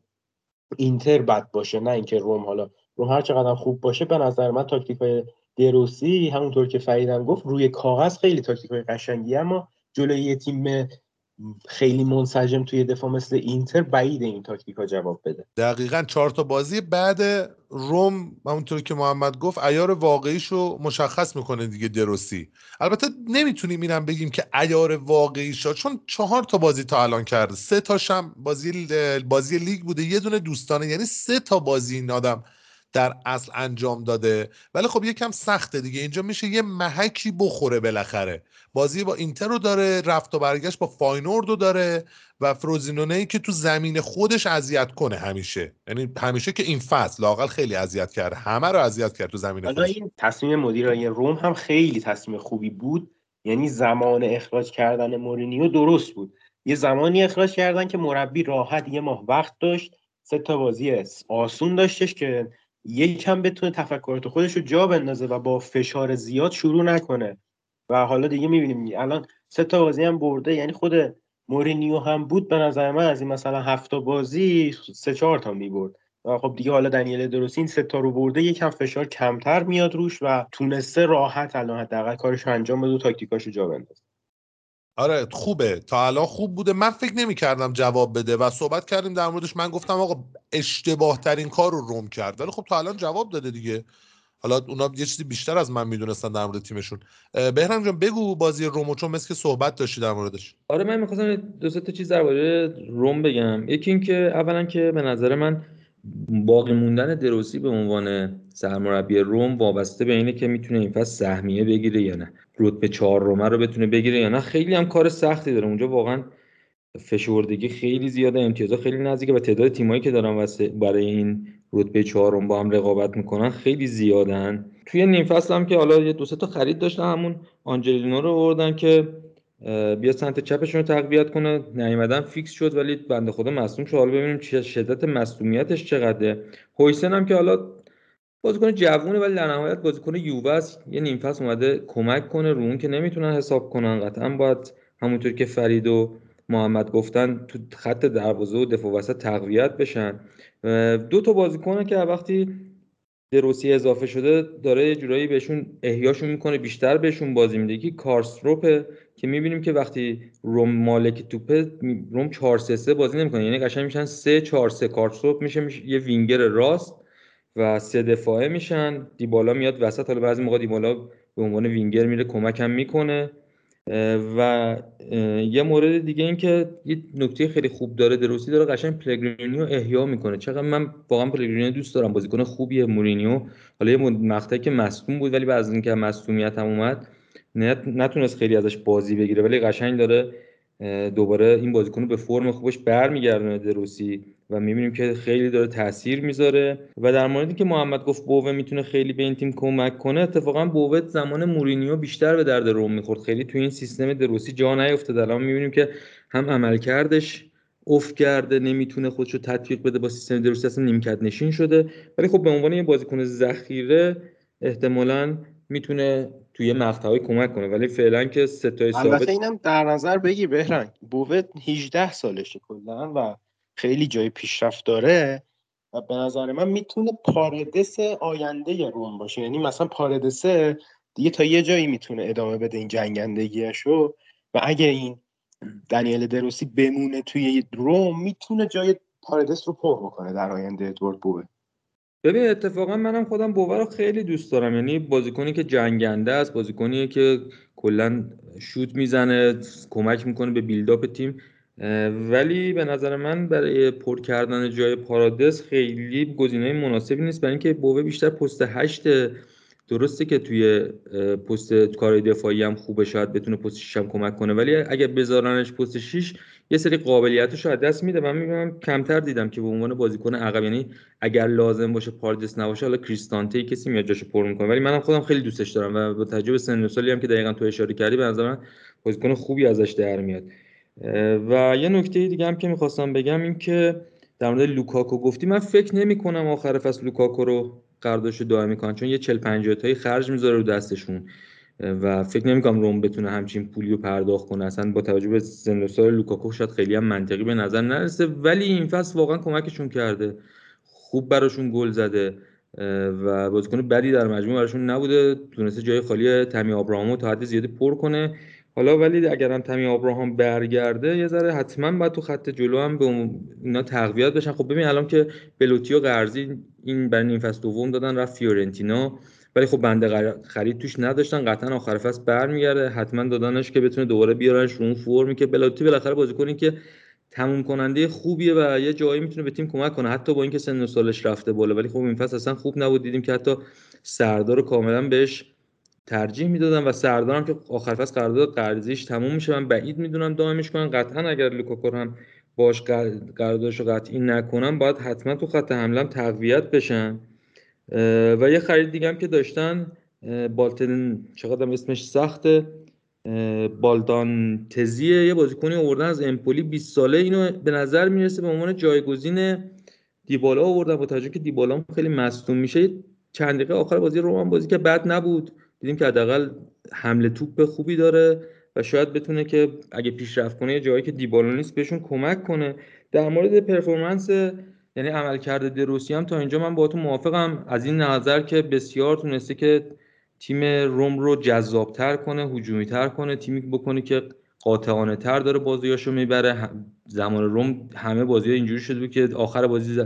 اینتر بد باشه نه اینکه روم حالا روم هر چقدر خوب باشه به نظر من تاکتیک های دروسی همونطور که فریدم گفت روی کاغذ خیلی تاکتیک های قشنگی اما جلوی یه تیم خیلی منسجم توی دفاع مثل اینتر بعید این تاکتیک ها جواب بده. دقیقا چهار تا بازی بعد روم همونطور که محمد گفت عیار واقعیشو مشخص می‌کنه دیگه دروسی. البته نمی‌تونیم اینم بگیم که عیار واقعیشه چون چهار تا بازی تا الان کرده. سه تاشم بازی بازی لیگ بوده. یه دونه دوستانه. یعنی سه تا بازی این آدم در اصل انجام داده. ولی خب یکم سخته دیگه. اینجا میشه یه محکی بخوره بالاخره. بازی با اینتر رو داره رفت و برگشت با فاینورد رو داره و فروزینونه ای که تو زمین خودش اذیت کنه همیشه. یعنی همیشه که این فصل لاقل خیلی اذیت کرده همه رو اذیت کرد تو زمین خودش. این تصمیم مدیرای روم هم خیلی تصمیم خوبی بود. یعنی زمان اخراج کردن مورینیو درست بود. یه زمانی اخراج کردن که مربی راحت یه ماه وقت داشت. سه تا بازی آسون داشتش که یکم بتونه تفکرات خودش رو جا بندازه و با فشار زیاد شروع نکنه. و حالا دیگه می‌بینیم الان سه تا بازی هم برده یعنی خود مورینیو هم بود به نظر من از این مثلا هفت بازی سه چهار تا می‌برد. و خب دیگه حالا دنیل دروسی این سه تا رو برده یکم فشار کمتر میاد روش و تونسته راحت الان حداقل کارش انجام بده و تاکتیکاشو جا بندازه. آره خوبه. تا الان خوب بوده. من فکر نمی کردم جواب بده و صحبت کردیم در موردش. من گفتم آقا اشتباه ترین کار رو روم کرد. ولی خب تا الان جواب داده دیگه. حالا اونا یه چیزی بیشتر از من می‌دونستن در مورد تیمشون. بهرام جان بگو بازی رومو چون مثل که صحبت داشتی در موردش. آره من می‌خواستم دو تا چیز درباره روم بگم. یکی اینکه اولا که به نظر من باقی موندن دروسی به عنوان سرمربی روم وابسته به اینه که می‌تونه این فصل سهمیه بگیره یا نه. رتبه چهار رومه رو بتونه بگیره یا نه. خیلی هم کار سختی داره. اونجا واقعا فشردگی خیلی زیاده امتیازها خیلی نزدیکه و تعداد تیمایی که دارن برای این رتبه چهارم با هم رقابت می‌کنن خیلی زیادن. توی نیم فصل هم که حالا یه دو تا خرید داشتن همون آنجلینو رو آوردن که بیا سمت چپشون رو تقویت کنه. نیومدن فیکس شد ولی بنده خدا مصدوم شد. حالا ببینیم چه شدت مصدومیتش چقدره. هویسن هم که حالا بازیکن جوونه ولی در نهایت بازیکن یووه است. یه نیم فصل اومده کمک کنه رو اون که نمی‌تونن حساب کنن. قطعا باید همونطور که فرید و محمد گفتن تو خط دروازه و دفاع وسط تقویت بشن. دو تا بازیکنه که وقتی دروسی اضافه شده داره یه جورایی بهشون احیاشون می‌کنه بیشتر بهشون بازی میده. که کارستروپه که می‌بینیم که وقتی روم مالک توپه روم 4 3 3 بازی نمی‌کنه. یعنی قشنگ میشن 3 4 3 کارستروپ میشه, میشه یه وینگر راست. و سه دفاعه میشن. دیبالا میاد وسط حالا بعضی موقع دیبالا به عنوان وینگر میره کمکم می‌کنه. و یه مورد دیگه این که یه نکته خیلی خوب داره دروسی داره قشنگ پلگرینیو احیا می‌کنه. چقدر من واقعا پلگرینیو دوست دارم بازیکن خوبیه مورینیو. حالا یه مقطعی که مصدوم بود ولی بعد از اینکه مصدومیت هم اومد نتونست خیلی ازش بازی بگیره ولی قشنگ داره دوباره این بازیکن رو به فرم خوبش برمیگردونه دروسی و می‌بینیم که خیلی داره تاثیر می‌ذاره و در موردی که محمد گفت بوه می‌تونه خیلی به این تیم کمک کنه اتفاقا بوه زمان مورینیو بیشتر به درد روم می‌خورد. خیلی تو این سیستم دروسی جا نیفتاد. الان می‌بینیم که هم عملکردش افت کرده نمی‌تونه خودش رو تطبیق بده با سیستم دروسی اصلا نیمکت نشین شده. ولی خب به عنوان یه بازیکن ذخیره احتمالا می‌تونه توی مقطعی کمک کنه. ولی فعلا که ستای ثابت البته اینم در نظر بگی بهرنگ. بووت 18 سالشه کلا و خیلی جای پیشرفت داره و به نظر من می‌تونه پاردس آینده روم باشه. یعنی مثلا پاردسه دیگه تا یه جایی می‌تونه ادامه بده این جنگندگیشو و اگه این دنیل دروسی بمونه توی روم می‌تونه جای پاردس رو پر بکنه در آینده ادوارد بوه ببین اتفاقا منم خودم بوور رو خیلی دوست دارم. یعنی بازیکنی که جنگنده است بازیکنیه که کلا شوت می‌زنه کمک می‌کنه به بیلداپ تیم. ولی به نظر من برای پر کردن جای پارادس خیلی گزینه مناسبی نیست. برای اینکه بوه بیشتر پست هشت درسته که توی پست کار دفاعی هم خوبه شاید بتونه پست 6 هم کمک کنه ولی اگه بذارنش پست 6 یه سری قابلیتش رو از دست میده. من می‌بینم کمتر دیدم که به عنوان بازیکن عقب یعنی اگر لازم باشه پاردس نباشه حالا کریستانته کسی میاد جاشو پر می‌کنه. ولی منم خودم خیلی دوستش دارم و با تجربه سن و سالی هم که دقیقا تو اشاره کردی به نظر من بازیکن خوبی ازش در میاد. و یه نکته دیگه هم که می‌خواستم بگم این که در مورد لوکاکو گفتی من فکر نمی کنم آخر فصل لوکاکو رو قراردادش دائمی کنن چون یه 40 50 تایی خرج می‌ذاره رو دستشون. و فکر نمی‌کنم روم بتونه همچین پولی رو پرداخت کنه. اصلا با توجه به سن سال لوکاکو شاید خیلی هم منطقی به نظر نرسه. ولی این فصل واقعا کمکشون کرده. خوب براشون گل زده. و بازیکن بدی در مجموع براشون نبوده. تونسته جای خالی تمی آبراهامو تا حد زیادی پر کنه. حالا ولی اگر هم تمی آبراهام برگرده یه ذره حتما باید تو خط جلو هم به اینا تقویت بشن. خب ببین الان که بلوتی و قرضی این برای نیم فصل دوم دادن رفت فیورنتینا. ولی خب بنده خرید توش نداشتن قطعا آخر فصل برمیگرده. حتما دادنش که بتونه دوباره بیارنش رو اون فرمی که بلوتی بالاخره بازیکنی که تموم کننده خوبیه و یه جایی می‌تونه به تیم کمک کنه. حتی با اینکه سن و سالش رفته بالا ولی خب این فصل اصلا خوب نبود. دیدیم که حتی سردار کاملا بهش ترجیح می‌دادم و سردارم که آخر فصل قرارداد قرضیش تموم میشه. من بعید می‌دونم دائمش کنن. قطعا اگر لوکاکو هم باش قراردادش رو قطعی نکنم باید حتما تو خط حمله تقویت بشن و یه خرید دیگه هم که داشتن بالتن چقدر اسمش سخته بالدان تزیه یه بازیکنی آوردن از امپولی 20 ساله. اینو به نظر می‌رسه به عنوان جایگزین دیبالا آوردن. با توجه که دیبالا خیلی مصدوم میشه. چند دقیقه آخر بازی رومان بازی که بد نبود. دیدیم که حداقل حمله توپ خوبی داره. و شاید بتونه که اگه پیشرفت کنه جایی که دیبالا نیست بهشون کمک کنه. در مورد پرفورمنس یعنی عملکرد دروسی هم تا اینجا من با تو موافقم. از این نظر که بسیار تونسته که تیم روم رو جذابتر کنه هجومی تر کنه تیمی بکنه که قاطعانه تر داره بازیاشو می‌بره. زمان روم همه بازی اینجوری شده بود که آخر بازی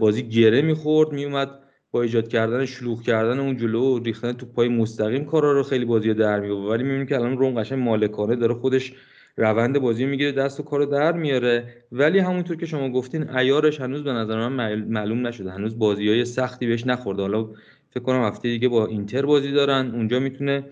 بازی گره می‌خورد میومد با ایجاد کردن شلوغ کردن اون جلو و ریختن تو پای مستقیم کارا رو خیلی بازی در میاره ولی می‌بینیم که الان روم قشنگ مالکانه داره خودش روند بازی می‌گیره دست و کارو در میاره. ولی همونطور که شما گفتین ایارش هنوز به نظر من معلوم نشده. هنوز بازی های سختی بهش نخورده. حالا فکر کنم هفته دیگه با اینتر بازی دارن. اونجا می‌تونه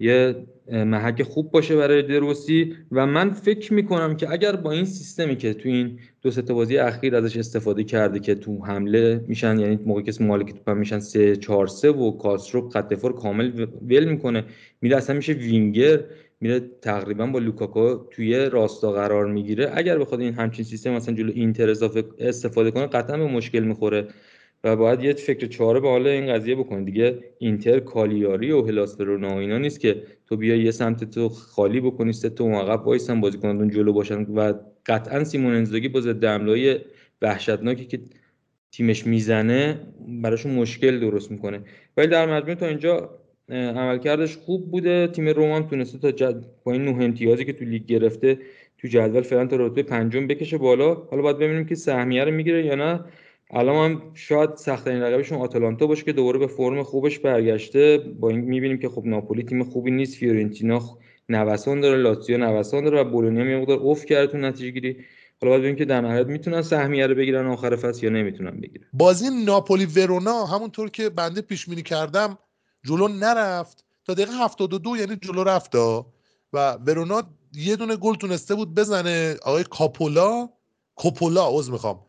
یه محک خوب باشه برای دروسی و من فکر می‌کنم که اگر با این سیستمی که تو این دو سه بازی اخیر ازش استفاده کرده که تو حمله میشن یعنی موقعی که مالک توپ میشن 3 4 3 و کاسترو خط دفاع کامل ول می‌کنه. میره اصلا میشه وینگر میره تقریبا با لوکاکو توی راستا قرار می‌گیره. اگر بخواد این همچین سیستم مثلا جلو اینتر اضافه استفاده کنه قطعا به مشکل می‌خوره. و باید یه فکر چاره به حال این قضیه بکنید دیگه اینتر کالیاری و هلاس و اینا نیست که تو بیا یه سمت تو خالی بکنی سه تو عقب وایسن بازیکنان جلو باشن و قطعا سیمون انزاگی با ضد حمله‌ای وحشتناکی که تیمش می‌زنه براشون مشکل درست می‌کنه. ولی در مجموع تا اینجا عملکردش خوب بوده. تیم روم هم تونسته تا جد... با این نه امتیازی که تو لیگ گرفته تو جدول فعلا تا رتبه پنجم بکشه بالا. حالا باید ببینیم که سهمیه رو می‌گیره یا نه. الان هم شاید سختترین رقیبشون آتالانتا باشه که دوباره به فرم خوبش برگشته. با این می‌بینیم که خب ناپولی تیم خوبی نیست. فیورنتینا نوسان داره لاتزیو نوسان داره و بولونیا یه مقدار افت کرده تو نتیجه گیری حالا باید ببینیم که در نهایت می‌تونن سهمیه رو بگیرن آخر فصل یا نمی‌تونن بگیرن. بازی ناپولی ورونا همونطور که بنده پیش بینی کردم جلو نرفت. تا دقیقه 72 یعنی جلو رفت و ورونا یه دونه گل تونسته بود بزنه. آقای کاپولا کوپولا عذر می‌خوام.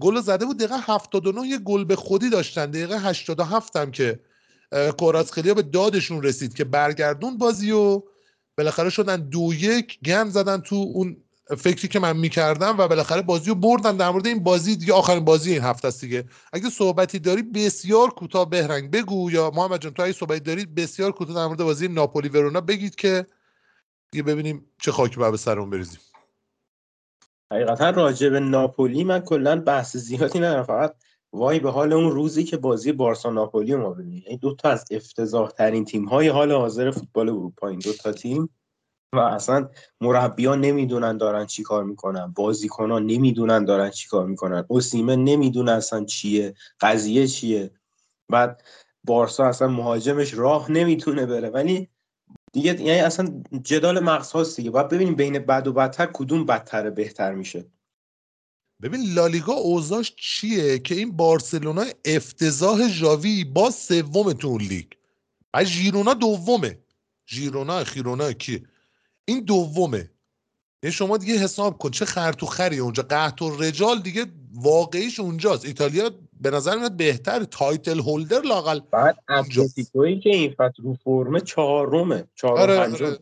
گل زده بود دقیقه 79 یه گل به خودی داشتن. دقیقه 87 هم که خیلی به دادشون رسید که برگردون بازی و بالاخره شدن دو یک گن زدن تو اون فکری که من می‌کردم و بالاخره بازی رو بردن در مورد این بازی دیگه. آخرین بازی این هفته است دیگه. اگه صحبتی داری بسیار کوتاه بهرنگ بگو یا محمد جان تو اگه صحبتی دارید بسیار کوتاه در مورد بازی ناپولی ورونا بگید که دیگه ببینیم چه خاکی به سرمون بریزیم. حقیقتا راجع به ناپولی من کلا بحث زیادی ندارم. فقط وای به حال اون روزی که بازی بارسا ناپولی ما ببینیم. این دو تا از افتضاح ترین تیم های حال حاضر فوتبال اروپا این دو تا تیم. و اصلا مربیا نمی‌دونن دارن چی کار می‌کنن. ها نمی‌دونن دارن چی کار می‌کنن. اوسیمه نمی‌دونه اصلا چیه. قضیه چیه. بعد بارسا اصلا مهاجمش راه نمی‌تونه بره. ولی دیگه یعنی اصلا جدال مغز هاست دیگه. باید ببینیم بین بد و بدتر کدوم بدتر بهتر میشه. ببین لالیگا اوضاعش چیه که این بارسلونا افتضاح ژاوی با سوم تو لیگ. و ژیرونا دومه. ژیرونا خیرونا کی؟ این دومه. یعنی شما دیگه حساب کن چه خر تو خری اونجا. قحط‌الرجال دیگه واقعیش اونجاست. ایتالیا به نظر میاد بهتر title holder لاقل بعد اتلتیکویی که این فصل رو فرمه چهارمه. چهارم آره آره.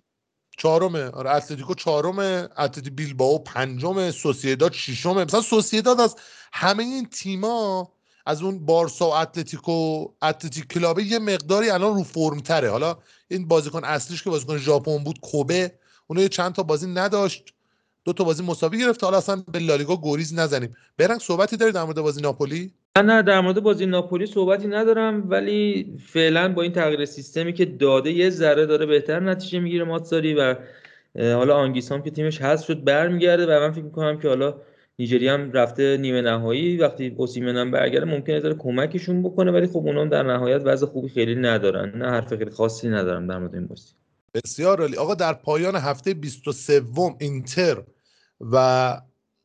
چهارمه. آره اتلتیکو چهارمه اتلتی بیلبائو پنجمه سوسییداد ششمه. مثلا سوسییداد از همه این تیما از اون بارسا و اتلتیکو اتلتیک کلابه یه مقداری الان رو فرم تره حالا این بازیکن اصلیش که بازیکن ژاپن بود کوبه. اونو یه چند تا بازی نداشت دو تا بازی مساوی گرفت. حالا اصلا به لالیگا گریز نزنیم. برنگ صحبتی داری در مورد بازی ناپولی؟ نه در مورد بازی ناپولی صحبتی ندارم ولی فعلا با این تغییر سیستمی که داده یه ذره داره بهتر نتیجه می‌گیره ماتساری و حالا آنگیسام که تیمش حذف شد برمیگرده و من فکر می‌کنم که حالا نیجریه هم رفته نیمه نهایی. وقتی اوسیمن هم برگرده ممکنه داره کمکشون بکنه ولی خب اونام در نهایت وضع خوبی خیلی ندارن. نه حرف خیلی خاصی ندارم در مورد این بازی. بسیار عالی. آقا در پایان هفته 23 اینتر و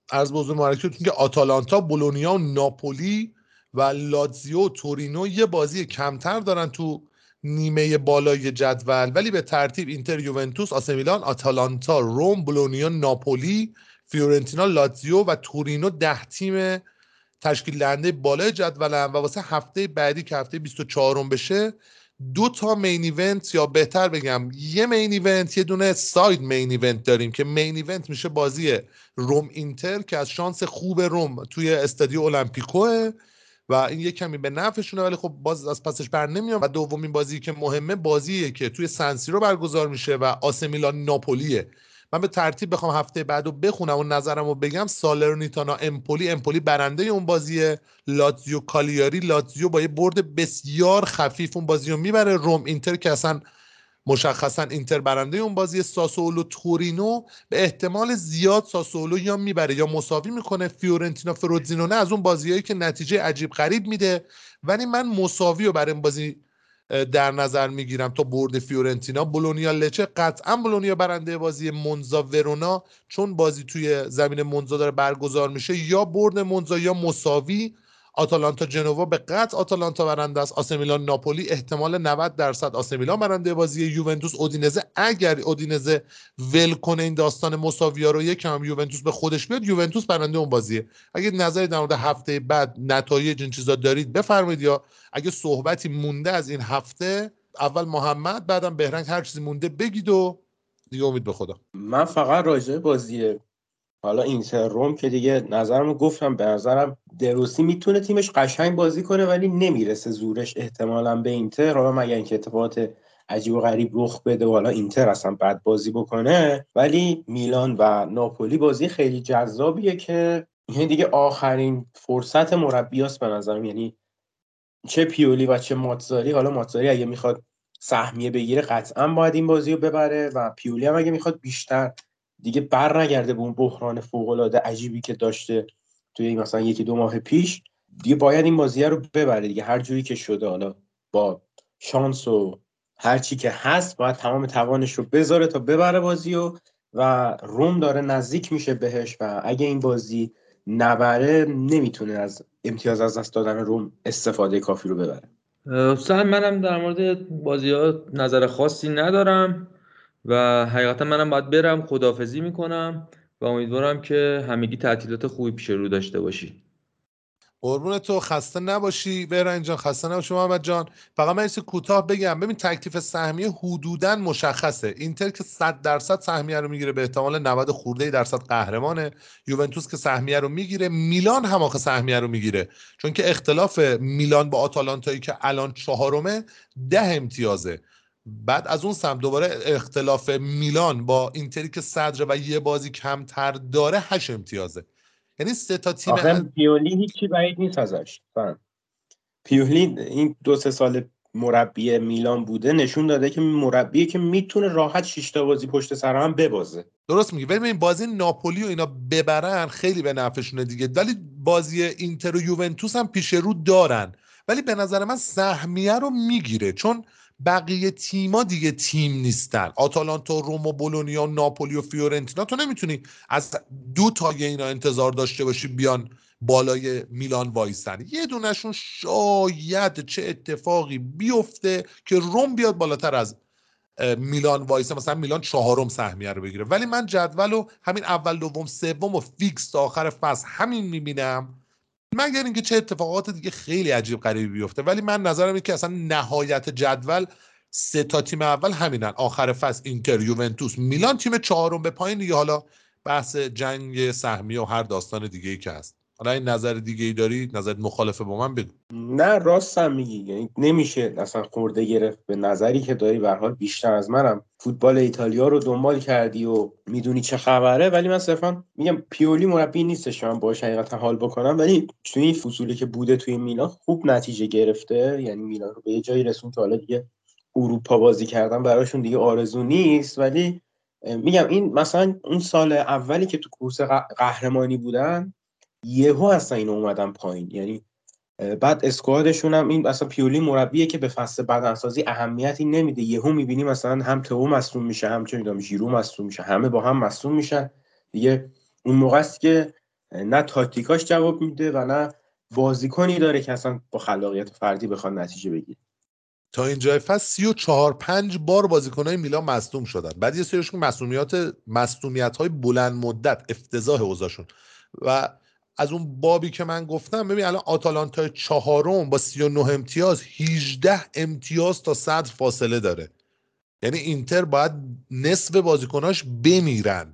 از بزرگ معرکتون که آتالانتا بولونیا و ناپولی و لاتزیو تورینو یه بازی کمتر دارن تو نیمه بالای جدول. ولی به ترتیب اینتر یوونتوس آسمیلان آتالانتا روم بولونیا ناپولی فیورنتینا لاتزیو و تورینو ده تیم تشکیل دهنده بالای جدولن. و واسه هفته بعدی که هفته 24 بشه دو تا main event یا بهتر بگم یه main event یه دونه side main event داریم که main event میشه بازی روم اینتر که از شانس خوب روم توی استادیو المپیکوه و این یه کمی به نفعشونه ولی خب باز از پسش بر نمیام و دومین بازی که مهمه بازیه که توی سن‌سیرو برگزار میشه و آسمیلان ناپولیه. من به ترتیب بخوام هفته بعد رو بخونم و نظرم رو بگم سالرنیتانا امپولی امپولی برنده اون بازی لاتزیو کالیاری لاتزیو با یه برد بسیار خفیف اون بازی رو می‌بره. روم اینتر که اصلا مشخصا اینتر برنده اون بازی ساسولو تورینو به احتمال زیاد ساسولو یا می‌بره یا مساوی می‌کنه. فیورنتینا فروزینونه از اون بازیهایی که نتیجه عجیب غریب میده. ولی من مساوی رو برای این بازی در نظر می‌گیرم تا برد فیورنتینا. بولونیا لچه قطعا بولونیا برنده بازی مونزا ورونا چون بازی توی زمین مونزا داره برگزار میشه یا برد مونزا یا مساوی. آتالانتا جنوا به قطع آتالانتا برنده است. آسمیلان ناپولی احتمال 90 درصد آسمیلان برنده بازی یوونتوس. اودینزه اگر اودینزه ول کنه این داستان مساویا رو یکم یوونتوس به خودش بیاد یوونتوس برنده اون بازیه. اگه نظری در مورد هفته بعد نتایج این چیزا دارید بفرمایید یا اگه صحبتی مونده از این هفته اول محمد بعدم بهرنگ هر چیزی مونده بگید و دیگه امید به خدا. من فقط راجع بازی حالا اینتر روم که دیگه نظرمو گفتم به نظرم دروسی می‌تونه تیمش قشنگ بازی کنه ولی نمی‌رسه زورش احتمالا به اینتر. حالا مگر اینکه اتفاقات عجیب و غریب رخ بده و حالا اینتر اصلا بد بازی بکنه ولی میلان و ناپولی بازی خیلی جذابیه که یعنی دیگه آخرین فرصت مربیاست به نظرم. یعنی چه پیولی و چه ماتزاری. حالا ماتزاری اگه می‌خواد سهمیه بگیره قطعا باید این بازی رو ببره و پیولی هم اگه می‌خواد بیشتر دیگه بر نگرده به اون بحران فوق العاده عجیبی که داشته توی مثلا یکی دو ماه پیش. دیگه باید این بازی رو ببره دیگه. هر جوری که شده حالا با شانس و هر چی که هست باید تمام توانش رو بذاره تا ببره بازی و و روم داره نزدیک میشه بهش و اگه این بازی نبره نمی‌تونه از امتیاز از دست دادن روم استفاده کافی رو ببره. سن منم در مورد بازی ها نظر خاصی ندارم. و حقیقتا منم باید برم خدافزی می‌کنم و امیدوارم که همگی تعطیلات خوبی پیش رو داشته باشی. قربون تو خسته نباشی. برن جان خسته نباشی محمد جان. فقط من کوتاه بگم. ببین تکلیف سهمیه حدودا مشخصه. اینتر که 100 درصد سهمیه رو می‌گیره به احتمال 90 خورده درصد قهرمانه. یوونتوس که سهمیه رو می‌گیره میلان هم آخه سهمیه رو می‌گیره. چون که اختلاف میلان با آتالانتایی که الان چهارمه ده امتیازه. بعد از اون سمت دوباره اختلاف میلان با اینتری که صدر و یه بازی کمتر داره هشت امتیازه. یعنی سه تا تیم آخه پیولی هیچی بعید نیست ازش. فهم. پیولی این دو سه سال مربی میلان بوده نشون داده که مربی که می‌تونه راحت شش تا بازی پشت سر هم ببازه. درست میگی. ولی این بازی ناپولی و اینا ببرن خیلی به نفعشونه دیگه. ولی بازی اینتر و یوونتوس هم پیش رو دارن. ولی به نظر من سهمیه رو می‌گیره. چون بقیه تیما دیگه تیم نیستن. آتالانتا روم و بولونیا ناپولی و فیورنتینا. تو نمی‌تونی از دو تا اینا انتظار داشته باشی بیان بالای میلان وایستن یه دونشون شاید چه اتفاقی بیفته که روم بیاد بالاتر از میلان وایسه. مثلا میلان چهارم سهمیه رو بگیره. ولی من جدول و همین اول دوم سوم و فیکس تا آخر فصل همین می‌بینم. مگر اینکه چه اتفاقات دیگه خیلی عجیب غریبی بیفته. ولی من نظرم اینه که اصلا نهایت جدول سه تا تیم اول همینن. آخر فصل اینتر یوونتوس میلان تیم چهارم به پایین دیگه. حالا بحث جنگ سهمیه و هر داستان دیگه ای که هست. حالا این نظر دیگه ای داری؟ نظر مخالفه با من بگو نه راستم میگی. یعنی نمیشه اصلا خورده گرفت به نظری که داری. به حال بیشتر از منم. فوتبال ایتالیا رو دنبال کردی و می‌دونی چه خبره. ولی من صرفا میگم پیولی مربی نیستش. من باش حقیقتا حال بکنم. ولی توی این فصولی که بوده توی میلان خوب نتیجه گرفته. یعنی میلان رو به یه جایی رسون که حالا دیگه اروپا بازی کردن براشون دیگه آرزو نیست. ولی میگم این مثلا اون سال اولی که تو کورس قهرمانی بودن یهو اصلا این اومدن پایین. یعنی بعد اسکوادشون هم این اصلا پیولی مربیه که به فصل بدنسازی اهمیتی نمیده. یهو می‌بینی مثلا هم تو مصدوم میشه هم چه می‌دونم ژیرو مصدوم میشه همه با هم مصدوم میشن. دیگه اون موقع است که نه تاکتیکاش جواب میده و نه بازیکنی داره که اصلا با خلاقیت فردی بخواد نتیجه بگیره. تا اینجای فصل 34 5 بار بازیکنای میلان مصدوم شدن. بعد یه سریشون مصدومیت مصدومیت های بلند مدت افتضاح اوضاعشون. و از اون بابی که من گفتم ببین الان آتالانتا چهارم با 39 امتیاز 18 امتیاز تا صدر فاصله داره. یعنی اینتر باید نصف بازیکناش بمیرن.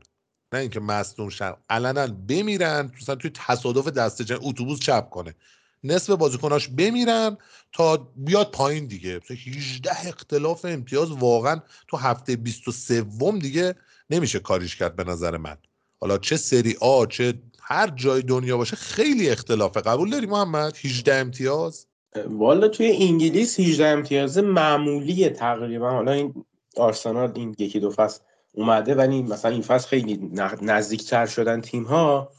نه اینکه مصدوم شن علنا بمیرن مثلا توی تصادف دسته جن اتوبوس چپ کنه. نصف بازیکناش بمیرن تا بیاد پایین دیگه. 18 اختلاف امتیاز واقعا تو هفته 23 دیگه نمیشه کاریش کرد به نظر من. حالا چه سری آ چه هر جای دنیا باشه خیلی اختلافه. قبول داری محمد؟ 18 امتیاز؟ والا توی انگلیس 18 امتیاز معمولیه تقریبا. حالا این آرسنال این یکی دو فصل اومده ولی مثلا این فصل خیلی نزدیکتر شدن تیم ها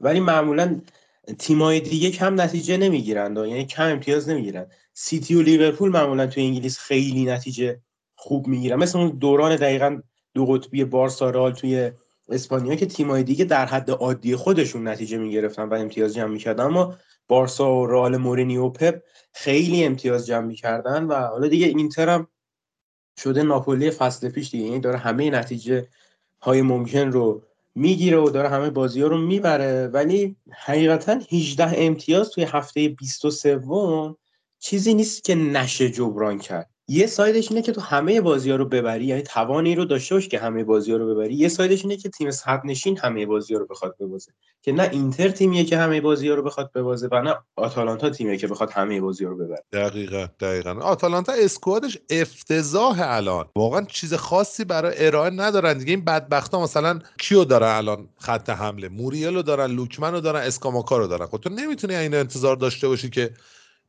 ولی معمولا تیم های دیگه کم نتیجه نمی‌گیرند یعنی کم امتیاز نمی‌گیرن. سیتی و لیورپول معمولا توی انگلیس خیلی نتیجه خوب می‌گیرن. مثل دوران دقیقا دو قطبی بارسا رال توی اسپانیا که تیمای دیگه در حد عادی خودشون نتیجه می‌گرفتن و امتیاز جمع می‌کردن. اما بارسا و رئال مورینیو و پپ خیلی امتیاز جمع می‌کردن و حالا دیگه اینتر هم شده ناپولی فصل پیش دیگه. یعنی داره همه نتیجه های ممکن رو می‌گیره و داره همه بازی ها رو می‌بره. ولی حقیقتا 18 امتیاز توی هفته 23 چیزی نیست که نشه جبران کرد. یه side ش اینه که تو همه بازی ها رو ببری یعنی توانی رو داشته باشی که همه بازی ها رو ببری. یه side ش اینه که تیم صدرنشین همه بازی ها رو بخواد ببازه. که نه اینتر تیمیه که همه بازی ها رو بخواد ببازه و نه آتالانتا تیمیه که بخواد همه بازی ها رو ببره. دقیقا دقیقا. آتالانتا squad ش افتضاح الان. واقعا چیز خاصی برای ارائه ندارن. دیگه این بدبختا مثلا کیو دارن الان خط حمله؟ موریلو دارن لوکمن رو دارن اسکاماکا رو دارن. خب تو نمی‌تونی این انتظار داشته باشی که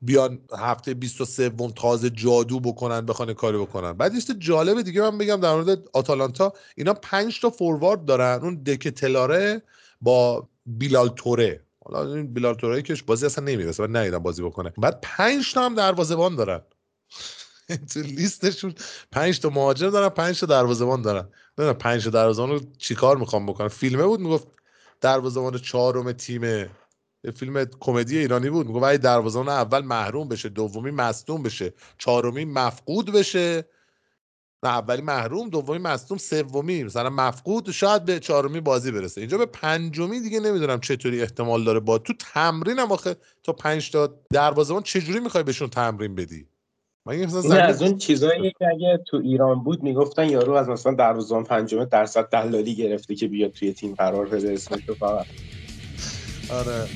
بیان هفته 23 تازه جادو بکنن بخوان کاری بکنن. بعد یه جالب دیگه من بگم در مورد آتالانتا اینا 5 تا فوروارد دارن. اون دک تلاره با بیلال توره حالا این بیلال توره کش بازی اصلا نمی‌رسه من ندیدم بازی بکنه. بعد 5 تا هم دروازه‌بان دارن. تو لیستشون 5 تا مهاجم دارن 5 تا دروازه‌بان دارن. نه 5 تا دروازه‌بان رو چیکار می‌خوام بکنن فیلمه بود می‌گفت دروازه‌بان چهارم تیم فیلم کمدی ایرانی بود. میگه ولی دروازه‌بان اول محروم بشه دومی مصدوم بشه چهارمی مفقود بشه. نه اولی محروم دومی مصدوم سومی مثلا مفقود شاید به چهارمی بازی برسه. اینجا به پنجمی دیگه نمی‌دونم چطوری احتمال داره. با تو تمرین هم آخه تا پنج تا دروازه‌بان چجوری می‌خوای بهشون تمرین بدی؟ این از اون چیزایی که اگه تو ایران بود می‌گفتن یارو از مثلا دروازه‌بان پنجم درصد دلالی گرفته که بیاد توی تیم قرار بده. اسمش فقط. آره.